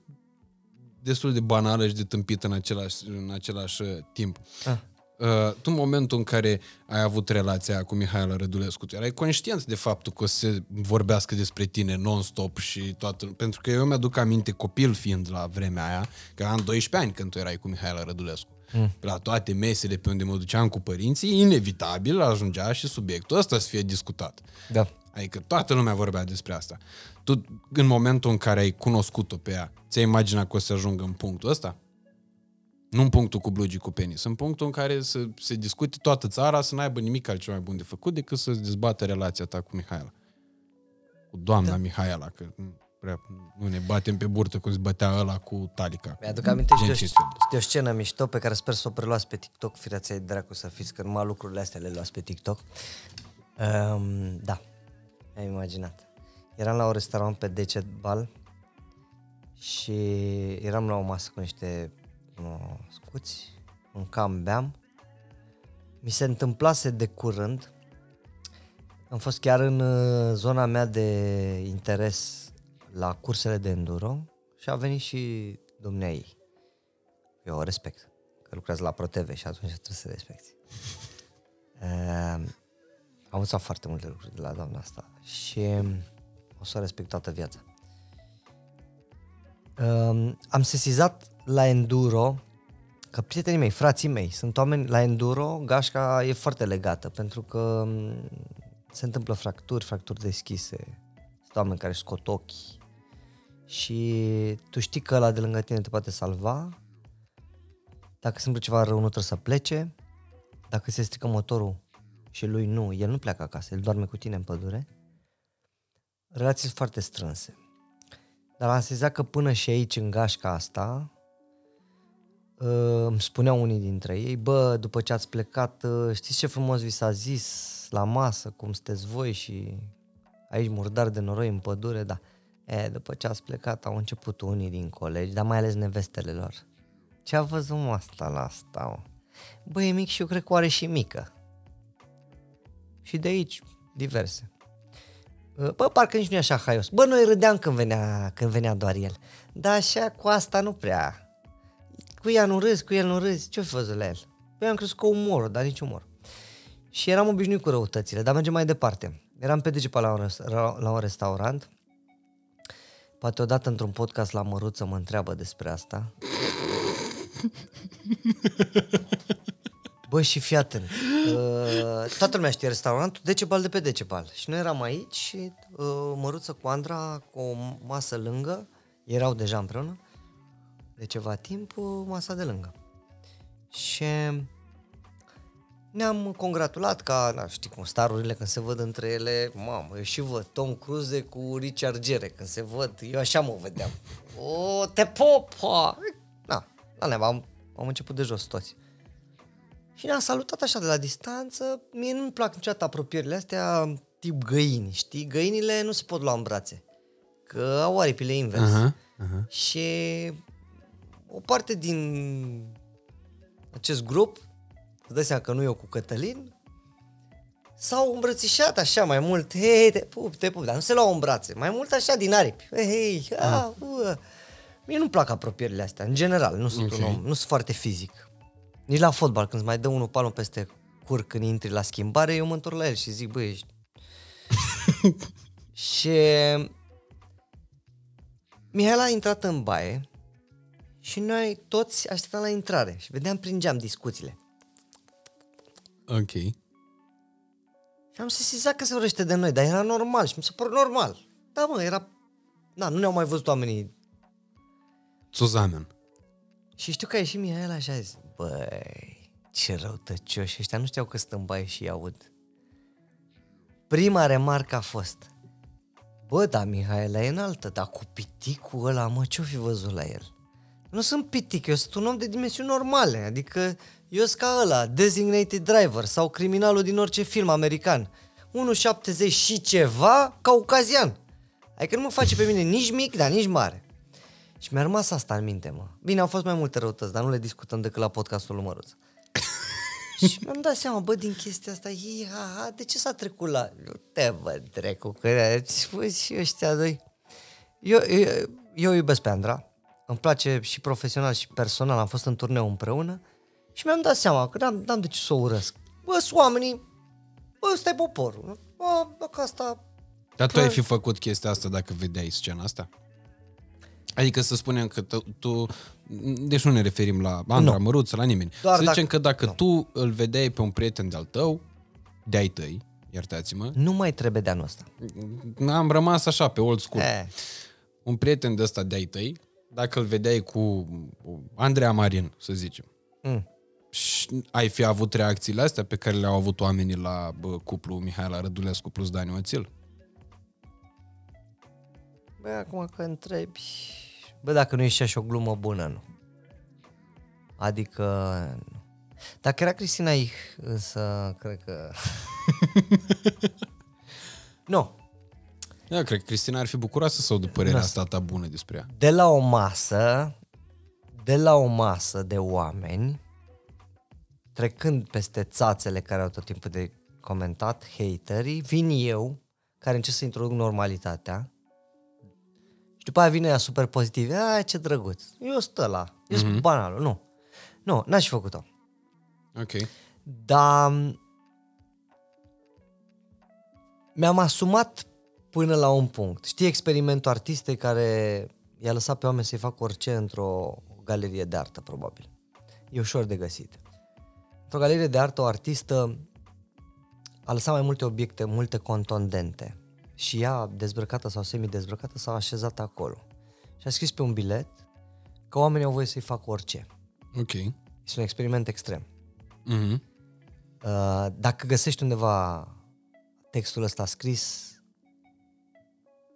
destul de banală și de tâmpită în același, în același uh, timp. Ah. Uh, tu în momentul în care ai avut relația cu Mihaela Rădulescu, tu erai conștient de faptul că o să se vorbească despre tine non-stop și toată... Pentru că eu mi-aduc aminte, copil fiind la vremea aia, că am 12 ani când tu erai cu Mihaela Rădulescu. Mm. La toate mesele pe unde mă duceam cu părinții, inevitabil ajungea și subiectul ăsta să fie discutat. Da. Adică toată lumea vorbea despre asta. Tu, în momentul în care ai cunoscut-o pe ea, ți-ai imaginat că o să ajungă în punctul ăsta? Nu în punctul cu blugii cu penis, în punctul în care să se discute toată țara, să n-aibă nimic altceva mai bun de făcut decât să-ți dezbată relația ta cu Mihaela. Cu doamna da. Mihaela, că nu prea nu ne batem pe burtă cum se bătea ăla cu Talica. Mi-aduc aminte și de, o, Gen sc- ce- de o scenă mișto pe care sper să o preluați pe TikTok, fireți ai dracu să fiți, că numai lucrurile astea le luați pe TikTok. Um, da, mi-am imaginat. Eram la un restaurant pe Decebal și eram la o masă cu niște cunoscuți, mâncam, beam. Mi se întâmplase de curând, am fost chiar în uh, zona mea de interes la cursele de enduro și a venit și dumnea ei. Eu o respect, că lucrează la ProTV și atunci trebuie să respecti. Uh, am învățat foarte multe lucruri de la doamna asta și o să o respect toată viața. Um, am sesizat la enduro că prietenii mei, frații mei, sunt oameni la enduro, gașca e foarte legată pentru că um, se întâmplă fracturi, fracturi deschise, sunt oameni care își scot ochii. Și tu știi că ăla de lângă tine te poate salva, dacă se întâmplă ceva rău nu trebuie să plece, dacă se strică motorul și lui nu, el nu pleacă acasă, el doarme cu tine în pădure, relații sunt foarte strânse. Dar am sezat că până și aici, în gașca asta, uh, îmi spuneau unii dintre ei, bă, după ce ați plecat, uh, știți ce frumos vi s-a zis la masă, cum sunteți voi și aici murdar de noroi în pădure, da. E, după ce ați plecat, au început unii din colegi, dar mai ales nevestele lor. Ce a văzut mă asta la asta, mă? Bă, e mic și eu cred că o are și mică. Și de aici, diverse. Bă, parcă nici nu e așa haios. Bă, noi râdeam când venea, când venea doar el. Dar așa cu asta nu prea. Cu ea nu râzi, cu el nu râzi. Ce-o fi văzut la el? Eu am crezut că umor, dar nici umor. Și eram obișnuit cu răutățile, dar mergem mai departe. Eram pe Degepa la un, rest- la un restaurant. Poate odată într-un podcast la Măruță mă întreabă despre asta. Bă, și fii atent. Uh, toată lumea știe restaurantul Decebal de pe Decebal. Și noi eram aici și uh, Măruță cu Andra cu o masă lângă, erau deja împreună, de ceva timp, uh, masa de lângă. Și ne-am congratulat ca, na, știi cum, starurile când se văd între ele, mamă, eu și văd Tom Cruise cu Richard Gere, când se văd, eu așa mă vedeam. O, te popa! Na, la neva, am, am început de jos toți. Și ne-am salutat așa de la distanță. Mie nu-mi plac niciodată apropierile astea tip găini, știi? Găinile nu se pot lua în brațe, că au aripile invers. Aha, aha. Și o parte din acest grup, îți dai seama că nu eu cu Cătălin, s-au îmbrățișat așa mai mult, hei, te pup, te pup, dar nu se luau în brațe, mai mult așa din aripi, hei, hei, ah. uh. Mie nu-mi plac apropierile astea, în general, nu sunt Ok. un om, nu sunt foarte fizic. Nici la fotbal, când îți mai dă unul palmul peste cur când intri la schimbare, eu mă întorc la el și zic, băi, ești... și Mihaela a intrat în baie și noi toți așteptam la intrare și vedeam prin geam discuțiile. Ok. Și am sesizat că se urăște de noi, dar era normal și mi se părut normal. Da, mă, era... Da, nu ne-au mai văzut oamenii. Zusammen. Și știu că a ieșit Mihaela și a zis, băi, ce răutăcioși ăștia, nu știau că sunt în baie și aud. Prima remarcă a fost, bă, da, Mihaela e înaltă, dar cu piticul ăla, mă, ce-o fi văzut la el? Nu sunt pitic, eu sunt un om de dimensiuni normale, adică eu sunt ca ăla, designated driver sau criminalul din orice film american. 1,70 și ceva, caucazian. Adică nu mă face pe mine nici mic, dar nici mare. Și mi-a rămas asta în minte, mă. Bine, au fost mai multe răutăți, dar nu le discutăm decât la podcastul lui Măruț. și mi-am dat seama, bă, din chestia asta, hi, ha, ha, de ce s-a trecut la... Nu te văd, trecu, că bă, și ăștia doi. Eu, eu, eu iubesc pe Andra, îmi place și profesional și personal, am fost în turneu împreună și mi-am dat seama că n-am, n-am de ce să o urăsc. Bă, sunt oamenii, bă, ăsta e poporul. Bă, dacă asta... Dar tu ai fi făcut chestia asta dacă vedeai scena asta? Adică să spunem că tu, tu deci nu ne referim la Andra, Nu. Măruță, la nimeni. Doar să zicem dacă- că dacă nu. tu îl vedeai pe un prieten de-al tău, de-ai tăi, iertați-mă, Nu mai trebuie de anul ăsta. am rămas așa pe old school. Eh, Un prieten de ăsta de-ai tăi, dacă îl vedeai cu Andreea Marin, să zicem, mm. și ai fi avut reacțiile astea pe care le-au avut oamenii la bă, cuplu Mihaela Rădulescu plus Dani Oțil? Bă, acum că întrebi... Bă, dacă nu e și așa o glumă bună, nu. Adică... Nu. Dacă era Cristina Ich, însă, cred că... nu. Eu cred că Cristina ar fi bucuroasă să audă părerea asta ta bună despre ea. De la o masă, de la o masă de oameni, trecând peste țațele care au tot timpul de comentat, haterii, vin eu, care încerc să introduc normalitatea, și după aia vine ea super pozitiv. A, ce drăguț. Eu sunt ăla. Eu sunt banalul. Nu. Nu, n-aș fi făcut-o. Ok. Dar mi-am asumat până la un punct. Știi experimentul artistei care i-a lăsat pe oameni să-i facă orice într-o galerie de artă, probabil. E ușor de găsit. Într-o galerie de artă, o artistă a lăsat mai multe obiecte, multe contondente. Și ea, dezbrăcată sau semi-dezbrăcată, s-a așezat acolo. Și a scris pe un bilet că oamenii au voie să-i facă orice. Ok. Este un experiment extrem. Mhm. Uh, dacă găsești undeva textul ăsta scris,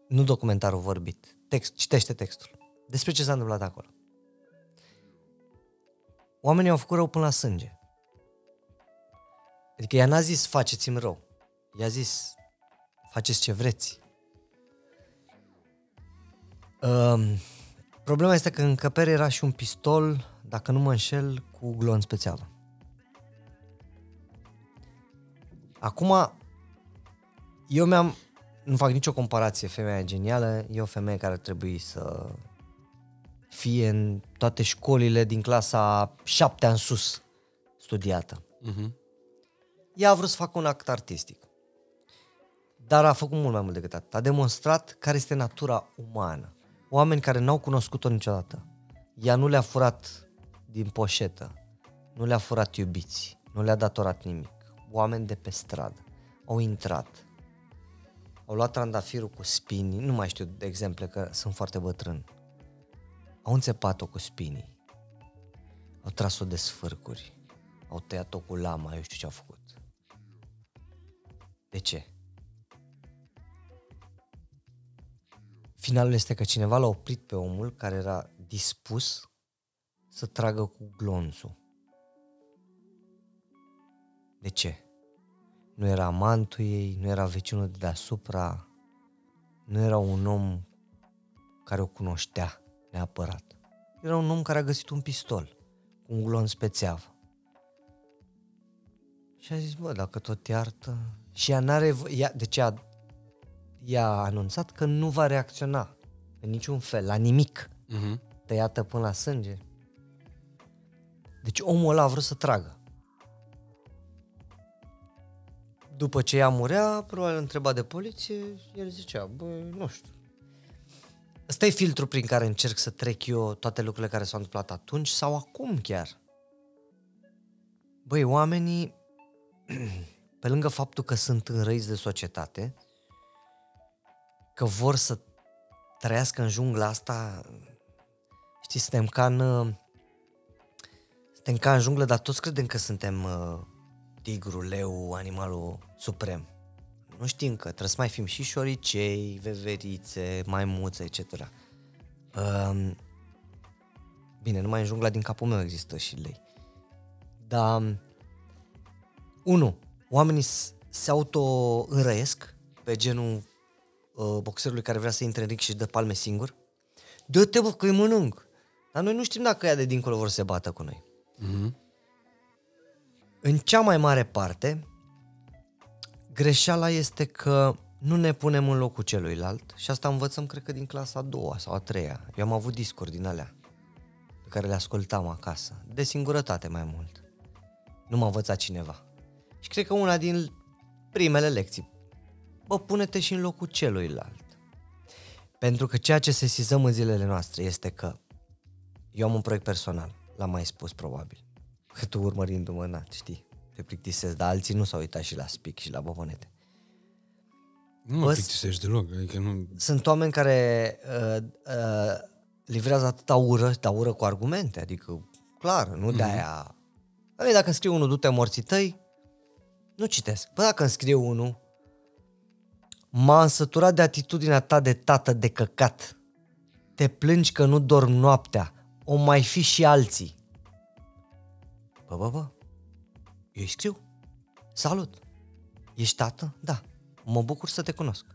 nu documentarul vorbit, text, citește textul. Despre ce s-a întâmplat acolo. Oamenii au făcut rău până la sânge. Adică ea n-a zis faceți-mi rău. I-a zis faceți ce vreți. Um, problema este că în încăpere era și un pistol, dacă nu mă înșel, cu glon special. Acum, eu mi-am, nu fac nicio comparație, femeia e genială, e o femeie care ar trebui să fie în toate școlile din clasa 7 în sus studiată. Mhm. Ea a vrut să facă un act artistic. Dar a făcut mult mai mult decât atât. A demonstrat care este natura umană. Oameni care n-au cunoscut-o niciodată. Ea nu le-a furat din poșetă. Nu le-a furat iubiți. Nu le-a datorat nimic. Oameni de pe stradă. Au intrat. Au luat trandafirul cu spinii. Nu mai știu de exemple că sunt foarte bătrân. Au înțepat-o cu spinii. Au tras-o de sfârcuri. Au tăiat-o cu lama. Eu știu ce au făcut. De ce? Finalul este că cineva l-a oprit pe omul care era dispus să tragă cu glonțul. De ce? Nu era amantul ei, nu era vecinul de deasupra, nu era un om care o cunoștea neapărat. era un om care a găsit un pistol cu un glon spețeavă. Și a zis, bă, dacă tot iartă... Și ea n-are... vo- Ea, deci ea, ea a anunțat că nu va reacționa în niciun fel, la nimic. Mhm. Tăiată până la sânge. Deci omul ăla a vrut să tragă. După ce ea murea, probabil întreba de poliție, el zicea, bă, nu știu. Ăsta e filtrul prin care încerc să trec eu toate lucrurile care s-au întâmplat atunci sau acum chiar. Băi, oamenii, pe lângă faptul că sunt înrăiți de societate, că vor să trăiască în jungla asta, știi, suntem ca în, uh, suntem ca în junglă, dar toți credem că suntem uh, tigru, leu, animalul suprem. Nu știm că trebuie să mai fim și șoricei, veverițe, maimuțe, etc. Um, bine, numai în jungla din capul meu există și lei. Dar, unu, oamenii s- se auto-înrăiesc pe genul uh, boxerului care vrea să intre în ring și dă palme singur. Dă-te, bă, că îi mănânc. Dar noi nu știm dacă ea de dincolo vor să se bată cu noi. Mhm. În cea mai mare parte, greșeala este că nu ne punem în locul celuilalt și asta învățăm, cred că, din clasa a doua sau a treia. Eu am avut discuri din alea pe care le ascultam acasă, de singurătate mai mult. Nu m-a învățat cineva. Și cred că una din primele lecții, bă, pune-te și în locul celuilalt. Pentru că ceea ce sesizăm în zilele noastre este că eu am un proiect personal, l-am mai spus probabil. Că tu urmărindu-mă, na, știi, te plictisesc, dar alții nu s-au uitat și la spic și la bobonete. Nu mă Bă, plictisești deloc, adică nu... Sunt oameni care uh, uh, livrează atâta ură, dar ură cu argumente, adică, clar, nu de-aia... Mm-hmm. dacă îmi scrie unul, du-te morții tăi, nu citesc. Bă, dacă îmi scrie unul, m-a însăturat de atitudinea ta de tată de căcat. Te plângi că nu dorm noaptea. O mai fi și alții. Bă, bă, bă, eu îi scriu. Salut. Ești tată? Da. Mă bucur să te cunosc.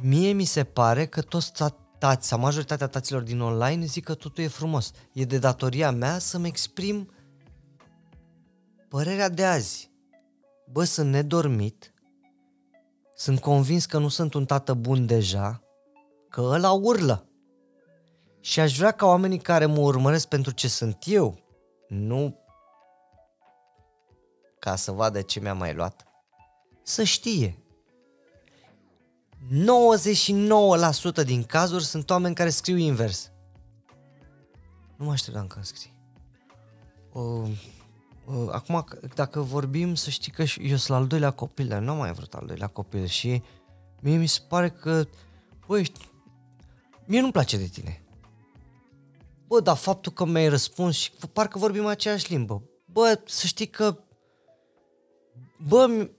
Mie mi se pare că toți ta- tați sau majoritatea taților din online zic că totul e frumos. E de datoria mea să-mi exprim părerea de azi. Bă, sunt nedormit, sunt convins că nu sunt un tată bun deja, că ăla urlă. Și aș vrea ca oamenii care mă urmăresc pentru ce sunt eu, nu ca să vadă ce mi-a mai luat, să știe. 99% din cazuri sunt oameni care scriu invers. Nu mă așteptam că îmi scrii. Uh, uh, acum, c- dacă vorbim, să știi că și- eu sunt al doilea copil, dar nu am mai vrut al doilea copil și mie mi se pare că, băi, ești- mie nu-mi place de tine. Bă, dar faptul că mi-ai răspuns și parcă vorbim aceeași limbă. Bă, să știi că, bă, mi-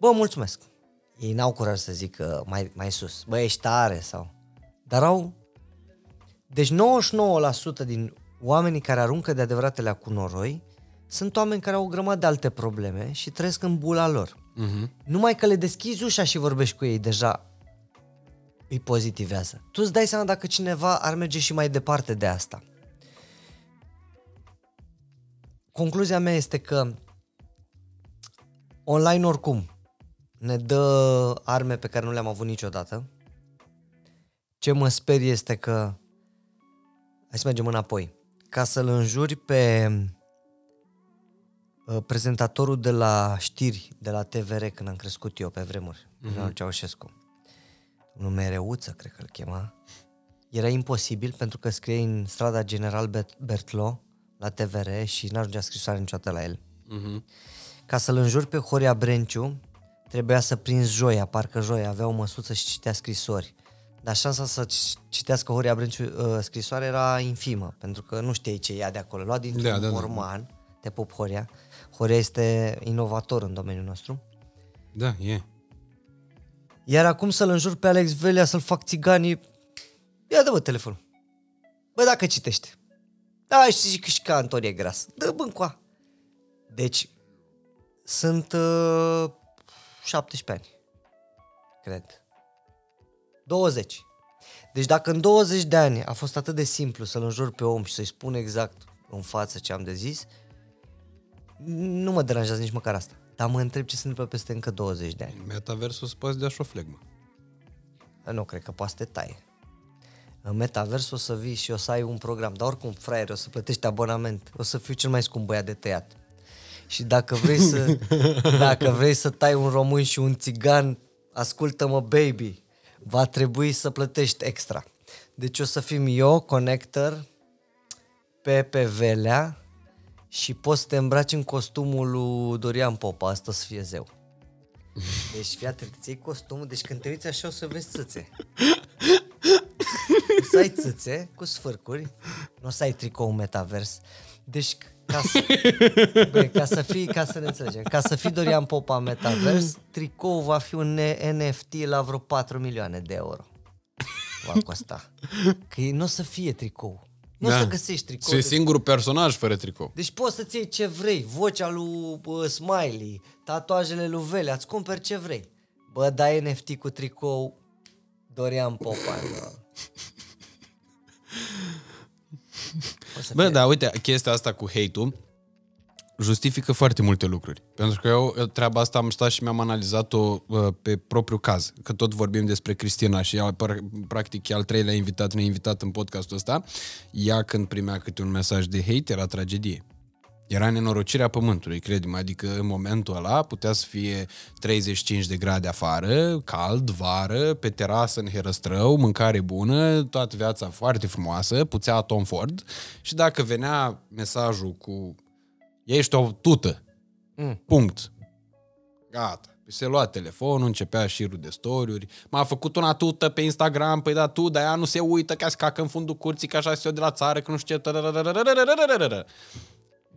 bă, mulțumesc. Ei n-au curaj să zică mai, mai sus, bă, ești tare sau... Dar au... Deci 99% din oamenii care aruncă de adevăratele cu noroi sunt oameni care au o grămadă de alte probleme și trăiesc în bula lor. Mhm. Numai că le deschizi ușa și vorbești cu ei, deja îi pozitivează. Tu îți dai seama dacă cineva ar merge și mai departe de asta. Concluzia mea este că online oricum ne dă arme pe care nu le-am avut niciodată. Ce mă sperie este că hai să mergem înapoi. Ca să-l înjuri pe uh, prezentatorul de la știri, de la TVR, când am crescut eu pe vremuri, mm-hmm. Ceaușescu, un Mereuță, cred că îl chema, era imposibil pentru că scrie în strada General Bet- Bertlo la TVR și n-ajungea scrisoare niciodată la el. Mhm. Ca să-l înjuri pe Horia Brenciu, trebuia să prinzi joia, parcă joia avea o măsuță și citea scrisori. Dar șansa să ci- citească Horia Brenciu uh, scrisoare era infimă, pentru că nu știai ce ia de acolo. Lua dintr-un Da, da, da, da. morman, te pup Horia. Horia este inovator în domeniul nostru. Da, e. Iar acum să-l înjur pe Alex Velea, să-l fac țiganii, ia dă-mă telefonul. Bă, dacă citește. Da, știi că și că Antonie Gras. Dă bâncoa. Deci, sunt uh, 17 ani. Cred. 20. Deci dacă în 20 de ani a fost atât de simplu să-l înjur pe om și să-i spun exact în față ce am de zis, nu mă deranjează nici măcar asta. Dar mă întreb ce se întâmplă peste încă 20 de ani. Metaversul se poate dea și o flegmă. Nu cred că poate să te taie. În metavers o să vii și o să ai un program, dar oricum, fraier, o să plătești abonament, o să fiu cel mai scump băiat de tăiat. Și dacă vrei să, dacă vrei să tai un român și un țigan, ascultă-mă, baby, va trebui să plătești extra. Deci o să fim eu, connector, pe pe Velea și poți să te îmbraci în costumul lui Dorian Popa, asta să fie zeu. Deci fii atent, îți iei costumul, deci când te uiți așa o să vezi țâțe. O să ai țâțe cu sfârcuri, nu o să ai tricou metavers. Deci ca să, bă, ca să fii, ca să ne înțelegem, ca să fii Dorian Popa metavers, tricou va fi un NFT la vreo 4 milioane de euro. Va costa. Că nu o să fie tricou. Nu da. o să găsești tricou. Și e singurul personaj fără tricou. Deci poți să-ți iei ce vrei, vocea lui uh, Smiley, tatuajele lui Vele, îți cumperi ce vrei. Bă, dai NFT cu tricou Dorian Popa. Bă, da, uite, chestia asta cu hate-ul justifică foarte multe lucruri. Pentru că eu treaba asta am stat și mi-am analizat-o uh, pe propriu caz. Că tot vorbim despre Cristina și ea, practic, e al treilea invitat, ne-invitat în podcastul ăsta. Ea, când primea câte un mesaj de hate, era tragedie. Era nenorocirea pământului, credem, adică în momentul ăla putea să fie 35 de grade afară, cald, vară, pe terasă în herăstrău, mâncare bună, toată viața foarte frumoasă, puțea Tom Ford și dacă venea mesajul cu ești o tută, mm. punct, gata. Se lua telefonul, începea șirul de storiuri. M-a făcut una tută pe Instagram, păi da, tu, dar ea nu se uită ca să cacă în fundul curții, că așa se de la țară, că nu știu ce...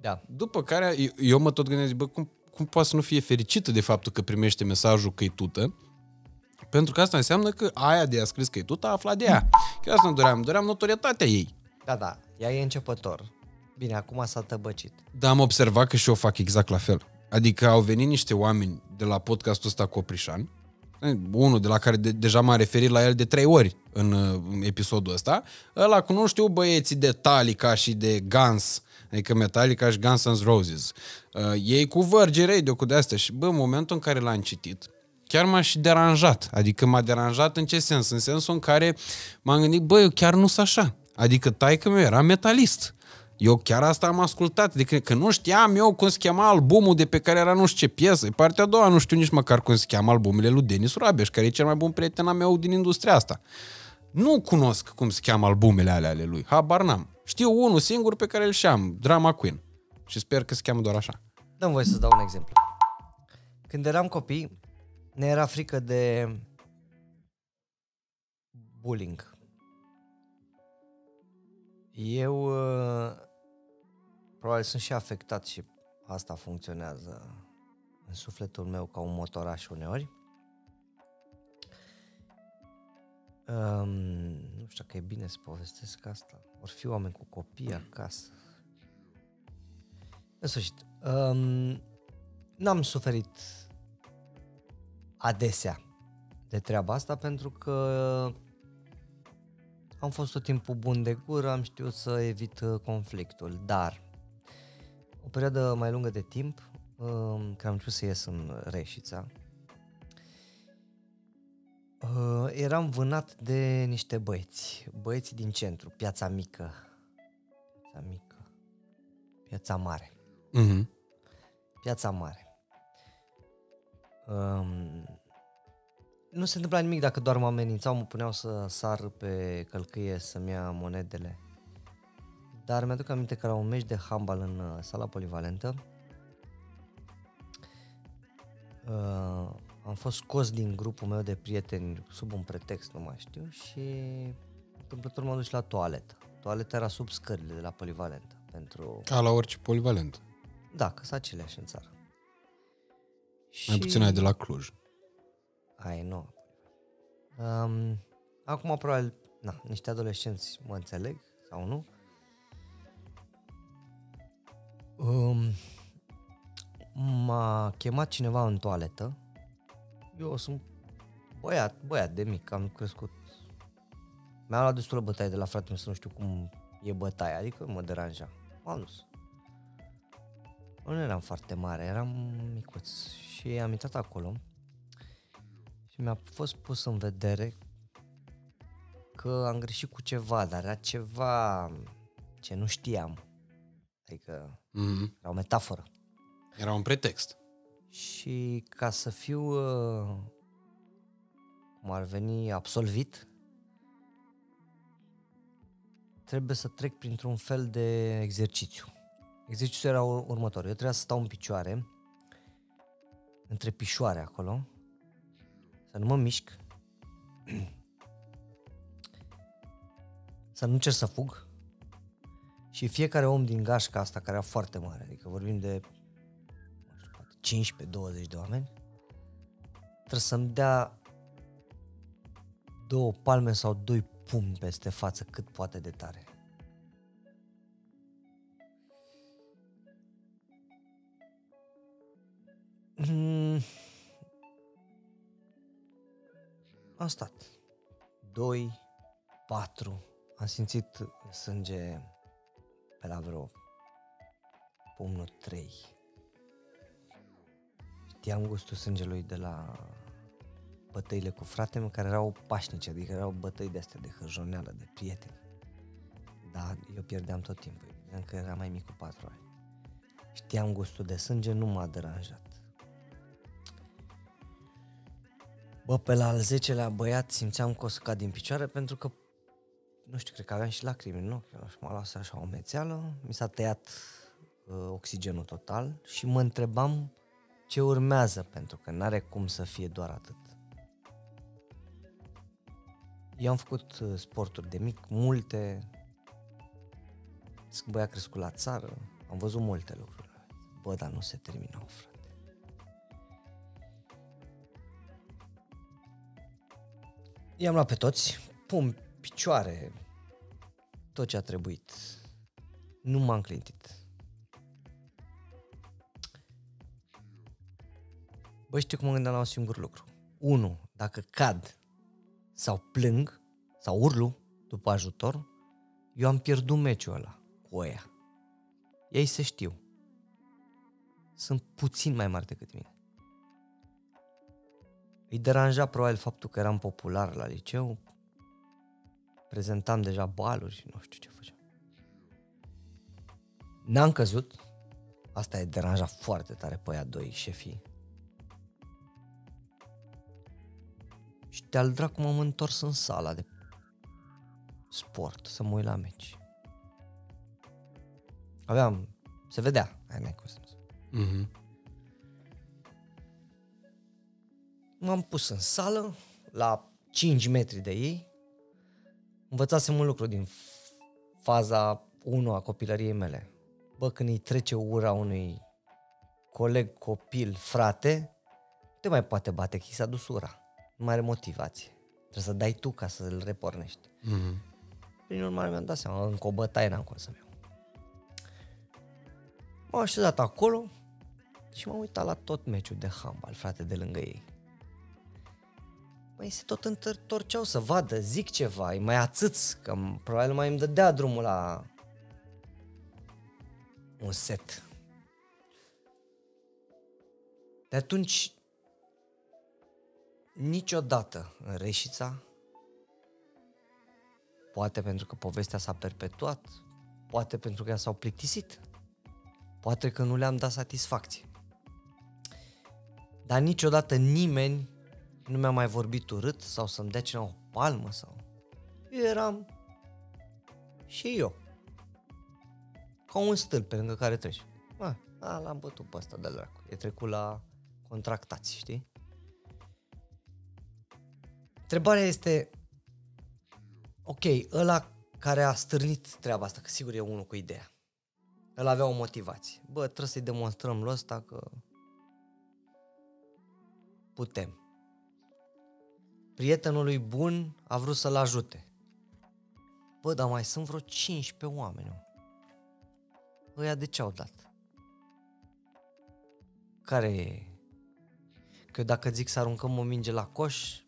Da. După care eu mă tot gândesc, bă, cum, cum poate să nu fie fericită de faptul că primește mesajul că e tută? Pentru că asta înseamnă că aia de a scris că e tută a aflat de ea. Că asta nu doream, doream notorietatea ei. Da, da, ea e începător. Bine, acum s-a tăbăcit. Da, am observat că și eu fac exact la fel. Adică au venit niște oameni de la podcastul ăsta Coprișan, unul de la care de, deja m-a referit la el de trei ori în, în episodul ăsta, ăla cu nu știu băieții de Talica și de Guns, adică Metallica și Guns N' Roses. Uh, ei cu Virgin Radio, cu de-astea. Și, bă, în momentul în care l-am citit, chiar m-a și deranjat. Adică m-a deranjat în ce sens? În sensul în care m-am gândit, bă, eu chiar nu sunt așa. Adică taică meu era metalist. Eu chiar asta am ascultat, adică că nu știam eu cum se chema albumul de pe care era nu știu ce piesă. Partea a doua nu știu nici măcar cum se cheamă albumele lui Denis Rabeș, care e cel mai bun prieten al meu din industria asta. Nu cunosc cum se cheamă albumele alea ale lui, habar n-am. Știu unul singur pe care îl știam, Drama Queen. Și sper că se cheamă doar așa. Dăm voi să dau un exemplu. Când eram copii, ne era frică de bullying. Eu uh, probabil sunt și afectat și asta funcționează în sufletul meu ca un motoraș uneori. Um, nu știu că e bine să povestesc asta. Or fi oameni cu copii acasă. În sfârșit, um, n-am suferit adesea de treaba asta pentru că am fost tot timpul bun de gură, am știut să evit uh, conflictul, dar o perioadă mai lungă de timp, um, când am început să ies în Reșița, Uh, eram vânat de niște băieți, băieți din centru, piața mică, piața mică, piața mare, uh-huh. piața mare. Um, nu se întâmpla nimic dacă doar mă amenințau, mă puneau să sar pe călcâie să-mi ia monedele. Dar mi-aduc aminte că la un meci de handbal în uh, sala polivalentă, uh, am fost scos din grupul meu de prieteni sub un pretext, nu mai știu, și întâmplător m-am dus la toaletă. Toaleta era sub scările de la polivalentă. Pentru... Ca la orice polivalent. Da, că sunt aceleași în țară. Mai și... puțin ai de la Cluj. Ai, nu. Um, acum, probabil, na, niște adolescenți mă înțeleg sau nu. Um, m-a chemat cineva în toaletă eu sunt băiat, băiat de mic, am crescut Mi-am luat destulă bătaie de la fratele meu să nu știu cum e bătaia, adică mă deranja. M-am dus. Nu eram foarte mare, eram micuț și am intrat acolo și mi-a fost pus în vedere că am greșit cu ceva, dar era ceva ce nu știam. Adică Mm-hmm. era o metaforă. Era un pretext. Și ca să fiu, uh, cum ar veni, absolvit, trebuie să trec printr-un fel de exercițiu. Exercițiul era ur- următor. Eu trebuia să stau în picioare, între pișoare acolo, să nu mă mișc, să nu încerc să fug și fiecare om din gașca asta, care era foarte mare, adică vorbim de nu știu, poate 15-20 de oameni, trebuie să-mi dea două palme sau doi pumni peste față cât poate de tare. Mm. Am stat. 2, 4. Am simțit sânge pe la vreo pumnul 3. Știam gustul sângelui de la bătăile cu fratele meu, care erau pașnice, adică erau bătăi de astea de hârjoneală, de prieteni. Dar eu pierdeam tot timpul, evident că era mai mic cu 4 ani. Știam gustul de sânge, nu m-a deranjat. Bă, pe la al 10-lea băiat simțeam că o să cad din picioare pentru că, nu știu, cred că aveam și lacrimi în ochi și m-a luat așa o mețeală, mi s-a tăiat uh, oxigenul total și mă întrebam ce urmează, pentru că n-are cum să fie doar atât. Eu am făcut uh, sporturi de mic, multe, sunt băiat crescut la țară, am văzut multe lucruri. Bă, dar nu se terminau, frate. I-am luat pe toți, pum, picioare, tot ce a trebuit. Nu m-am clintit. Bă, știu cum mă gândeam la un singur lucru. Unu, dacă cad sau plâng sau urlu după ajutor, eu am pierdut meciul ăla cu ăia. Ei se știu. Sunt puțin mai mari decât mine. Îi deranja probabil faptul că eram popular la liceu, prezentam deja baluri și nu știu ce făceam. N-am căzut, asta e deranja foarte tare pe aia doi șefii. Și de-al dracu m-am întors în sala de sport să mă uit la meci. Aveam, se vedea, ai n-ai cum să nu se Mm-hmm. M-am pus în sală, la 5 metri de ei. Învățasem un lucru din f- faza 1 a copilăriei mele. Bă, când îi trece ura unui coleg, copil, frate, nu te mai poate bate, că i s-a dus ura. Nu mai are motivație. Trebuie să dai tu ca să îl repornești. Mm-hmm. Prin urmare mi-am dat seama, încă o bătaie n-am cum să-mi iau. M-am așezat acolo și m-am uitat la tot meciul de handbal, frate, de lângă ei. Mai se tot întorceau să vadă, zic ceva, îi mai atâț, că m- probabil mai îmi dădea drumul la un set. De atunci, niciodată în Reșița Poate pentru că povestea s-a perpetuat, poate pentru că ea s-au plictisit, poate că nu le-am dat satisfacție. Dar niciodată nimeni nu mi-a mai vorbit urât sau să-mi dea cineva o palmă sau... Eu eram și eu. Ca un stâlp pe lângă care treci. A, a l-am bătut pe ăsta de dracu. E trecut la contractați, știi? Întrebarea este, ok, ăla care a stârnit treaba asta, că sigur e unul cu ideea. El avea o motivație. Bă, trebuie să-i demonstrăm lui ăsta că putem. Prietenul lui bun a vrut să-l ajute. Bă, dar mai sunt vreo 15 oameni. mă. Ăia de ce au dat? Care e? Că eu dacă zic să aruncăm o minge la coș,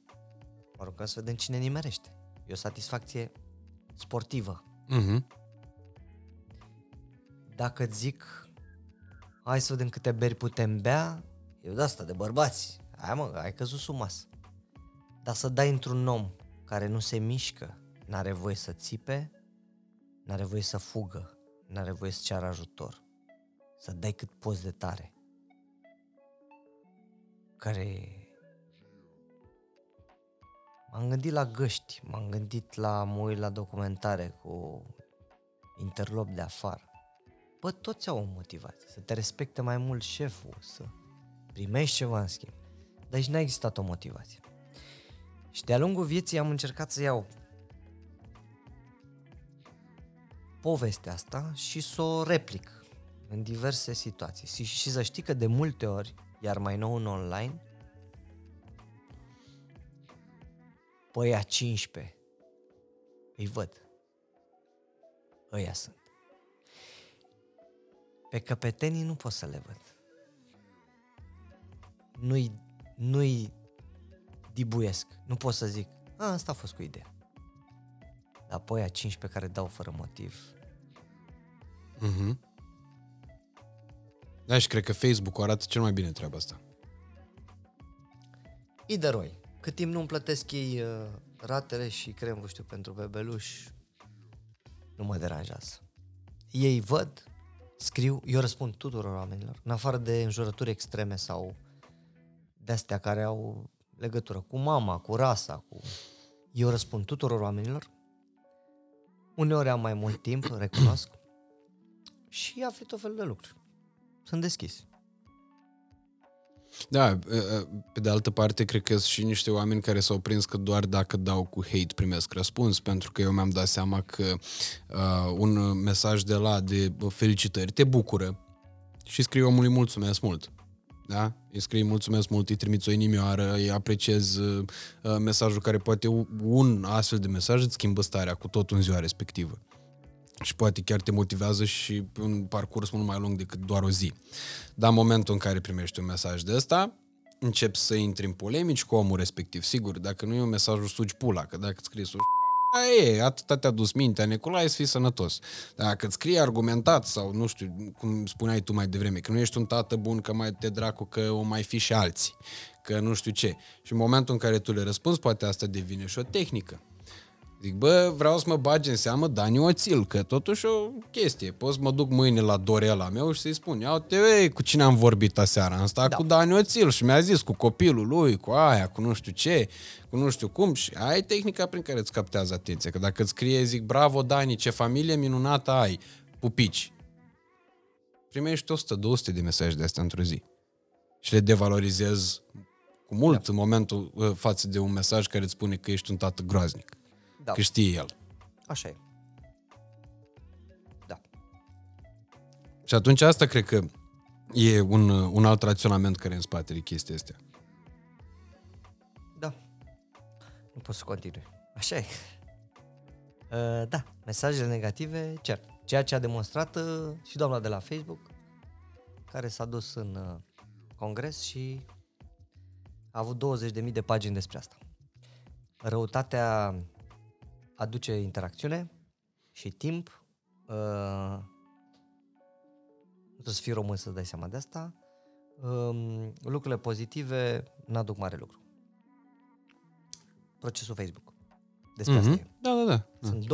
aruncăm să vedem cine nimerește. E o satisfacție sportivă. Mhm. Dacă îți zic, hai să vedem câte beri putem bea, eu de asta, de bărbați. Hai mă, ai căzut sub masă. Dar să dai într-un om care nu se mișcă, n-are voie să țipe, n-are voie să fugă, n-are voie să ceară ajutor. Să dai cât poți de tare. Care... M-am gândit la găști, m-am gândit la mă uit la documentare cu interlop de afară. Bă, toți au o motivație, să te respecte mai mult șeful, să primești ceva în schimb. Dar aici n-a existat o motivație. Și de-a lungul vieții am încercat să iau povestea asta și să o replic în diverse situații. Și, și să știi că de multe ori, iar mai nou în online, pe ăia 15 îi văd. Ăia sunt. Pe căpetenii nu pot să le văd. Nu-i, nu-i dibuiesc. Nu pot să zic, a, asta a fost cu ideea. Dar pe aia 15 care dau fără motiv. Mhm. Da, și cred că Facebook arată cel mai bine treaba asta. Ideroi. Cât timp nu îmi plătesc ei uh, ratele și crem, știu, pentru bebeluș, nu mă deranjează. Ei văd, scriu, eu răspund tuturor oamenilor, în afară de înjurături extreme sau de astea care au legătură cu mama, cu rasa, cu... Eu răspund tuturor oamenilor. Uneori am mai mult timp, recunosc. Și afli tot felul de lucruri. Sunt deschis. Da, pe de altă parte, cred că sunt și niște oameni care s-au prins că doar dacă dau cu hate primesc răspuns, pentru că eu mi-am dat seama că uh, un mesaj de la de felicitări te bucură și scrie omului mulțumesc mult. Da? Îi scrii mulțumesc mult, îi trimiți o inimioară, îi apreciez uh, mesajul care poate un astfel de mesaj îți schimbă starea cu tot în ziua respectivă și poate chiar te motivează și un parcurs mult mai lung decât doar o zi. Dar în momentul în care primești un mesaj de ăsta, începi să intri în polemici cu omul respectiv. Sigur, dacă nu e un mesaj, sugi pula, că dacă scrii o e, atâta te-a dus mintea, Nicolae, să fii sănătos. Dacă îți scrie argumentat sau, nu știu, cum spuneai tu mai devreme, că nu ești un tată bun, că mai te dracu, că o mai fi și alții, că nu știu ce. Și în momentul în care tu le răspunzi, poate asta devine și o tehnică. Zic, bă, vreau să mă bagi în seamă Dani Oțil, că totuși o chestie. Pot să mă duc mâine la Dorela meu și să-i spun, ia uite, ei, cu cine am vorbit aseară? Am stat da. cu Dani Oțil și mi-a zis cu copilul lui, cu aia, cu nu știu ce, cu nu știu cum. Și aia e tehnica prin care îți captează atenția. Că dacă îți scrie, zic, bravo Dani, ce familie minunată ai, pupici. Primești 100-200 de mesaje de astea într-o zi. Și le devalorizez cu mult da. în momentul uh, față de un mesaj care îți spune că ești un tată groaznic. Da. Că știe el. Așa e. Da. Și atunci asta cred că e un, un alt raționament care e în spatele chestia astea. Da. Nu pot să continui. Așa e. Uh, da, mesajele negative, cer. Ceea ce a demonstrat uh, și doamna de la Facebook, care s-a dus în uh, congres și a avut 20.000 de pagini despre asta. Răutatea aduce interacțiune și timp. Uh, trebuie să fii român să dai seama de asta. Uh, lucrurile pozitive n-aduc mare lucru. Procesul Facebook. Despre mm-hmm. asta e. Da, da, da. Sunt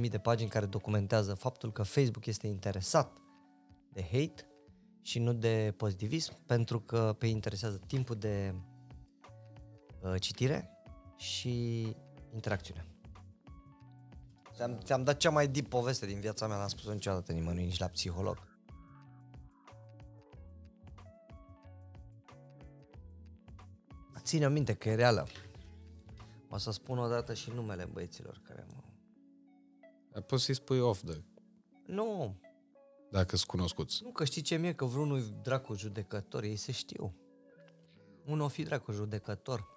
20.000 de pagini care documentează faptul că Facebook este interesat de hate și nu de pozitivism, pentru că pe interesează timpul de uh, citire și interacțiune. Ți-am, ți-am dat cea mai deep poveste din viața mea, n-am spus-o niciodată nimănui, nici la psiholog. Ține minte că e reală. O să spun o dată și numele băieților care mă... Dar poți să-i spui off de... Nu. Dacă sunt cunoscuți. Nu, că știi ce mie, că vreunul dracu judecător, ei se știu. Unul o fi dracu judecător.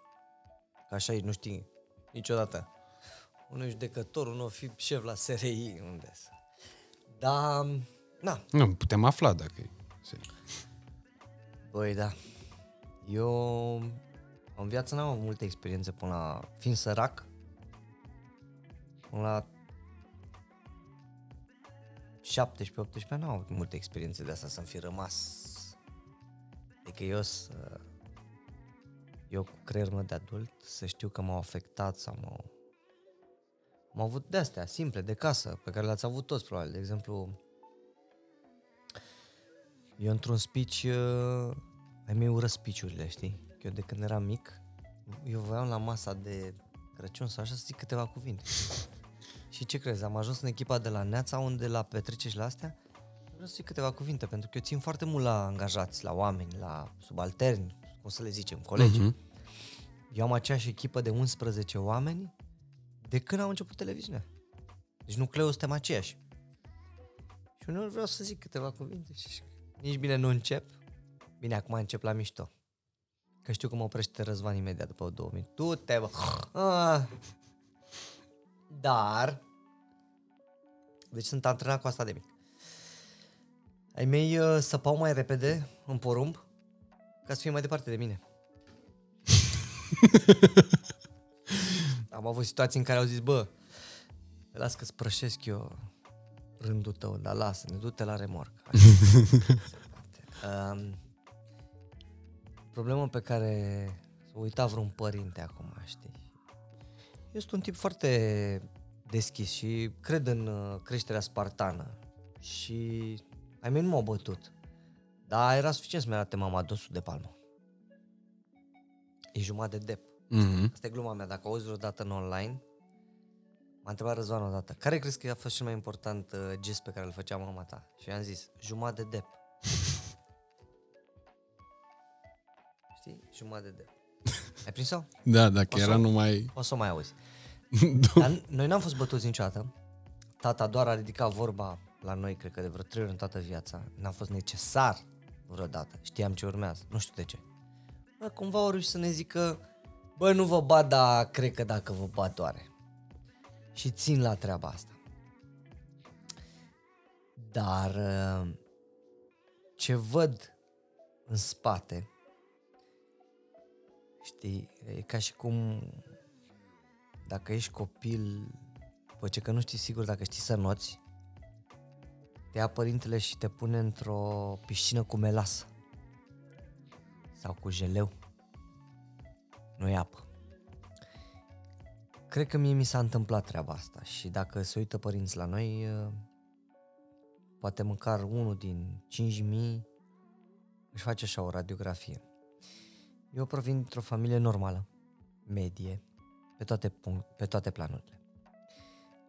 Că așa e, nu știi niciodată unul judecător, unul fi șef la SRI, unde să. Da, na. Nu, putem afla dacă e. Băi, da. Eu în viață n-am avut multe experiențe până la... Fiind sărac, până la 17-18 ani, n-am avut multe experiențe de asta să-mi fi rămas. Adică eu să... Eu cu creierul meu de adult să știu că m-au afectat sau m-au... Am avut de-astea, simple, de casă, pe care le-ați avut toți, probabil. De exemplu, eu într-un speech, uh, ai mei ură speech-urile, știi? Eu de când eram mic, eu voiam la masa de Crăciun sau așa să zic câteva cuvinte. Și ce crezi, am ajuns în echipa de la Neața, unde la petreceri și la astea, vreau să zic câteva cuvinte, pentru că eu țin foarte mult la angajați, la oameni, la subalterni, cum să le zicem, colegi. Mhm. Eu am aceeași echipă de 11 oameni de când au început televiziunea. Deci nucleul suntem aceiași. Și uneori vreau să zic câteva cuvinte și nici bine nu încep. Bine, acum încep la mișto. Că știu că mă oprește Răzvan imediat după două minute. Tu te bă. Ah. Dar, deci sunt antrenat cu asta de mic. Ai mei uh, săpau mai repede în porumb ca să fie mai departe de mine. Am avut situații în care au zis, bă, las că sprășesc eu rândul tău, dar lasă-ne, du-te la remorc. um, problemă pe care s-a uitat vreun părinte acum, știi? Eu sunt un tip foarte deschis și cred în uh, creșterea spartană și ai mei nu m-au bătut. Dar era suficient să-mi arate mama dosul de palmă. E jumătate de dep. Mhm. Asta e gluma mea. Dacă auzi vreodată în online, m-a întrebat Răzvan odată, care crezi că a fost cel mai important uh, gest pe care îl făcea mama ta? Și i-am zis, jumătate de dep. Știi? Jumătate de dep. Ai prins-o? Da, dacă O să- era numai... O să o mai auzi. Dar noi n-am fost bătuți niciodată. Tata doar a ridicat vorba la noi, cred că de vreo trei ori în toată viața. N-a fost necesar vreodată. Știam ce urmează. Nu știu de ce. Bă, cumva au reușit să ne zică, bă, nu vă bat, dar cred că dacă vă bat doare. Și țin la treaba asta. Dar uh, ce văd în spate, știi, e ca și cum dacă ești copil, după ce că nu știi sigur dacă știi să noți, te ia părintele și te pune într-o piscină cu melasă sau cu jeleu. Nu e apă. Cred că mie mi s-a întâmplat treaba asta și dacă se uită părinți la noi, eh, poate măcar unul din 5.000 își face așa o radiografie. Eu provin dintr-o familie normală, medie, pe toate, punct, pe toate planurile.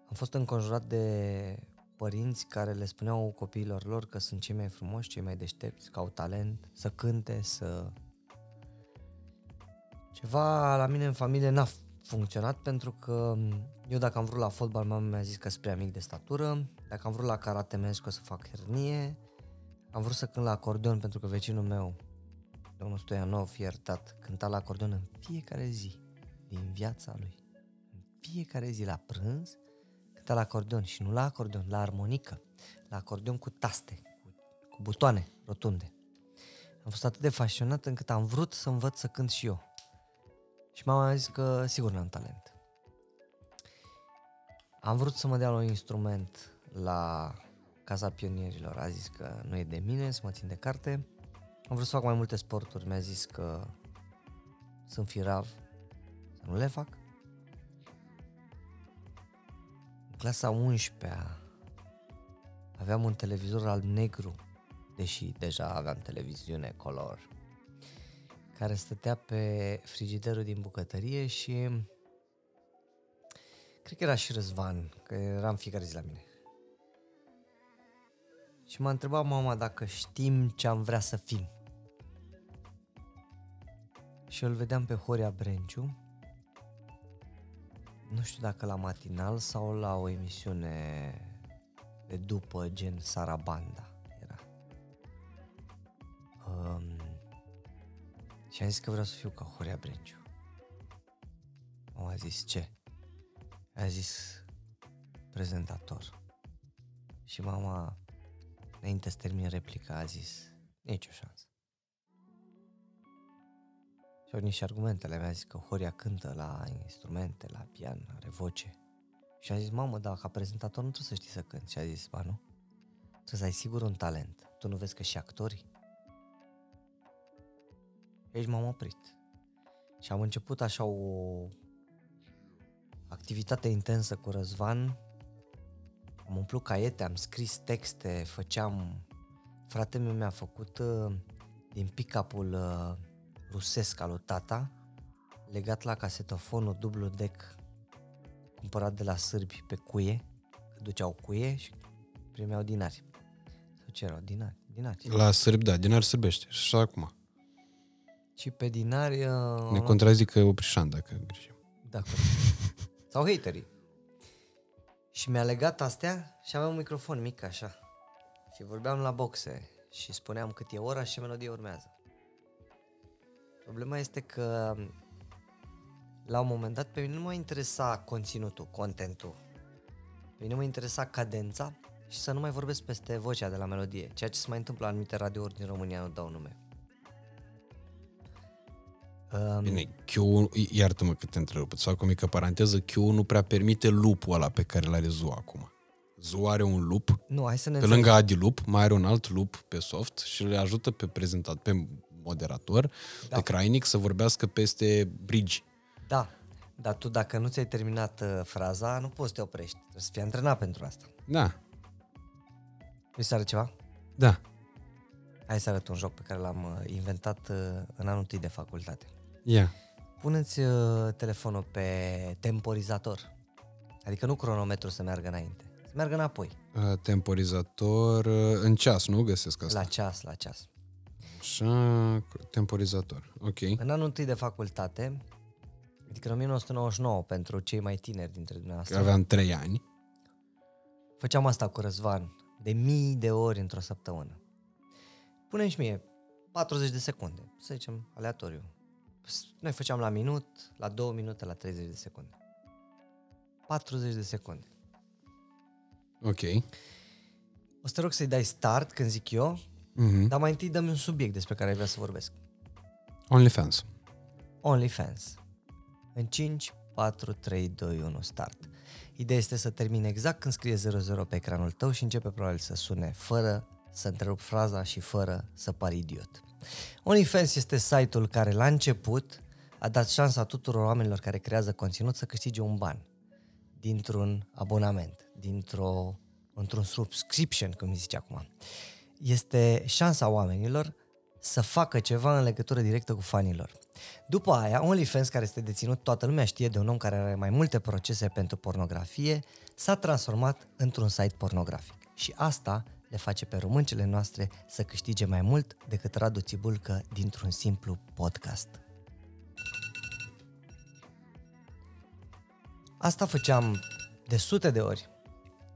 Am fost înconjurat de părinți care le spuneau copiilor lor că sunt cei mai frumoși, cei mai deștepți, că au talent, să cânte, să... Ceva la mine în familie n-a funcționat pentru că eu dacă am vrut la fotbal, mama mi-a zis că sunt prea mic de statură, dacă am vrut la karate, mi-a zis că o să fac hernie, am vrut să cânt la acordeon pentru că vecinul meu, domnul Stoianov, iertat, cânta la acordeon în fiecare zi din viața lui. În fiecare zi la prânz cânta la acordeon și nu la acordeon, la armonică, la acordeon cu taste, cu, cu butoane rotunde. Am fost atât de fascinat încât am vrut să învăț să cânt și eu. Și mama a zis că sigur n-am talent. Am vrut să mă dea la un instrument la Casa Pionierilor. A zis că nu e de mine, să mă țin de carte. Am vrut să fac mai multe sporturi. Mi-a zis că sunt firav, să nu le fac. În clasa 11 aveam un televizor alb-negru, deși deja aveam televiziune color, care stătea pe frigiderul din bucătărie și cred că era și Răzvan, că era în fiecare zi la mine. Și m-a întrebat mama dacă știm ce am vrea să fim. Și îl vedeam pe Horia Brenciu, nu știu dacă la matinal sau la o emisiune de după, gen Sarabanda era. Um, și am zis că vreau să fiu ca Horia Brenciu. Mama a zis ce? A zis prezentator. Și mama, înainte să termin replica, a zis nicio șansă. Și au venit și argumentele. Mi-a zis că Horia cântă la instrumente, la pian, are voce. Și a zis, mamă, da, ca prezentator nu trebuie să știi să cânti. Și a zis, ba nu, trebuie să ai sigur un talent. Tu nu vezi că și actorii? Și aici m-am oprit. Și am început așa o activitate intensă cu Răzvan. Am umplut caiete, am scris texte, făceam... Fratele meu mi-a făcut uh, din pick-up-ul uh, rusesc al lui tata, legat la casetofonul dublu deck cumpărat de la sârbi pe cuie, că duceau cuie și primeau dinari. Sau ce erau? Dinari. Dinari. La sârbi, da, dinar sârbește. Și așa acum. Și pe dinari... Uh, Ne contrazică Oprișan dacă greșim. Da, corect. Sau haterii. Și mi-a legat astea și aveam un microfon mic așa. Și vorbeam la boxe și spuneam cât e ora și ce melodie urmează. Problema este că la un moment dat pe mine nu mă interesa conținutul, contentul. Pe mine mă interesa cadența și să nu mai vorbesc peste vocea de la melodie, ceea ce se mai întâmplă la anumite radiouri din România, nu dau nume. Um, Bine, Q1, iartă-mă că te întrerup, îți fac o mică paranteză, Q1 nu prea permite lupul ăla pe care l-are Zoo acum. Zoo are un loop, nu, hai să ne pe lângă Adi Loop, mai are un alt loop pe soft și le ajută pe prezentat, pe moderator, da. pe Crainic să vorbească peste bridge. Da, dar tu dacă nu ți-ai terminat uh, fraza, nu poți să te oprești. Trebuie să fii antrenat pentru asta. Da, Vrei să arăt ceva? da. Hai să arăt un joc pe care l-am uh, inventat uh, în anul întâi de facultate. Ia. Puneți uh, telefonul pe temporizator. Adică nu cronometru să meargă înainte. Să meargă înapoi. Uh, Temporizator uh, în ceas, nu găsesc asta? La ceas, la ceas. Așa, temporizator. Ok. În anul întâi de facultate, adică în 1999 pentru cei mai tineri dintre Că dumneavoastră, aveam 3 ani. făceam asta cu Răzvan de mii de ori într-o săptămână. Punem și mie 40 de secunde, să zicem aleatoriu. Noi făceam la minut, la 2 minute, la 30 de secunde. 40 de secunde. Ok. O să te rog să-i dai start când zic eu, Mm-hmm. dar mai întâi dăm un subiect despre care ai vrea să vorbesc. OnlyFans. OnlyFans. În 5, 4, 3, 2, 1, start. Ideea este să termine exact când scrie 00 pe ecranul tău și începe probabil să sune fără să întrerup fraza și fără să pari idiot. OnlyFans este site-ul care la început a dat șansa tuturor oamenilor care creează conținut să câștige un ban dintr-un abonament, dintr-o, într-un subscription, cum îi zice acum. Este șansa oamenilor să facă ceva în legătură directă cu fanilor. După aia, OnlyFans, care este deținut, toată lumea știe de un om care are mai multe procese pentru pornografie, s-a transformat într-un site pornografic. Și asta le face pe româncele noastre să câștige mai mult decât Radu Țibulcă dintr-un simplu podcast. Asta făceam de sute de ori,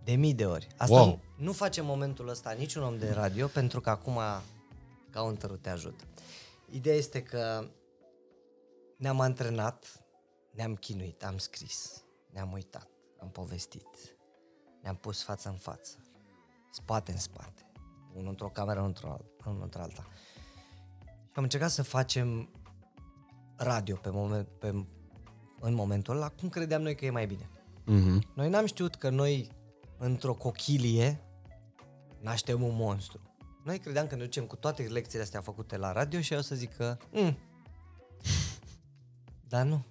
de mii de ori. Asta Wow. nu, nu face momentul ăsta niciun om de radio, pentru că acum counter te ajut. Ideea este că ne-am antrenat, ne-am chinuit, am scris, ne-am uitat, am povestit, ne-am pus față în față, spate în spate, unul într-o cameră, unul într-o, alt- unul într-alta. Și am încercat să facem radio pe moment, pe, în momentul ăla, cum credeam noi că e mai bine. Mm-hmm. Noi n-am știut că noi, într-o cochilie, naștem un monstru. Noi credeam că ne ducem cu toate lecțiile astea făcute la radio și eu o să zic că... Mm. Dar nu.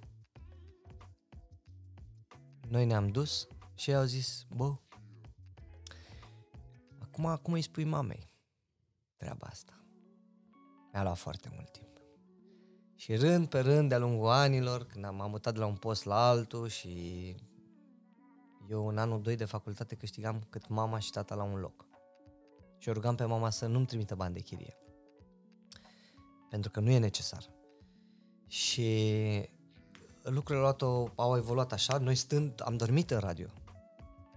Noi ne-am dus și ei au zis, bă, acum, acum îi spui mamei treaba asta. Mi-a luat foarte mult timp. Și rând pe rând, de-a lungul anilor, când am m-am mutat de la un post la altul și eu în anul 2 de facultate câștigam cât mama și tata la un loc. Și o rugam pe mama să nu-mi trimită bani de chirie. Pentru că nu e necesar. Și lucrurile au, luat-o, au evoluat așa. Noi stând, am dormit în radio.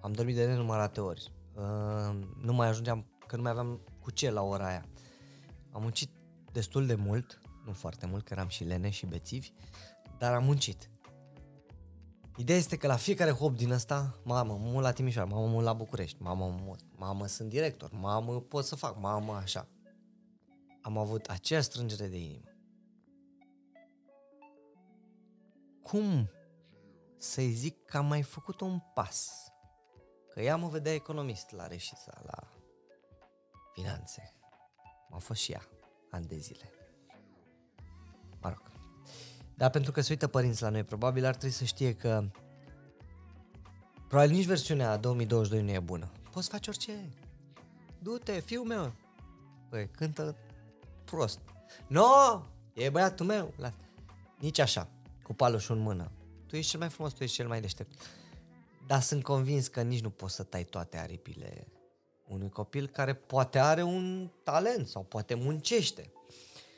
Am dormit de nenumărate ori. Uh, nu mai ajungeam, că nu mai aveam cu ce la ora aia. Am muncit destul de mult, nu foarte mult, că eram și lene și bețivi, dar am muncit. Ideea este că la fiecare hop din ăsta, mamă, mult la Timișoara, mamă, mult la București, mamă, mult, mamă, sunt director, mamă, pot să fac, mamă, așa. Am avut aceeași strângere de inimă. Cum să-i zic că am mai făcut un pas. Că ea mă vedea economist la Reșița, la finanțe. M-a fost și ea, ani de zile. Mă rog. Dar pentru că se uită părinți la noi, probabil ar trebui să știe că probabil nici versiunea 2022 nu e bună. Poți face orice. Du-te, fiul meu. Păi, cântă prost. No! E băiatul meu. La... Nici așa, cu palușul în mână. Tu ești cel mai frumos, tu ești cel mai deștept. Dar sunt convins că nici nu poți să tai toate aripile unui copil care poate are un talent sau poate muncește.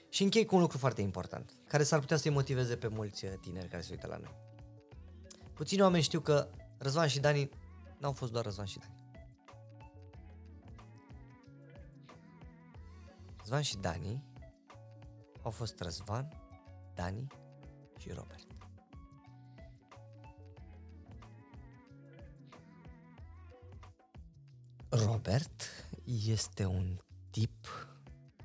Și închei cu un lucru foarte important, care s-ar putea să-i motiveze pe mulți tineri care se uită la noi. Puțini oameni știu că Răzvan și Dani n-au fost doar Răzvan și Dani. Răzvan și Dani au fost Răzvan, Dani și Robert. Robert este un tip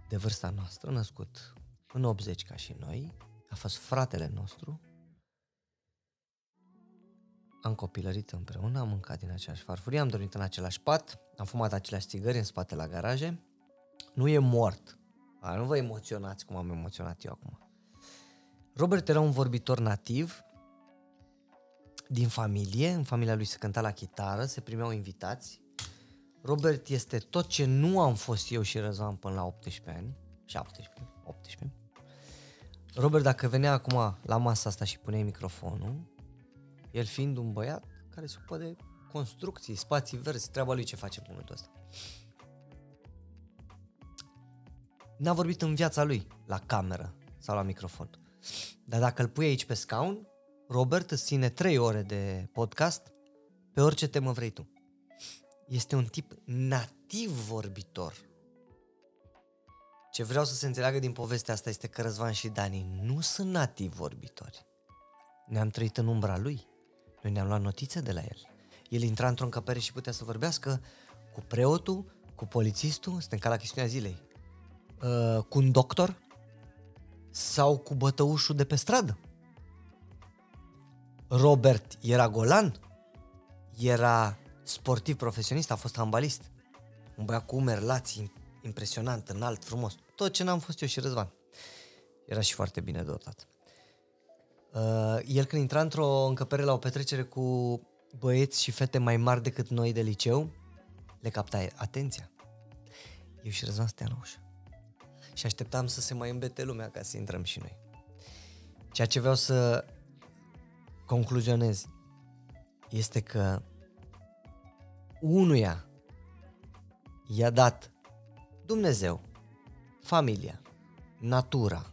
de vârsta noastră, născut în 80 ca și noi, a fost fratele nostru, am copilărit împreună, am mâncat din aceeași farfurie, am dormit în același pat, am fumat aceleași țigări în spate la garaje. Nu e mort. A, nu vă emoționați cum am emoționat eu acum. Robert era un vorbitor nativ din familie, în familia lui se cânta la chitară, se primeau invitați. Robert este tot ce nu am fost eu și Răzvan până la 18 ani, 17, 18. Robert, dacă venea acum la masa asta și punea microfonul, el fiind un băiat care se ocupă de construcții, spații verzi, treaba lui ce face în momentul ăsta. N-a vorbit în viața lui la cameră sau la microfon. Dar dacă îl pui aici pe scaun, Robert îți ține 3 ore de podcast pe orice temă vrei tu. Este un tip nativ vorbitor. Ce vreau să se înțeleagă din povestea asta este că Răzvan și Dani nu sunt nativ vorbitori. Ne-am trăit în umbra lui. Noi ne-am luat notițe de la el. El intra într-o încăpere și putea să vorbească cu preotul, cu polițistul, suntem ca la chestiunea zilei, uh, cu un doctor sau cu bătăușul de pe stradă. Robert era golan, era sportiv profesionist, a fost handbalist. Un băiat cu umeri lați, impresionant, înalt, frumos. Tot ce n-am fost eu și Răzvan. Era și foarte bine dotat. Uh, el când intra într-o încăpere la o petrecere cu băieți și fete mai mari decât noi de liceu, le capta atenția. Eu și Răzvan stăteam la ușă. Și așteptam să se mai îmbete lumea ca să intrăm și noi. Ceea ce vreau să concluzionez este că unuia i-a dat Dumnezeu, familia, natura,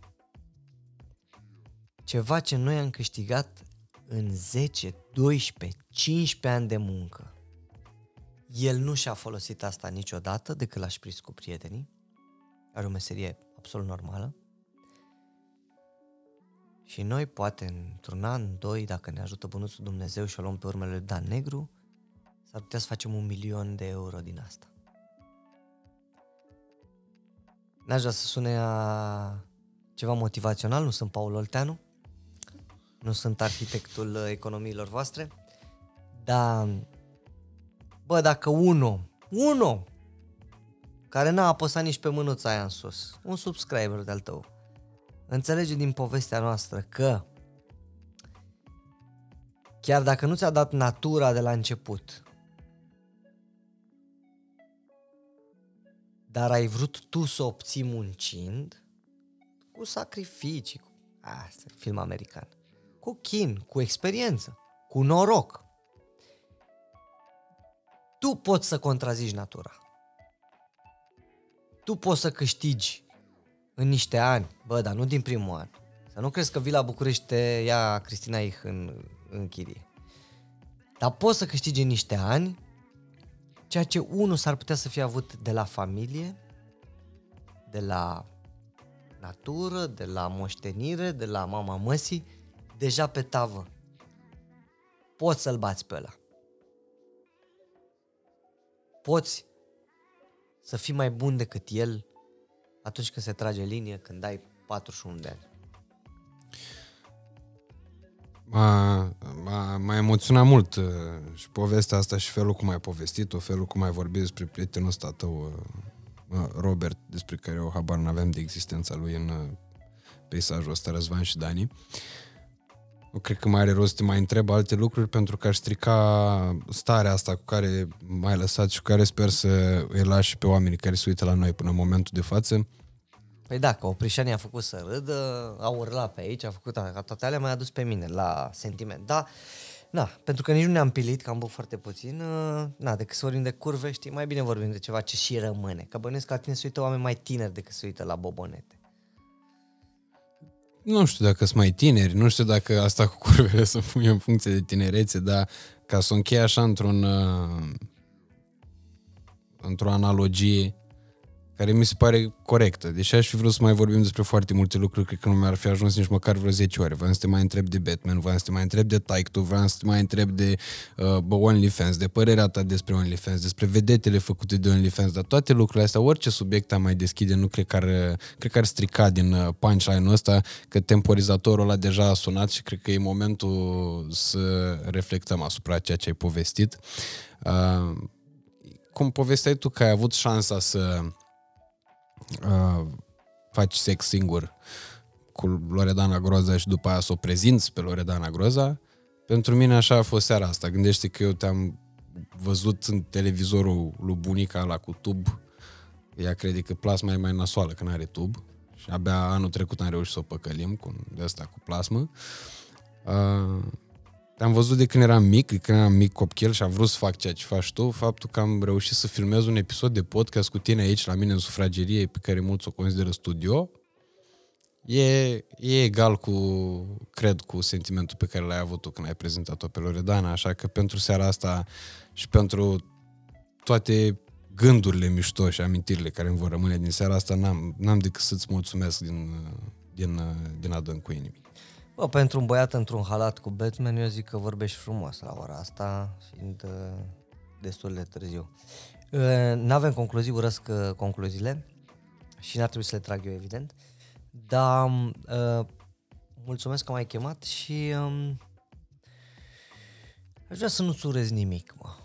ceva ce noi am câștigat în 10, 12, 15 ani de muncă. El nu și-a folosit asta niciodată decât l-a șpris cu prietenii. Are o meserie absolut normală. Și noi, poate, într-un an, doi, dacă ne ajută Bunuțul Dumnezeu și o luăm pe urmele lui Dan Negru, s-ar putea să facem un milion de euro din asta. N-aș vrea să sune a ceva motivațional, nu sunt Paul Olteanu, nu sunt arhitectul economiilor voastre, dar, bă, dacă unul, unul, care n-a apăsat nici pe mânuța aia în sus, un subscriber de-al tău, înțelege din povestea noastră că chiar dacă nu ți-a dat natura de la început, dar ai vrut tu să obții muncind, cu sacrificii, cu... Asta, film american. Cu chin, cu experiență, cu noroc. Tu poți să contrazici natura. Tu poți să câștigi în niște ani, bă, dar nu din primul an. Să nu crezi că vii la București te ia Cristina Ih în, în chirie. Dar poți să câștigi în niște ani ceea ce unul s-ar putea să fie avut de la familie, de la natură, de la moștenire, de la mama măsii, deja pe tavă. Poți să-l bați pe ăla. Poți să fii mai bun decât el atunci când se trage linie, când ai 41 de ani. M-a, M-a, m-a emoționat mult uh, și povestea asta și felul cum ai povestit-o, felul cum ai vorbit despre prietenul ăsta tău, uh, uh, Robert, despre care o habar n-aveam de existența lui în uh, peisajul ăsta, Răzvan și Dani. Eu cred că mai are rost să te mai întreb alte lucruri pentru că aș strica starea asta cu care m-ai lăsat și cu care sper să îi lași pe oamenii care se uită la noi până în momentul de față. Păi da, că Oprișani a făcut să râdă, a urlat pe aici, a făcut a, toate alea, m-a adus pe mine la sentiment. Da, da, pentru că nici nu ne-am pilit, că am băut foarte puțin, uh, na, decât să vorbim de curve, știi, mai bine vorbim de ceva ce și rămâne. Că bănuiesc că la tine se uită oameni mai tineri decât se uită la bobonete. Nu știu dacă sunt mai tineri, nu știu dacă asta cu curvele să pune în funcție de tinerețe, dar ca să o închei așa într-un uh, într-o analogie, care mi se pare corectă. Deși aș fi vrut să mai vorbim despre foarte multe lucruri, cred că nu mi-ar fi ajuns nici măcar vreo 10 ore. Vreau să te mai întreb de Batman, vreau să te mai întreb de Taik Tu, vreau să te mai întreb de uh, OnlyFans, de părerea ta despre OnlyFans, despre vedetele făcute de OnlyFans, dar toate lucrurile astea, orice subiect am mai deschide, nu cred că ar, cred că ar strica din uh, punchline-ul ăsta, că temporizatorul ăla deja a sunat și cred că e momentul să reflectăm asupra ceea ce ai povestit. Uh, cum povesteai tu că ai avut șansa să uh, faci sex singur cu Loredana Groza și după aia să o prezinți pe Loredana Groza, pentru mine așa a fost seara asta. Gândește că eu te-am văzut în televizorul lui bunica la cu tub. Ea crede că plasma e mai nasoală, că nu are tub. Și abia anul trecut am reușit să o păcălim cu de asta cu plasmă. Uh, te-am văzut de când eram mic, de când eram mic copil și am vrut să fac ceea ce faci tu, faptul că am reușit să filmez un episod de podcast cu tine aici, la mine în sufragerie, pe care mulți o consideră studio, e, e egal cu, cred, cu sentimentul pe care l-ai avut tu când ai prezentat-o pe Loredana, așa că pentru seara asta și pentru toate gândurile mișto și amintirile care îmi vor rămâne din seara asta, n-am, n-am decât să-ți mulțumesc din, din, din adâncul inimii. Bă, pentru un băiat într-un halat cu Batman, eu zic că vorbești frumos la ora asta, fiind uh, destul de târziu. Uh, n-avem concluzii, urăsc uh, concluziile și n-ar trebui să le trag eu, evident, dar uh, mulțumesc că m-ai chemat și um, aș vrea să nu-ți urez nimic, mă.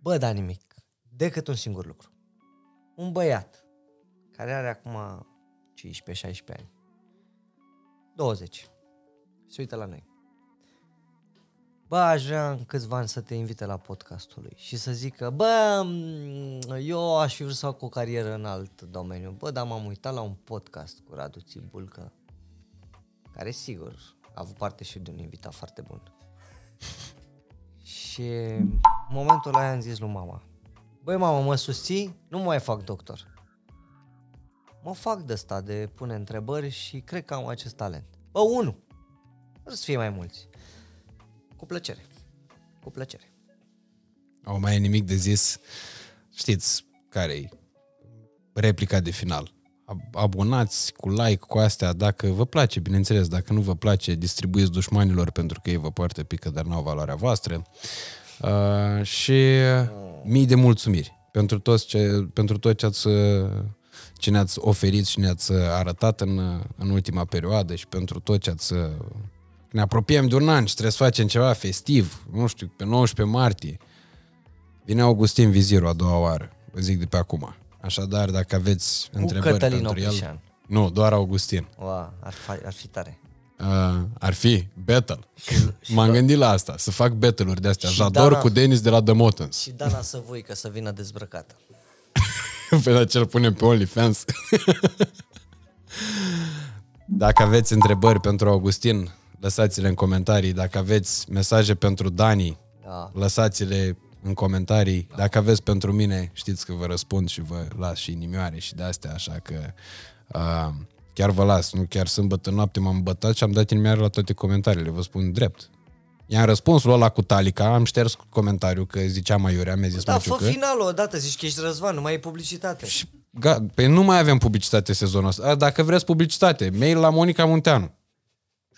Bă, da nimic, decât un singur lucru. Un băiat care are acum 15-16 ani, 20, se uită la noi. Bă, aș vrea în câțiva ani să te invite la podcastul lui și să zică, bă, eu aș fi vrut să fac o carieră în alt domeniu. Bă, dar m-am uitat la un podcast cu Radu Țibulcă, care sigur a avut parte și de un invitat foarte bun. și în momentul ăla am zis lui mama, băi mama, mă susții? Nu mai fac doctor. Mă fac de asta, de pune întrebări și cred că am acest talent. Bă, unu, o să fie mai mulți. Cu plăcere. Cu plăcere. O mai e nimic de zis. Știți care e replica de final. Abonați cu like, cu astea, dacă vă place, bineînțeles, dacă nu vă place, distribuiți dușmanilor pentru că ei vă poartă pică, dar nu au valoarea voastră. Uh, și mii de mulțumiri pentru, toți ce, pentru tot ce ați ce ne-ați oferit și ne-ați arătat în, în ultima perioadă și pentru tot ce ați ne apropiem de un an și trebuie să facem ceva festiv, nu știu, pe 19 martie. Vine Augustin Viziru a doua oară, vă zic de pe acum. Așadar, dacă aveți Cu întrebări Cătălin pentru Opișan. el... Nu, doar Augustin. Wow, ar, fi, ar fi tare. Uh, ar fi battle. Și, și M-am gândit la asta, să fac battle-uri de astea. Jador Dana, cu Denis de la The Motons. Și Dana să voi că să vină dezbrăcată. pe la cel punem pe OnlyFans. Dacă aveți întrebări pentru Augustin, lăsați-le în comentarii. Dacă aveți mesaje pentru Dani, da. lăsați-le în comentarii. Da. Dacă aveți pentru mine, știți că vă răspund și vă las și inimioare și de astea, așa că uh, chiar vă las. Nu chiar sâmbătă noapte m-am bătat și am dat inimioare la toate comentariile, vă spun drept. I-am răspuns la cu Talica, am șters comentariul că zicea Maiurea, mi-a zis Da, fă finalul odată, zici că ești Răzvan, nu mai e publicitate. Și, ga, pe nu mai avem publicitate sezonul ăsta. Dacă vreți publicitate, mail la Monica Munteanu.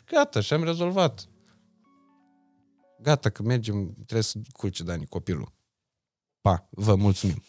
Gata, și am rezolvat. Gata, că mergem, trebuie să culce Dani copilul. Pa, vă mulțumim.